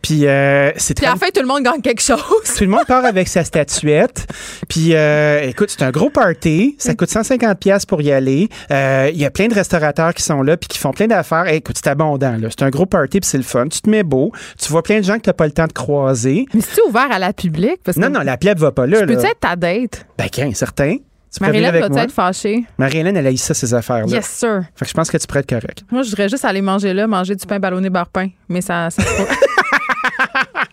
Puis euh, c'est Puis à la fin, tout le monde gagne quelque chose. tout le monde part avec sa statuette. Puis, euh, écoute, c'est un gros party. Ça coûte 150 pièces pour y aller. Euh, Il y a plein de restaurateurs qui sont là puis qui font plein d'affaires. Eh, écoute, c'est abondant. là. C'est un gros party puis c'est le fun. Tu te mets beau. Tu vois plein de gens que t'as pas le temps de croiser. Mais c'est ouvert à la public? Parce que Non, non, la plèbe va pas là. Peux-tu là. être ta date? Ben, qu'un, certain. Marie-Hélène avec va-tu moi? être fâchée? Marie-Hélène, elle a eu ça, ces affaires-là. Yes, sir. Fait que je pense que tu pourrais être correct. Moi, je voudrais juste aller manger là, manger du pain ballonné bar pain. Mais ça, ça. *laughs*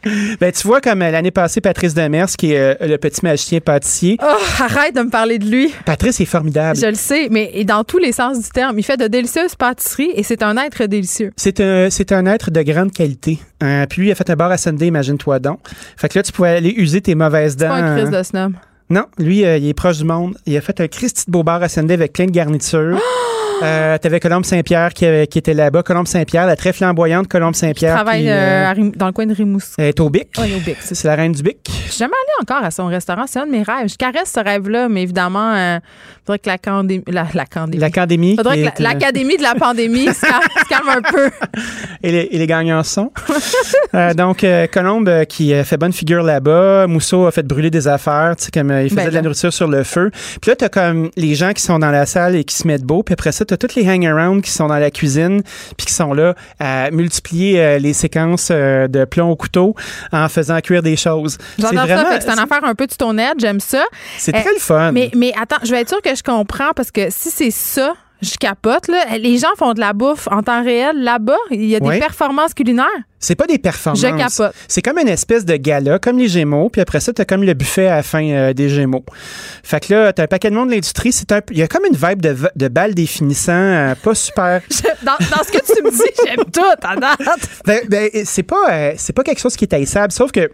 *laughs* Ben, tu vois, comme euh, l'année passée, Patrice Demers, qui est euh, le petit magicien pâtissier. Oh, arrête de me parler de lui. Patrice est formidable. Je le sais, mais dans tous les sens du terme. Il fait de délicieuses pâtisseries et c'est un être délicieux. C'est un, c'est un être de grande qualité. Euh, puis lui, il a fait un bar à Sunday, imagine-toi donc. Fait que là, tu pouvais aller user tes mauvaises dents. Pas un crise hein. de snob. Non, lui, euh, il est proche du monde. Il a fait un Christy de beau bar à Sunday avec plein de garnitures. *gasps* Euh, T'avais Colombe Saint-Pierre qui, était là-bas. Colombe Saint-Pierre, la très flamboyante Colombe Saint-Pierre. travaille qui, euh, à Rim- dans le coin de Rimouski. elle est au Bic. Oui, au Bic, c'est la reine du Bic. Je suis jamais allée encore à son restaurant. C'est un de mes rêves. Je caresse ce rêve-là, mais évidemment, il faudrait que la, la, la candémie. L'Académie. faudrait que la- euh, l'Académie de la pandémie *laughs* se calme, se calme un peu. *laughs* et, les, et les gagnants sont. Euh, donc, euh, Colombe euh, qui euh, fait bonne figure là-bas. Mousseau a fait brûler des affaires, tu comme euh, il faisait Ben de la nourriture sur le feu. Puis là, t'as comme les gens qui sont dans la salle et qui se mettent beau. Puis après ça, t'as tous les hang-arounds qui sont dans la cuisine puis qui sont là à multiplier euh, les séquences euh, de plomb au couteau en faisant cuire des choses. J'adore ça. vraiment- Fait que c'est une affaire un peu de ton aide. J'aime ça. C'est Euh, très le fun. Mais, mais attends, je vais être sûre que je comprends parce que si c'est ça, je capote. Là. Les gens font de la bouffe en temps réel là-bas. Il y a des performances culinaires. C'est pas des performances. Je capote. C'est comme une espèce de gala, comme les Gémeaux, puis après ça, t'as comme le buffet à la fin euh, des Gémeaux. Fait que là, t'as un paquet de monde de l'industrie. C'est un, il y a comme une vibe de, de bal définissant, euh, pas super. *laughs* Dans, dans ce que tu me dis, j'aime tout date. Ben, ben, c'est pas, euh, c'est pas quelque chose qui est haïssable. Sauf que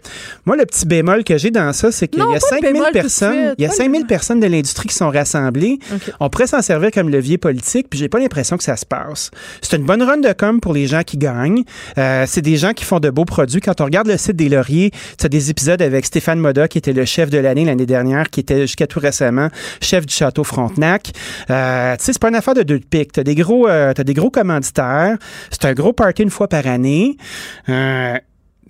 moi, le petit bémol que j'ai dans ça, c'est qu'il y a pas le 5000 bémol tout de personnes, il y a pas le 5000 personnes de l'industrie qui sont rassemblées. On pourrait s'en servir comme levier politique, puis j'ai pas l'impression que ça se passe. C'est une bonne run de com pour les gens qui gagnent. C'est des gens qui font de beaux produits. Quand on regarde le site des Lauriers, tu as des épisodes avec Stéphane Moda, qui était le chef de l'année l'année dernière, qui était jusqu'à tout récemment chef du château Frontenac. Euh, tu sais, c'est pas une affaire de deux de pique. T'as des gros, euh, t'as des gros commanditaires. C'est un gros party une fois par année. Euh,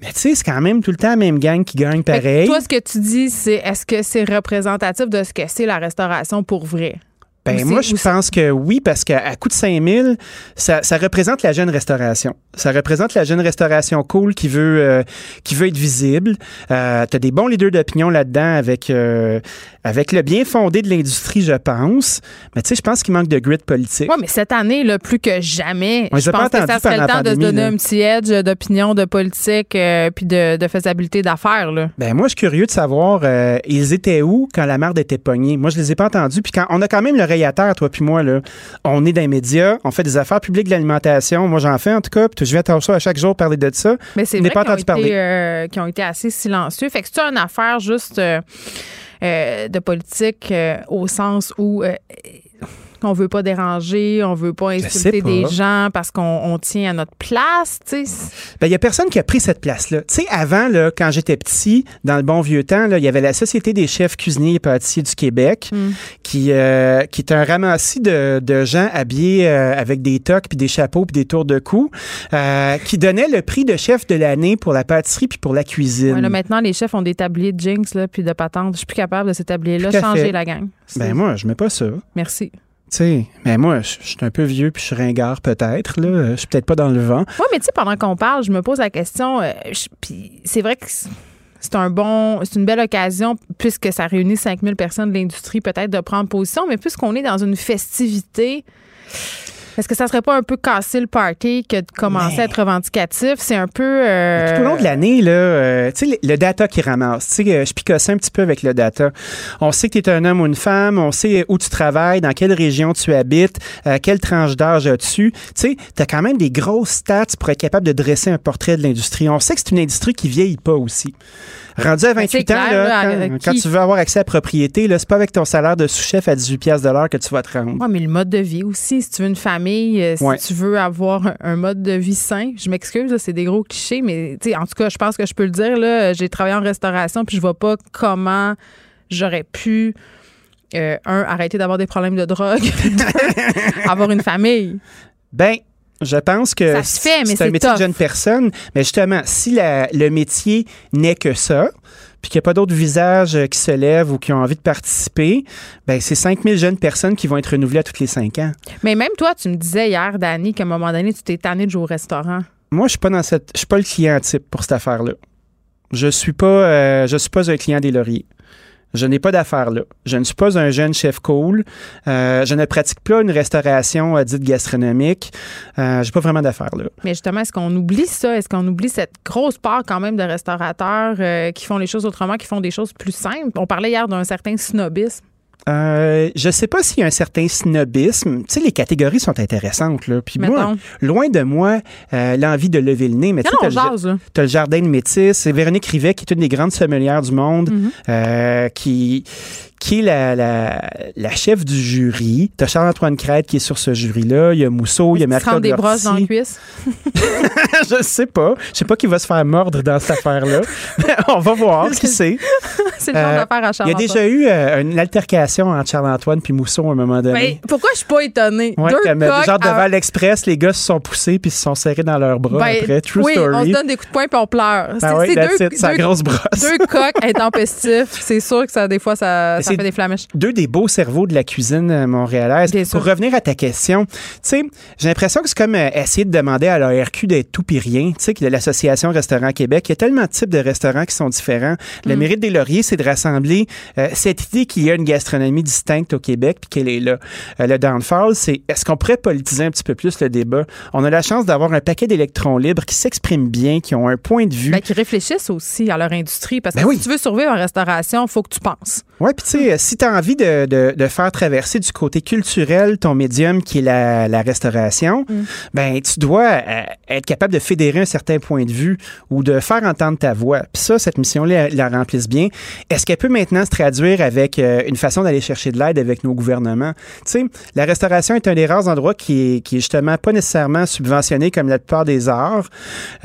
mais tu sais, c'est quand même tout le temps la même gang qui gagne pareil. Toi, ce que tu dis, c'est est-ce que c'est représentatif de ce que c'est la restauration pour vrai? Ben, moi, je pense que oui, parce qu'à coût de 5000, ça, ça représente la jeune restauration. Ça représente la jeune restauration cool qui veut, euh, qui veut être visible. Euh, tu as des bons leaders d'opinion là-dedans avec, euh, avec le bien fondé de l'industrie, je pense. Mais tu sais, je pense qu'il manque de grit politique. Oui, mais cette année, là, plus que jamais, On je pense que ça serait le temps la de se pandémie, donner là. un petit edge d'opinion, de politique, euh, puis de, de faisabilité d'affaires. là. Ben moi, je suis curieux de savoir, euh, ils étaient où quand la marde était pognée? Moi, je les ai pas entendus. Puis quand on a quand même l'oreille à terre, toi puis moi, là. On est dans les médias, on fait des affaires publiques de l'alimentation. Moi, j'en fais en tout cas. Puis je viens à ça à chaque jour parler de ça. Mais c'est vrai pas parler. été, euh, ont été assez silencieux. Fait que c'est une affaire juste de politique euh, au sens où euh, on veut pas déranger, on veut pas insulter pas. des gens parce qu'on on tient à notre place, tu sais. Ben, il y a personne qui a pris cette place-là. Tu sais, avant, là, quand j'étais petit, dans le bon vieux temps, il y avait la Société des chefs cuisiniers et pâtissiers du Québec, Mm. qui, euh, qui est un ramassis de, de gens habillés euh, avec des toques, puis des chapeaux, puis des tours de cou, euh, qui donnait le prix de chef de l'année pour la pâtisserie puis pour la cuisine. Ouais, là, maintenant, les chefs ont des tabliers de jinx là, puis de patentes. Je suis plus capable de ces tabliers-là. Changer fait. la gang. Ben moi, je mets pas ça. Merci. Sais, mais moi, je suis un peu vieux puis je suis ringard peut-être. Là, je suis peut-être pas dans le vent. Oui, mais tu sais, pendant qu'on parle, je me pose la question. euh, puis c'est vrai que c'est un bon, c'est une belle occasion, puisque ça réunit 5000 personnes de l'industrie, peut-être de prendre position, mais puisqu'on est dans une festivité, est-ce que ça serait pas un peu casser le party que de commencer à être revendicatif? C'est un peu. euh, Tout au long de l'année, là, euh, tu sais, le, data qui ramasse. Tu sais, euh, je picossais un petit peu avec le data. On sait que tu es un homme ou une femme, on sait où tu travailles, dans quelle région tu habites, euh, quelle tranche d'âge as-tu. Tu sais, tu as quand même des grosses stats pour être capable de dresser un portrait de l'industrie. On sait que c'est une industrie qui vieillit pas aussi. Rendu à Mais c'est 28 ans, clair, là, là, quand, qui- tu veux avoir accès à la propriété, c'est pas avec ton salaire de sous-chef à 18 pièces de l'heure que tu vas te rendre. Ouais, mais le mode de vie aussi. Si tu veux une famille, euh, si Ouais. tu veux avoir un, mode de vie sain, je m'excuse, c'est des gros clichés, mais en tout cas, je pense que je peux le dire. Là, j'ai travaillé en restauration, puis je vois pas comment j'aurais pu. euh, un, arrêter d'avoir des problèmes de drogue, *laughs* avoir une famille. Ben, je pense que Ça se fait, mais c'est un métier tough. de jeune personne. Mais justement, si la- le métier n'est que ça, puis qu'il n'y a pas d'autres visages euh, qui se lèvent ou qui ont envie de participer, ben c'est 5000 jeunes personnes qui vont être renouvelées à tous les 5 ans. Mais même toi, tu me disais hier, Dani, qu'à un moment donné, tu t'es tanné de jouer au restaurant. Moi, je suis pas dans cette, je suis pas le client type pour cette affaire-là. Je suis pas, euh, je suis pas un client des lauriers. Je n'ai pas d'affaires là. Je ne suis pas un jeune chef cool. Euh, je ne pratique pas une restauration euh, dite gastronomique. Euh, j'ai pas vraiment d'affaires là. Mais justement, est-ce qu'on oublie ça? Est-ce qu'on oublie cette grosse part quand même de restaurateurs euh, qui font les choses autrement, qui font des choses plus simples? On parlait hier d'un certain snobisme. Euh, je sais pas s'il y a un certain snobisme. Tu sais, les catégories sont intéressantes. Là. Puis moi, loin de moi, euh, l'envie de lever le nez. Mais tu t'as le- jardin de métis. C'est Véronique Rivet, qui est une des grandes sommelières du monde, Mhm. euh, qui, qui est la, la, la chef du jury. T'as Charles-Antoine Crête qui est sur ce jury-là. Il y a Mousseau, il y a Marc-Claude des brosses dans le cuisse? *laughs* je sais pas. Je sais pas qui va se faire mordre dans cette affaire-là. On va voir, qui sait. *laughs* C'est le genre Euh, d'affaire à Il y a Charles déjà eu euh, une altercation entre Charles-Antoine puis Mousseau à un moment donné. Ben, pourquoi je suis pas étonnée? Ouais, Deux comme, euh, genre à- devant l'Express, les gars se sont poussés puis se sont serrés dans leurs bras Ben, après. True oui, story. on se donne des coups de poing puis on pleure. Ah C'est- oui, c'est deux, it, deux- grosse brosse. deux coqs *laughs* intempestifs. C'est sûr que ça, des fois, ça, ça C'est fait des flamèches. Deux des beaux cerveaux de la cuisine euh, montréalaise. Pour revenir à ta question, tu sais, j'ai l'impression que c'est comme euh, essayer de demander à l'ARQ d'être tout puis rien. Tu sais, que de l'Association Restaurant Québec, il y a tellement de types de restaurants qui sont différents. Le Mm. mérite des lauriers, c'est de rassembler euh, cette idée qu'il y a une gastronomie distincte au Québec puis qu'elle est là. Euh, le downfall, c'est est-ce qu'on pourrait politiser un petit peu plus le débat? On a la chance d'avoir un paquet d'électrons libres qui s'expriment bien, qui ont un point de vue. Ben, qui réfléchissent aussi à leur industrie. Parce que Ben oui. si tu veux survivre en restauration, il faut que tu penses. Oui, puis tu sais, si tu as envie de, de- de faire traverser du côté culturel ton médium qui est la, la restauration, ben tu dois euh, être capable de fédérer un certain point de vue ou de faire entendre ta voix. Puis ça, cette mission-là, la remplisse bien. Est-ce qu'elle peut maintenant se traduire avec euh, une façon d'aller chercher de l'aide avec nos gouvernements? Tu sais, la restauration est un des rares endroits qui est, qui est justement pas nécessairement subventionné comme la plupart des arts.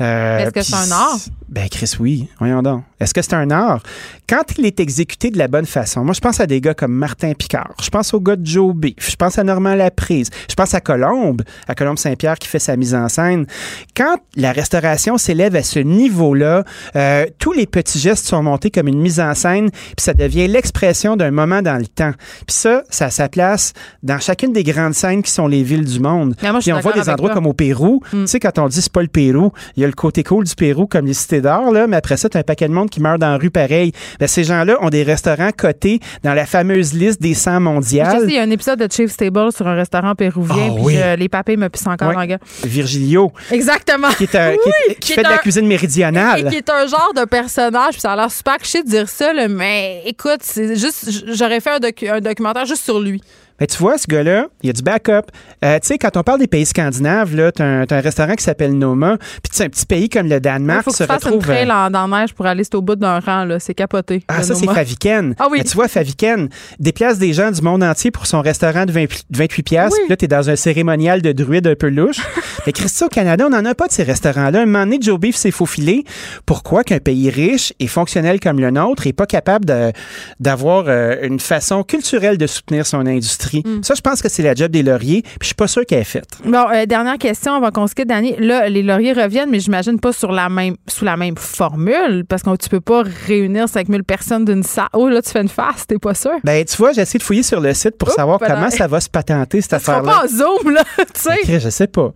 Euh, Est-ce que c'est un art? Ben, Chris, oui. Voyons donc. Est-ce que c'est un art? Quand il est exécuté de la bonne façon, moi, je pense à des gars comme Martin Picard. Je pense au gars de Joe Beef. Je pense à Normand Laprise. Je pense à Colombe, à Colombe Saint-Pierre qui fait sa mise en scène. Quand la restauration s'élève à ce niveau-là, euh, tous les petits gestes sont montés comme une mise en scène, puis ça devient l'expression d'un moment dans le temps. Puis ça, ça a sa place dans chacune des grandes scènes qui sont les villes du monde. Suis Puis on voit des endroits toi. comme au Pérou. Mm. Tu sais, quand on dit c'est pas le Pérou, il y a le côté cool du Pérou comme les cités là, mais après ça, t'as un paquet de monde qui meurt dans la rue pareil. Ben, ces gens-là ont des restaurants cotés dans la fameuse liste des 100 Je sais, mondiales. il y a un épisode de Chief Stable sur un restaurant péruvien, Ah puis oui. euh, les papés me pissent encore Ouais. dans le gars. Virgilio, Exactement. qui, est un- qui, est- Oui, qui fait de la un- cuisine méridionale. Et qui est un genre de personnage, puis ça a l'air super cliché de dire ça, là, mais écoute, c'est juste, j'aurais fait un, docu- un documentaire juste sur lui. Ben, tu vois, ce gars-là, il y a du backup. Euh, tu sais, quand on parle des pays scandinaves, là, t'as un, restaurant qui s'appelle Noma, puis tu un petit pays comme le Il Danemark faut que se tu fasses une euh, trail dans la neige pour aller au bout d'un rang, là. C'est capoté. Ah, ça, c'est. Faviken. Ah oui. Mais tu vois, Faviken déplace des gens du monde entier pour son restaurant de 20 28 piastres. Oui. Puis là, t'es dans un cérémonial de druide un peu louche. *laughs* Mais Christy, au Canada, on n'en a pas de ces restaurants-là. Un moment donné, Joe Beef s'est faufilé. Pourquoi qu'un pays riche et fonctionnel comme le nôtre n'est pas capable d'avoir euh, une façon culturelle de soutenir son industrie? L'industrie. Ça, je pense que c'est la job des lauriers, puis je suis pas sûr qu'elle est faite. Bon, euh, dernière question avant qu'on se quitte, Danny. Là, les lauriers reviennent, mais j'imagine pas sur la même, sous la même formule, parce que tu peux pas réunir 5000 personnes d'une salle. Oh, là, tu fais une face, t'es pas sûr? Ben, tu vois, j'ai essayé de fouiller sur le site pour savoir ben comment là. ça va se patenter, cette affaire-là. pas en Zoom, là, *laughs* tu sais. Je sais pas.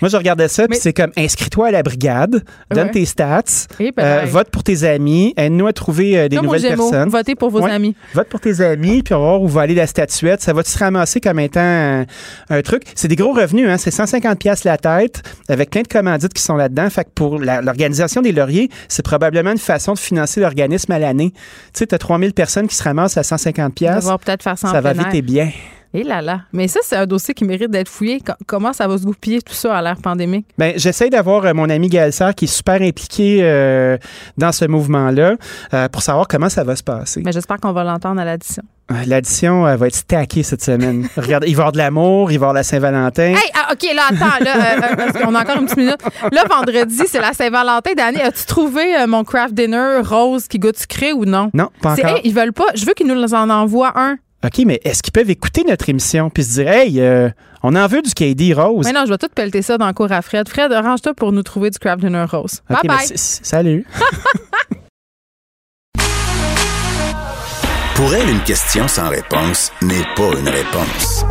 Moi, je regardais ça, puis c'est comme inscris-toi à la brigade, donne Ouais. tes stats, ben, euh, vote pour tes amis, aide-nous à trouver euh, des Comme nouvelles personnes. votez pour vos Ouais. amis. Vote pour tes amis, puis on va voir où va aller la statuette. Ça va se ramasser comme étant un, un truc. C'est des gros revenus, hein? C'est 150 pièces la tête, avec plein de commandites qui sont là-dedans. Fait que pour l'organisation des lauriers, c'est probablement une façon de financer l'organisme à l'année. Tu sais, t'as 3000 personnes qui se ramassent à 150 On pièces. va peut-être faire ça Ça va vite et bien. Et là là. Mais ça, c'est un dossier qui mérite d'être fouillé. Co- Comment ça va se goupiller tout ça à l'ère pandémique? Ben, j'essaie d'avoir euh, mon ami Gaël Serre qui est super impliqué euh, dans ce mouvement-là euh, pour savoir comment ça va se passer. Mais j'espère qu'on va l'entendre à l'addition. L'addition euh, va être stackée cette semaine. *laughs* Regarde, il va y avoir de l'amour, il va y avoir la Saint-Valentin. Hey, ah, OK, là, attends, là, euh, euh, qu'on a encore une petite minute. Là, vendredi, c'est la Saint-Valentin. Danny, as-tu trouvé euh, mon craft dinner rose qui goûte sucré ou non? Non, pas encore. hey, ils veulent pas. Je veux qu'ils nous en envoient un. OK, mais est-ce qu'ils peuvent écouter notre émission puis se dire, hey, euh, on en veut du KD Rose? Mais non, je vais tout pelleter ça dans le cours à Fred. Fred, arrange-toi pour nous trouver du craft dinner rose. Bye bye. Salut. *laughs* Pour elle, une question sans réponse n'est pas une réponse.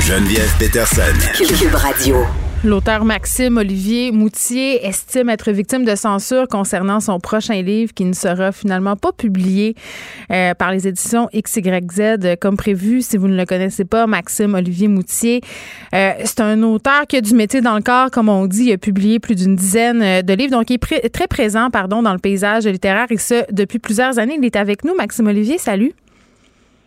Geneviève Peterson. Cube Radio. L'auteur Maxime Olivier Moutier estime être victime de censure concernant son prochain livre qui ne sera finalement pas publié euh, par les éditions XYZ comme prévu. Si vous ne le connaissez pas, Maxime Olivier Moutier, euh, c'est un auteur qui a du métier dans le corps, comme on dit. Il a publié plus d'une dizaine euh, de livres, donc il est très présent pardon, dans le paysage littéraire et ce, depuis plusieurs années. Il est avec nous. Maxime Olivier, salut.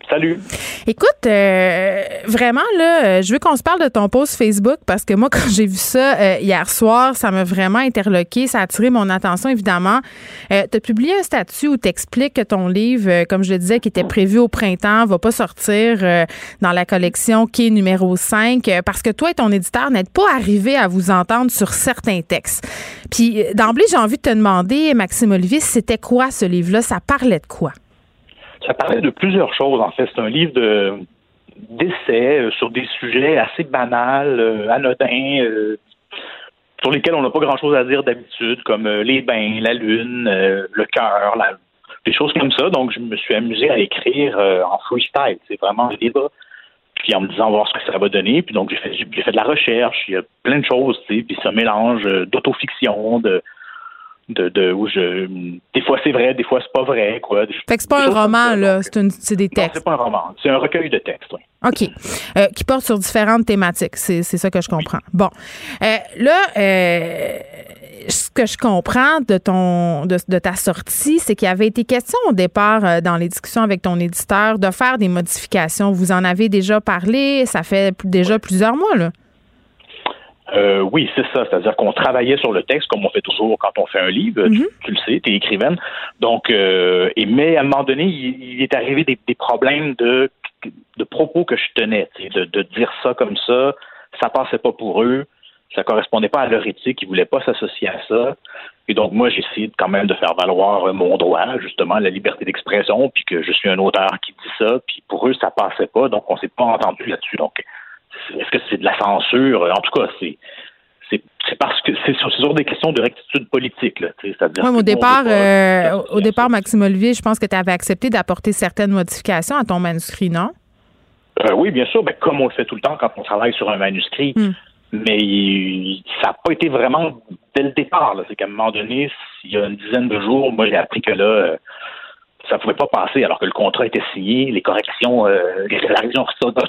Salut. Écoute, euh, vraiment, là, je veux qu'on se parle de ton post Facebook parce que moi, *laughs* quand j'ai vu ça euh, hier soir, ça m'a vraiment interloqué. Ça a attiré mon attention, évidemment. Euh, tu as publié un statut où tu expliques que ton livre, euh, comme je le disais, qui était prévu au printemps, va pas sortir euh, dans la collection qui est numéro 5 euh, parce que toi et ton éditeur n'êtes pas arrivés à vous entendre sur certains textes. Puis, d'emblée, j'ai envie de te demander, Maxime Olivier, c'était quoi ce livre-là? Ça parlait de quoi? Ça parlait de plusieurs choses, en fait. C'est un livre de d'essais euh, sur des sujets assez banals, euh, anodins, euh, sur lesquels on n'a pas grand-chose à dire d'habitude, comme les bains, la lune, le cœur, des choses comme ça. Donc, je me suis amusé à écrire en freestyle. C'est vraiment libre. Puis en me disant voir ce que ça va donner. Puis donc, j'ai fait, fait de la recherche. Il y a plein de choses. Puis ça mélange d'autofiction, de, de, de où je des fois c'est vrai, des fois c'est pas vrai, quoi. Fait que c'est pas un roman, là, c'est une- c'est des textes. c'est pas un roman, c'est un recueil de textes. oui. OK. Euh, qui porte sur différentes thématiques. C'est c'est ça que je comprends. Bon. Euh, là, euh, ce que je comprends de ton de, de ta sortie, c'est qu'il y avait été question au départ dans les discussions avec ton éditeur de faire des modifications. Vous en avez déjà parlé, ça fait déjà plusieurs mois, là. Euh, oui, c'est ça. C'est-à-dire qu'on travaillait sur le texte comme on fait toujours quand on fait un livre. tu, tu le sais, tu es écrivaine. Donc, euh, et, mais à un moment donné, il, il est arrivé des, des problèmes de, de propos que je tenais. De, de dire ça comme ça, ça passait pas pour eux. Ça correspondait pas à leur éthique. Ils voulaient pas s'associer à ça. Et donc, moi, j'ai essayé quand même de faire valoir euh, mon droit, justement, la liberté d'expression, puis que je suis un auteur qui dit ça. Puis pour eux, ça passait pas. Donc, on s'est pas entendu là-dessus. Donc, est-ce que c'est de la censure? En tout cas, c'est c'est parce que c'est sur, sur des questions de rectitude politique. Là, mais au départ, euh, au- départ, Maxime Olivier, je pense que tu avais accepté d'apporter certaines modifications à ton manuscrit, non? Euh, oui, bien sûr, ben, comme on le fait tout le temps quand on travaille sur un manuscrit. Hmm. Mais ça n'a pas été vraiment dès le départ. C'est qu'à un moment donné, il y a une dizaine de jours, moi j'ai appris que là, ça pouvait pas passer alors que le contrat était signé, les corrections, euh, les révisions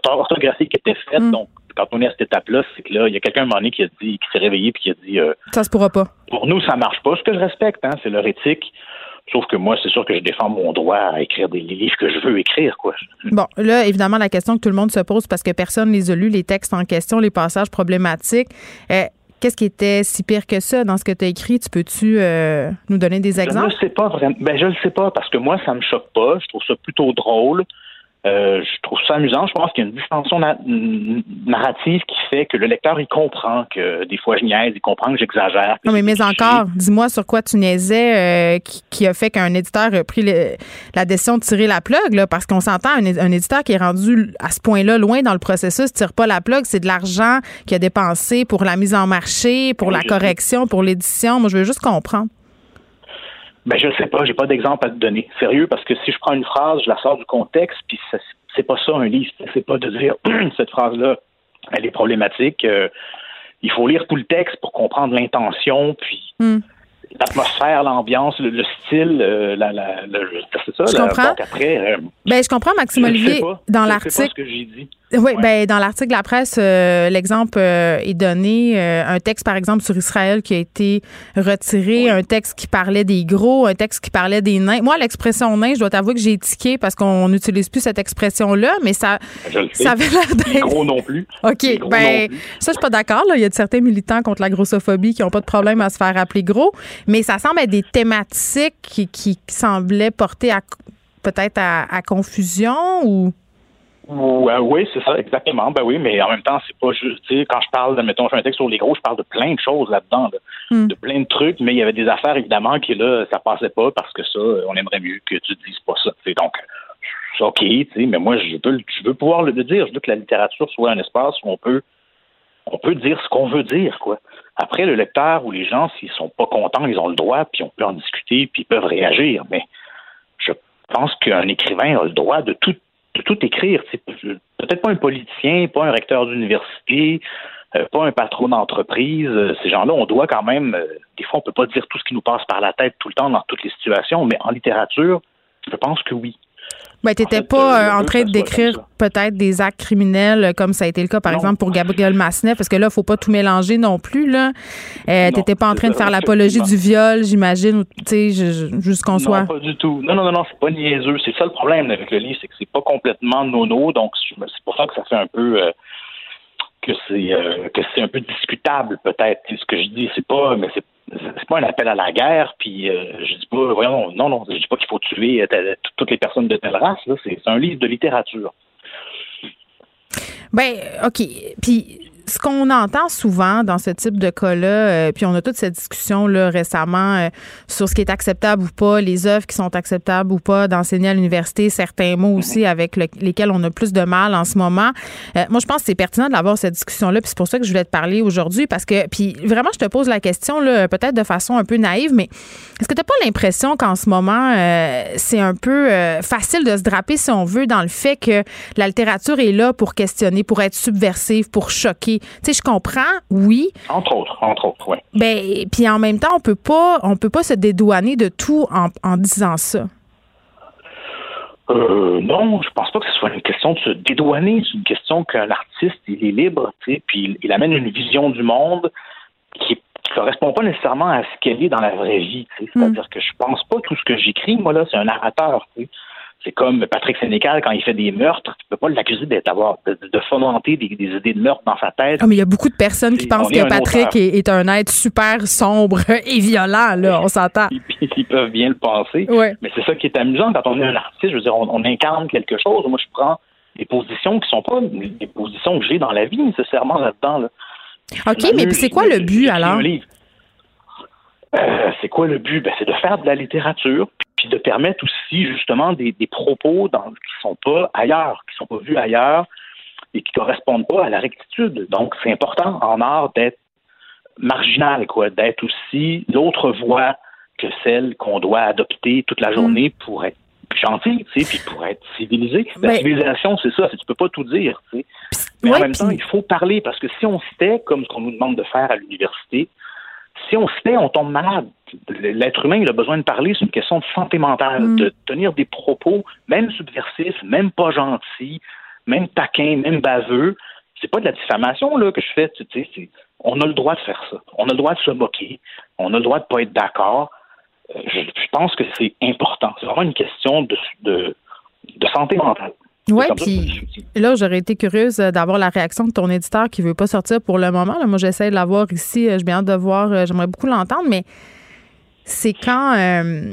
orthographiques étaient faites. Hmm. Donc, quand on est à cette étape-là, c'est que là, il y a quelqu'un à un moment donné qui a dit, qui s'est réveillé puis qui a dit euh, Ça se pourra pas. pour nous, ça marche pas. Ce que je respecte, hein, c'est leur éthique. Sauf que moi, c'est sûr que je défends mon droit à écrire des livres que je veux écrire, quoi. Bon, là, évidemment, la question que tout le monde se pose parce que personne les a lus, les textes en question, les passages problématiques. euh, Qu'est-ce qui était si pire que ça dans ce que tu as écrit? Tu peux-tu euh, nous donner des Je exemples? ne sais pas vraiment. Ben, je ne sais pas parce que moi, ça me choque pas. Je trouve ça plutôt drôle. Euh, je trouve ça amusant. Je pense qu'il y a une dimension na- narrative qui fait que le lecteur, il comprend que des fois je niaise, il comprend que j'exagère. Non, mais, mais encore, dis-moi sur quoi tu niaisais euh, qui, qui a fait qu'un éditeur a pris le- la décision de tirer la plug, là, parce qu'on s'entend, un éditeur qui est rendu à ce point-là loin dans le processus, tire pas la plug, c'est de l'argent qu'il a dépensé pour la mise en marché, pour la correction, pour l'édition. Moi, je veux juste comprendre. Ben, je sais pas, j'ai pas d'exemple à te donner. Sérieux, parce que si je prends une phrase, je la sors du contexte, puis c'est pas ça un livre. C'est pas de dire *clears throat* cette phrase-là, elle est problématique. euh, il faut lire tout le texte pour comprendre l'intention, puis Hmm. l'atmosphère, l'ambiance, le, le style, euh, la, la, le- c'est ça. Je la- comprends. après, euh, Ben, je comprends, Maxime je ne sais Olivier, pas. dans ne l'article. Dit. Oui, ben, dans l'article de la presse, euh, l'exemple euh, est donné. euh, un texte, par exemple, sur Israël qui a été retiré, un texte qui parlait des gros, un texte qui parlait des nains. Moi, l'expression nain, je dois t'avouer que j'ai tiqué parce qu'on n'utilise plus cette expression-là, mais ça, sais. ça avait l'air d'être. gros non plus. *laughs* OK, gros ben, non plus. ça, je suis pas d'accord. Il y a de certains militants contre la grossophobie qui n'ont pas de problème à se faire appeler gros, mais ça semble être des thématiques qui, qui semblaient porter à peut-être à, à confusion ou. Ouais, oui, c'est ça, exactement. Ben oui, mais en même temps, c'est pas juste, tu sais, quand je parle de, mettons, je fais un texte sur les gros, je parle de plein de choses là-dedans, là. Hmm. de plein de trucs, mais il y avait des affaires, évidemment, qui, là, ça passait pas parce que ça, euh, on aimerait mieux que tu dises pas ça. tu sais. donc, c'est OK, tu sais, mais moi, je veux, je veux pouvoir le dire. Je veux que la littérature soit un espace où on peut, on peut dire ce qu'on veut dire, quoi. Après, le lecteur ou les gens, s'ils sont pas contents, ils ont le droit, puis on peut en discuter, puis ils peuvent réagir, mais je pense qu'un écrivain a le droit de tout, tout écrire. sais. Peut-être pas un politicien, pas un recteur d'université, euh, pas un patron d'entreprise. Euh, Ces gens-là, on doit quand même, euh, des fois, on peut pas dire tout ce qui nous passe par la tête tout le temps dans toutes les situations, mais en littérature, je pense que oui. Ben, t'étais fait, pas euh, euh, en train de décrire peut-être des actes criminels euh, comme ça a été le cas, par exemple, pour Gabriel Massenet, parce que là, faut pas tout mélanger non plus, là. Euh, t'étais pas en train de faire l'apologie du viol, j'imagine, ou, tu sais, je- je- juste qu'on soit. Non, pas du tout. Non, non, non, non, c'est pas niaiseux. C'est ça le problème avec le livre, c'est que c'est pas complètement nono, donc c'est pour ça que ça fait un peu euh, que c'est que c'est un peu discutable peut-être. Ce que je dis, c'est pas, mais c'est c'est pas un appel à la guerre. Puis euh, je dis pas, voyons, non, non, je dis pas qu'il faut tuer toutes les personnes de telle race. C'est un livre de littérature. Ben, OK. Puis, ce qu'on entend souvent dans ce type de cas-là, euh, puis on a toute cette discussion-là récemment euh, sur ce qui est acceptable ou pas, les œuvres qui sont acceptables ou pas d'enseigner à l'université, certains mots aussi avec le- lesquels on a plus de mal en ce moment. Euh, moi, je pense que c'est pertinent d'avoir cette discussion-là, puis c'est pour ça que je voulais te parler aujourd'hui, parce que, puis vraiment, je te pose la question, là, peut-être de façon un peu naïve, mais est-ce que tu n'as pas l'impression qu'en ce moment, euh, c'est un peu facile de se draper, si on veut, dans le fait que la littérature est là pour questionner, pour être subversive, pour choquer? Tu sais, je comprends, oui, Entre autres, entre autres, oui. ben, puis en même temps, on peut pas, on peut pas se dédouaner de tout en, en disant ça. Euh, non, je pense pas que ce soit une question de se dédouaner. C'est une question qu'un artiste, il est libre, tu sais, puis il, il amène une vision du monde qui, qui correspond pas nécessairement à ce qu'elle est dans la vraie vie. tu sais. C'est-à-dire que je pense pas tout ce que j'écris, moi là, c'est un narrateur. tu sais. C'est comme Patrick Sénécal quand il fait des meurtres, tu peux pas l'accuser d'être avoir de, de fomenter des, des idées de meurtre dans sa tête. Ah, mais il y a beaucoup de personnes qui pensent que Patrick est, est un être super sombre *laughs* et violent, là, on s'entend. Ils peuvent bien le penser. Ouais. Mais c'est ça qui est amusant quand on est un artiste. Je veux dire, on, on incarne quelque chose. Moi, je prends des positions qui sont pas des positions que j'ai dans la vie nécessairement là-dedans. là. OK, mais c'est quoi le but alors? Euh, c'est quoi le but? Ben, c'est de faire de la littérature, puis de permettre aussi justement des, des propos dans, qui sont pas ailleurs, qui sont pas vus ailleurs et qui correspondent pas à la rectitude. Donc, c'est important en art d'être marginal, quoi, d'être aussi l'autre voie que celle qu'on doit adopter toute la journée pour être gentil, tu sais, puis pour être civilisé. La Ben- civilisation, c'est ça, tu peux pas tout dire, tu sais. Mais ouais, en même temps, il faut parler parce que si on se tait, comme ce qu'on nous demande de faire à l'université, si on se tait, on tombe malade. L'être humain, il a besoin de parler, c'est une question de santé mentale, Mm. de tenir des propos, même subversifs, même pas gentils, même taquins, même baveux. C'est pas de la diffamation là que je fais, tu sais, c'est- on a le droit de faire ça. On a le droit de se moquer, on a le droit de pas être d'accord. Euh, Je, je pense que c'est important. C'est vraiment une question de, de, de santé mentale. Oui, puis là, j'aurais été curieuse euh, d'avoir la réaction de ton éditeur qui veut pas sortir pour le moment. Là, moi, j'essaie de l'avoir ici. euh, J'ai bien hâte de voir. euh, J'aimerais beaucoup l'entendre, mais c'est quand euh,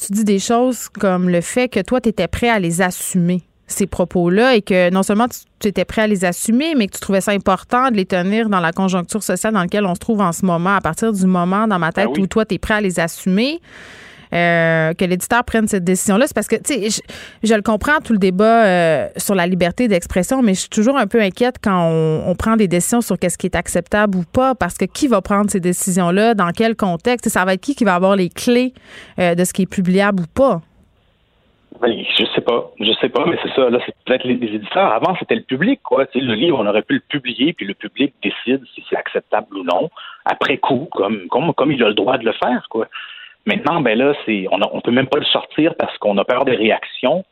tu dis des choses comme le fait que toi, tu étais prêt à les assumer. ces propos-là et que non seulement tu, tu étais prêt à les assumer, mais que tu trouvais ça important de les tenir dans la conjoncture sociale dans laquelle on se trouve en ce moment, à partir du moment dans ma tête Ben oui. où toi, tu es prêt à les assumer. Euh, que l'éditeur prenne cette décision-là, c'est parce que, tu sais, je, je le comprends, tout le débat euh, sur la liberté d'expression, mais je suis toujours un peu inquiète quand on, prend des décisions sur qu'est-ce qui est acceptable ou pas, parce que qui va prendre ces décisions-là, dans quel contexte, ça va être qui qui va avoir les clés euh, de ce qui est publiable ou pas? Ben, je sais pas, je sais pas, mais c'est ça. Là, c'est peut-être les, éditeurs. Avant, c'était le public, quoi. Le livre, on aurait pu le publier, puis le public décide si c'est acceptable ou non après coup, comme comme comme il a le droit de le faire, quoi. Maintenant, ben là, c'est on, on peut même pas le sortir parce qu'on a peur des réactions.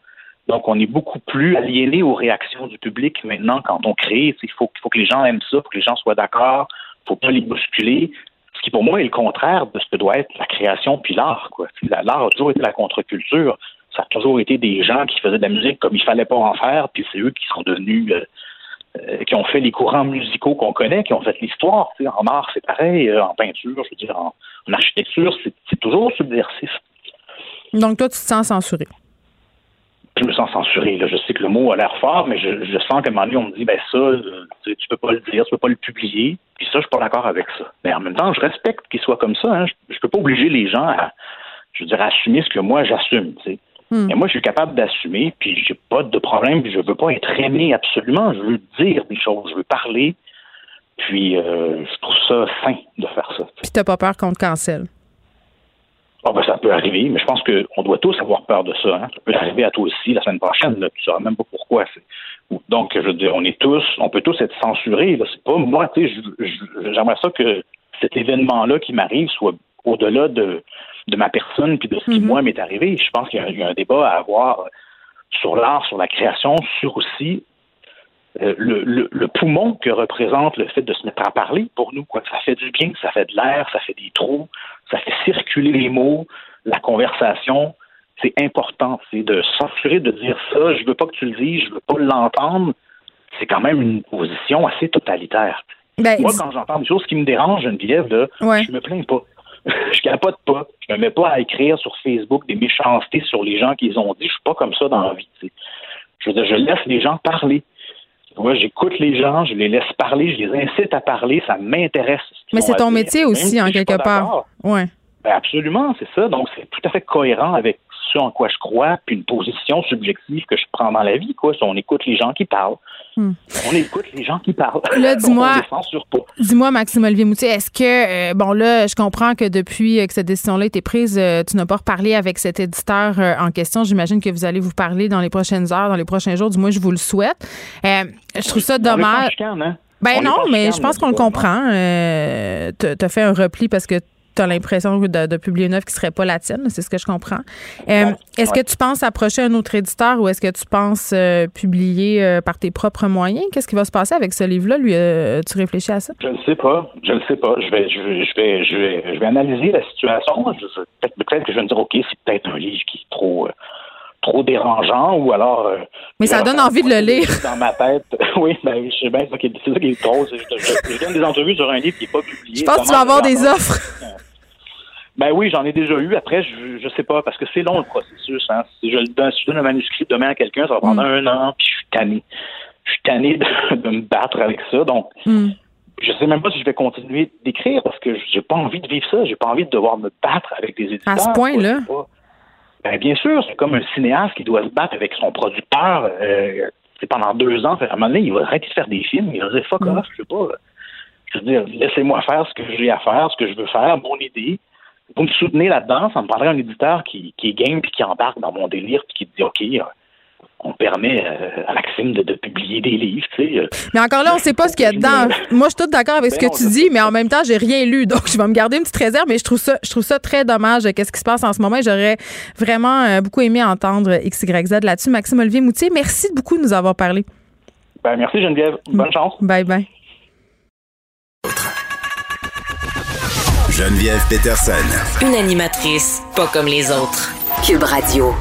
Donc, on est beaucoup plus aliéné aux réactions du public maintenant quand on crée. Il faut, faut que les gens aiment ça, faut que les gens soient d'accord, faut pas les bousculer. Ce qui, pour moi, est le contraire de ce que doit être la création puis l'art. quoi. L'art a toujours été la contre-culture. Ça a toujours été des gens qui faisaient de la musique comme il fallait pas en faire, puis c'est eux qui sont devenus, euh, qui ont fait les courants musicaux qu'on connaît, qui ont fait l'histoire. Tu sais, En art, c'est pareil. euh, En peinture, je veux dire, en, en architecture, c'est toujours subversif. Donc, toi, tu te sens censuré? je me sens censuré. Là. Je sais que le mot a l'air fort, mais je, je sens qu'à un moment donné, on me dit, ben ça, euh, tu, tu peux pas le dire, tu peux pas le publier. Puis ça, je suis pas d'accord avec ça. Mais en même temps, je respecte qu'il soit comme ça. Hein. Je, je peux pas obliger les gens à, je veux dire, à assumer ce que moi j'assume. Tu sais. Mais moi, je suis capable d'assumer, puis j'ai pas de problème, puis je veux pas être aimé absolument. Je veux dire des choses, je veux parler. Puis euh, je trouve ça sain de faire ça. Puis t'as pas peur qu'on te cancelle? Ah ben, ça peut arriver, mais je pense qu'on doit tous avoir peur de ça. hein. Ça peut arriver à toi aussi la semaine prochaine. Là, tu sauras même pas pourquoi. Donc, je veux dire, on est tous, on peut tous être censurés. C'est pas moi, tu sais, j'aimerais ça que cet événement-là qui m'arrive soit au-delà de, de ma personne puis de ce qui, moi, m'est arrivé. Je pense qu'il y, y a un débat à avoir sur l'art, sur la création, sur aussi euh, le, le- le poumon que représente le fait de se mettre à parler pour nous. Quoi. Ça fait du bien, ça fait de l'air, ça fait des trous, ça fait circuler les mots, la conversation. C'est important, c'est de censurer, de dire ça, je veux pas que tu le dises, je veux pas l'entendre. C'est quand même une position assez totalitaire. Ben, Moi, quand j'entends des choses qui me dérangent, Geneviève, là, je me plains pas. *laughs* je capote pas. Je me mets pas à écrire sur Facebook des méchancetés sur les gens qui les ont dit. Je suis pas comme ça dans la vie. Je veux dire, je laisse les gens parler. Moi, j'écoute les gens, je les laisse parler, je les incite à parler, ça m'intéresse. ce qu'ils Mais c'est ton dire. métier aussi, si en quelque part. Ouais. Ben absolument, c'est ça. Donc, c'est tout à fait cohérent avec ce en quoi je crois, puis une position subjective que je prends dans la vie. Quoi. On écoute les gens qui parlent. Hmm. On écoute les gens qui parlent. Là, *laughs* dis-moi-. Dis-moi, Maxime Olivier Moutier, est-ce que, euh, bon, là, je comprends que depuis euh, que cette décision-là a été prise, euh, tu n'as pas reparlé avec cet éditeur euh, en question. J'imagine que vous allez vous parler dans les prochaines heures, dans les prochains jours. Du moins, je vous le souhaite. Je trouve ça dommage. hein? Ben On non, mais je pense qu'on le pas- comprend. T'as t'as fait un repli parce que tu as l'impression de, de publier une œuvre qui serait pas la tienne, c'est ce que je comprends. Euh, est-ce que tu penses approcher un autre éditeur ou est-ce que tu penses euh, publier euh, par tes propres moyens? Qu'est-ce qui va se passer avec ce livre-là? Lui, tu réfléchis à ça? Je ne sais pas. Je ne sais pas. Je vais, je vais, je vais, je vais, je vais analyser la situation. Peut-être que je vais me dire, OK, c'est peut-être un livre qui est trop, trop dérangeant ou alors. euh, Mais ça donne envie de le lire. Dans ma tête. *laughs* oui, ben, je sais bien, c'est ça qui est, drôle. je- je donne des entrevues sur un livre qui n'est pas publié. Je pense que tu vas avoir des offres. Ben oui, j'en ai déjà eu. Après, je, je sais pas, parce que c'est long le processus. Hein. Si, je, donne- si je donne un manuscrit demain à quelqu'un, ça va prendre un an, puis je suis tanné. Je suis tanné de, *laughs* de me battre avec ça. Donc, Hmm. je sais même pas si je vais continuer d'écrire parce que j'ai pas envie de vivre ça. J'ai pas envie de devoir me battre avec des éditeurs. À ce point-là? Ben, bien sûr, c'est comme un cinéaste qui doit se battre avec son producteur. Euh, c'est pendant deux ans. À un moment donné, il va arrêter de faire des films. Il va dire fuck off, je sais pas. Je veux dire, laissez-moi faire ce que j'ai à faire, ce que je veux faire, mon idée. Vous me soutenez là-dedans, ça me prendrait un éditeur qui, qui est game puis qui embarque dans mon délire puis qui dit OK, euh, on permet euh, à Maxime de, de publier des livres, tu sais. euh. Mais encore là, on sait pas ce qu'il y a dedans. Moi, je suis toute d'accord avec ce Ben que tu dis, mais en même temps, j'ai rien lu. *laughs* Donc, je vais me garder une petite réserve, mais je trouve ça, je trouve ça très dommage. Qu'est-ce qui se passe en ce moment? J'aurais vraiment beaucoup aimé entendre XYZ là-dessus. Maxime Olivier Moutier, merci beaucoup de nous avoir parlé. Ben, merci Geneviève. Bonne chance. Bye bye. Geneviève Peterson. Une animatrice pas comme les autres. Cube Radio.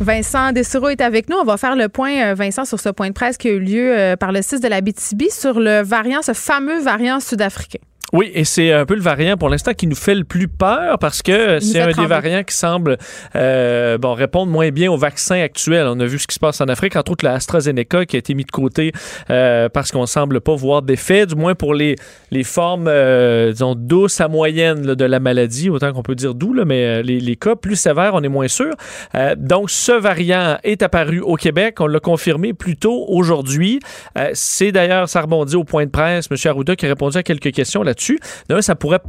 Vincent Dessureau est avec nous. On va faire le point, euh, Vincent, sur ce point de presse qui a eu lieu euh, par le 6 de la BTB sur le variant, ce fameux variant sud-africain. Oui, et c'est un peu le variant pour l'instant qui nous fait le plus peur parce que c'est un des variants qui semble euh, bon, répondre moins bien aux vaccins actuels. On a vu ce qui se passe en Afrique, entre autres la AstraZeneca qui a été mis de côté euh, parce qu'on semble pas voir d'effet, du moins pour les, les formes, euh, disons, douces à moyennes là, de la maladie, autant qu'on peut dire doux, là, mais euh, les, les cas plus sévères, on est moins sûr. Euh, donc, ce variant est apparu au Québec. On l'a confirmé plus tôt aujourd'hui. Euh, c'est d'ailleurs, ça rebondit au point de presse, M. Arruda qui a répondu à quelques questions là-dessus. D'un, ça pourrait,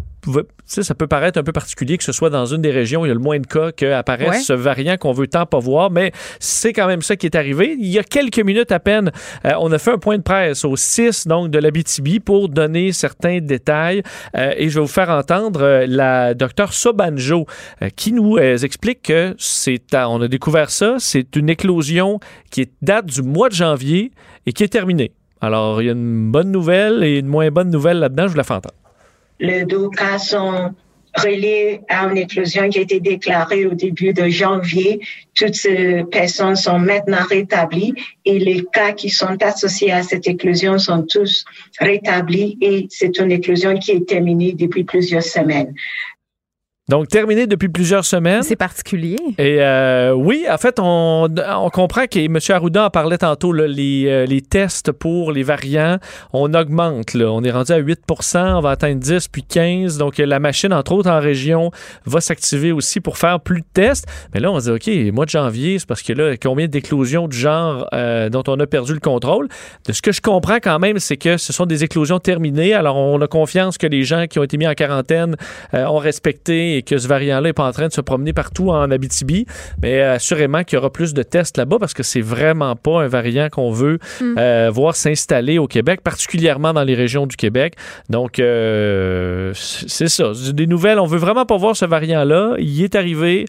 ça peut paraître un peu particulier que ce soit dans une des régions où il y a le moins de cas qu'apparaisse Ouais. ce variant qu'on veut tant pas voir, mais c'est quand même ça qui est arrivé. Il y a quelques minutes à peine, euh, on a fait un point de presse au 6 donc de l'Abitibi pour donner certains détails Euh, et je vais vous faire entendre euh, la docteure Sobanjo qui nous explique que c'est, on a découvert ça, c'est une éclosion qui est- date du mois de janvier et qui est terminée. Alors, il y a une bonne nouvelle et une moins bonne nouvelle là-dedans, je vous la fais entendre. Les deux cas sont reliés à une éclosion qui a été déclarée au début de janvier. Toutes ces personnes sont maintenant rétablies et les cas qui sont associés à cette éclosion sont tous rétablis et c'est une éclosion qui est terminée depuis plusieurs semaines. Donc, terminé depuis plusieurs semaines. C'est particulier. Et euh, oui, en fait, on, on comprend que M. Arruda en parlait tantôt, là, les, euh, les tests pour les variants, on augmente. Là. On est rendu à 8 on va atteindre 10 puis 15 Donc, la machine, entre autres en région, va s'activer aussi pour faire plus de tests. Mais là, on se dit, OK, mois de janvier, c'est parce que là, combien d'éclosions du genre euh, dont on a perdu le contrôle? De ce que je comprends quand même, c'est que ce sont des éclosions terminées. Alors, on a confiance que les gens qui ont été mis en quarantaine ont respecté et que ce variant-là n'est pas en train de se promener partout en Abitibi. Mais euh, assurément qu'il y aura plus de tests là-bas parce que c'est vraiment pas un variant qu'on veut Mm. euh, voir s'installer au Québec, particulièrement dans les régions du Québec. Donc, euh, c'est ça. Des nouvelles, on veut vraiment pas voir ce variant-là. Il est arrivé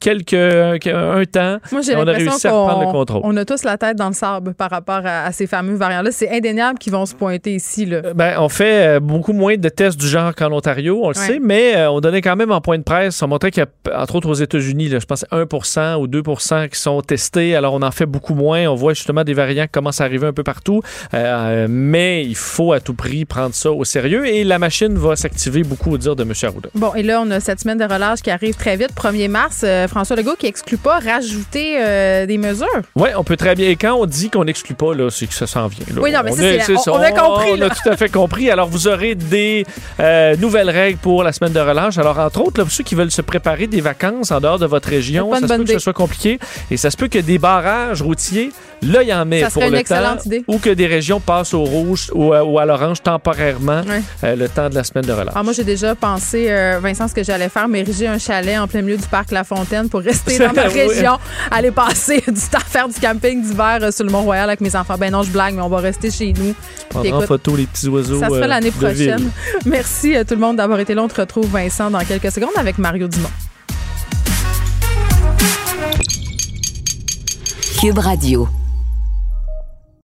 quelques un temps. Moi, on a réussi à reprendre le contrôle. on a tous la tête dans le sable par rapport à, à ces fameux variants-là. C'est indéniable qu'ils vont se pointer ici. Là. Ben, on fait euh, beaucoup moins de tests du genre qu'en Ontario, on le Ouais. sait, mais euh, on donnait quand même en point de presse, on montrait qu'il y a, entre autres aux États-Unis, je pense 1 ou 2% qui sont testés. Alors, on en fait beaucoup moins. On voit justement des variants qui commencent à arriver un peu partout. Euh, mais il faut à tout prix prendre ça au sérieux et la machine va s'activer beaucoup au dire de M. Arruda. Bon, et là, on a cette semaine de relâche qui arrive très vite. 1er mars, euh, François Legault qui exclut pas rajouter euh, des mesures. Oui, on peut très bien. Et quand on dit qu'on n'exclue pas, là, c'est que ça s'en vient. là. Oui, non, mais ça, est- c'est la- ça. on- on a compris, On a tout à fait compris. Alors, vous aurez des euh, nouvelles règles pour la semaine de relâche. Alors, entre autres, là, pour ceux qui veulent se préparer des vacances en dehors de votre région, ça se peut que ce soit compliqué. Et ça se peut que des barrages routiers, là, il y en Ça pour le temps. excellente idée. Ou que des régions passent au rouge ou, à- ou à l'orange temporairement Ouais. euh, le temps de la semaine de relâche. Alors, moi, j'ai déjà pensé, euh, Vincent, ce que j'allais faire, m'ériger un chalet en plein milieu du parc La Fontaine pour rester dans *laughs* ma Oui. région, aller passer *laughs* du temps, faire du camping d'hiver euh, sur le Mont-Royal avec mes enfants. Ben non, je blague, mais on va rester chez nous. Prendre Puis en photo les petits oiseaux. Ça se euh, fait l'année prochaine. *laughs* Merci à tout le monde d'avoir été là. On te retrouve, Vincent, dans quelques secondes avec Mario Dumont. Cube Radio.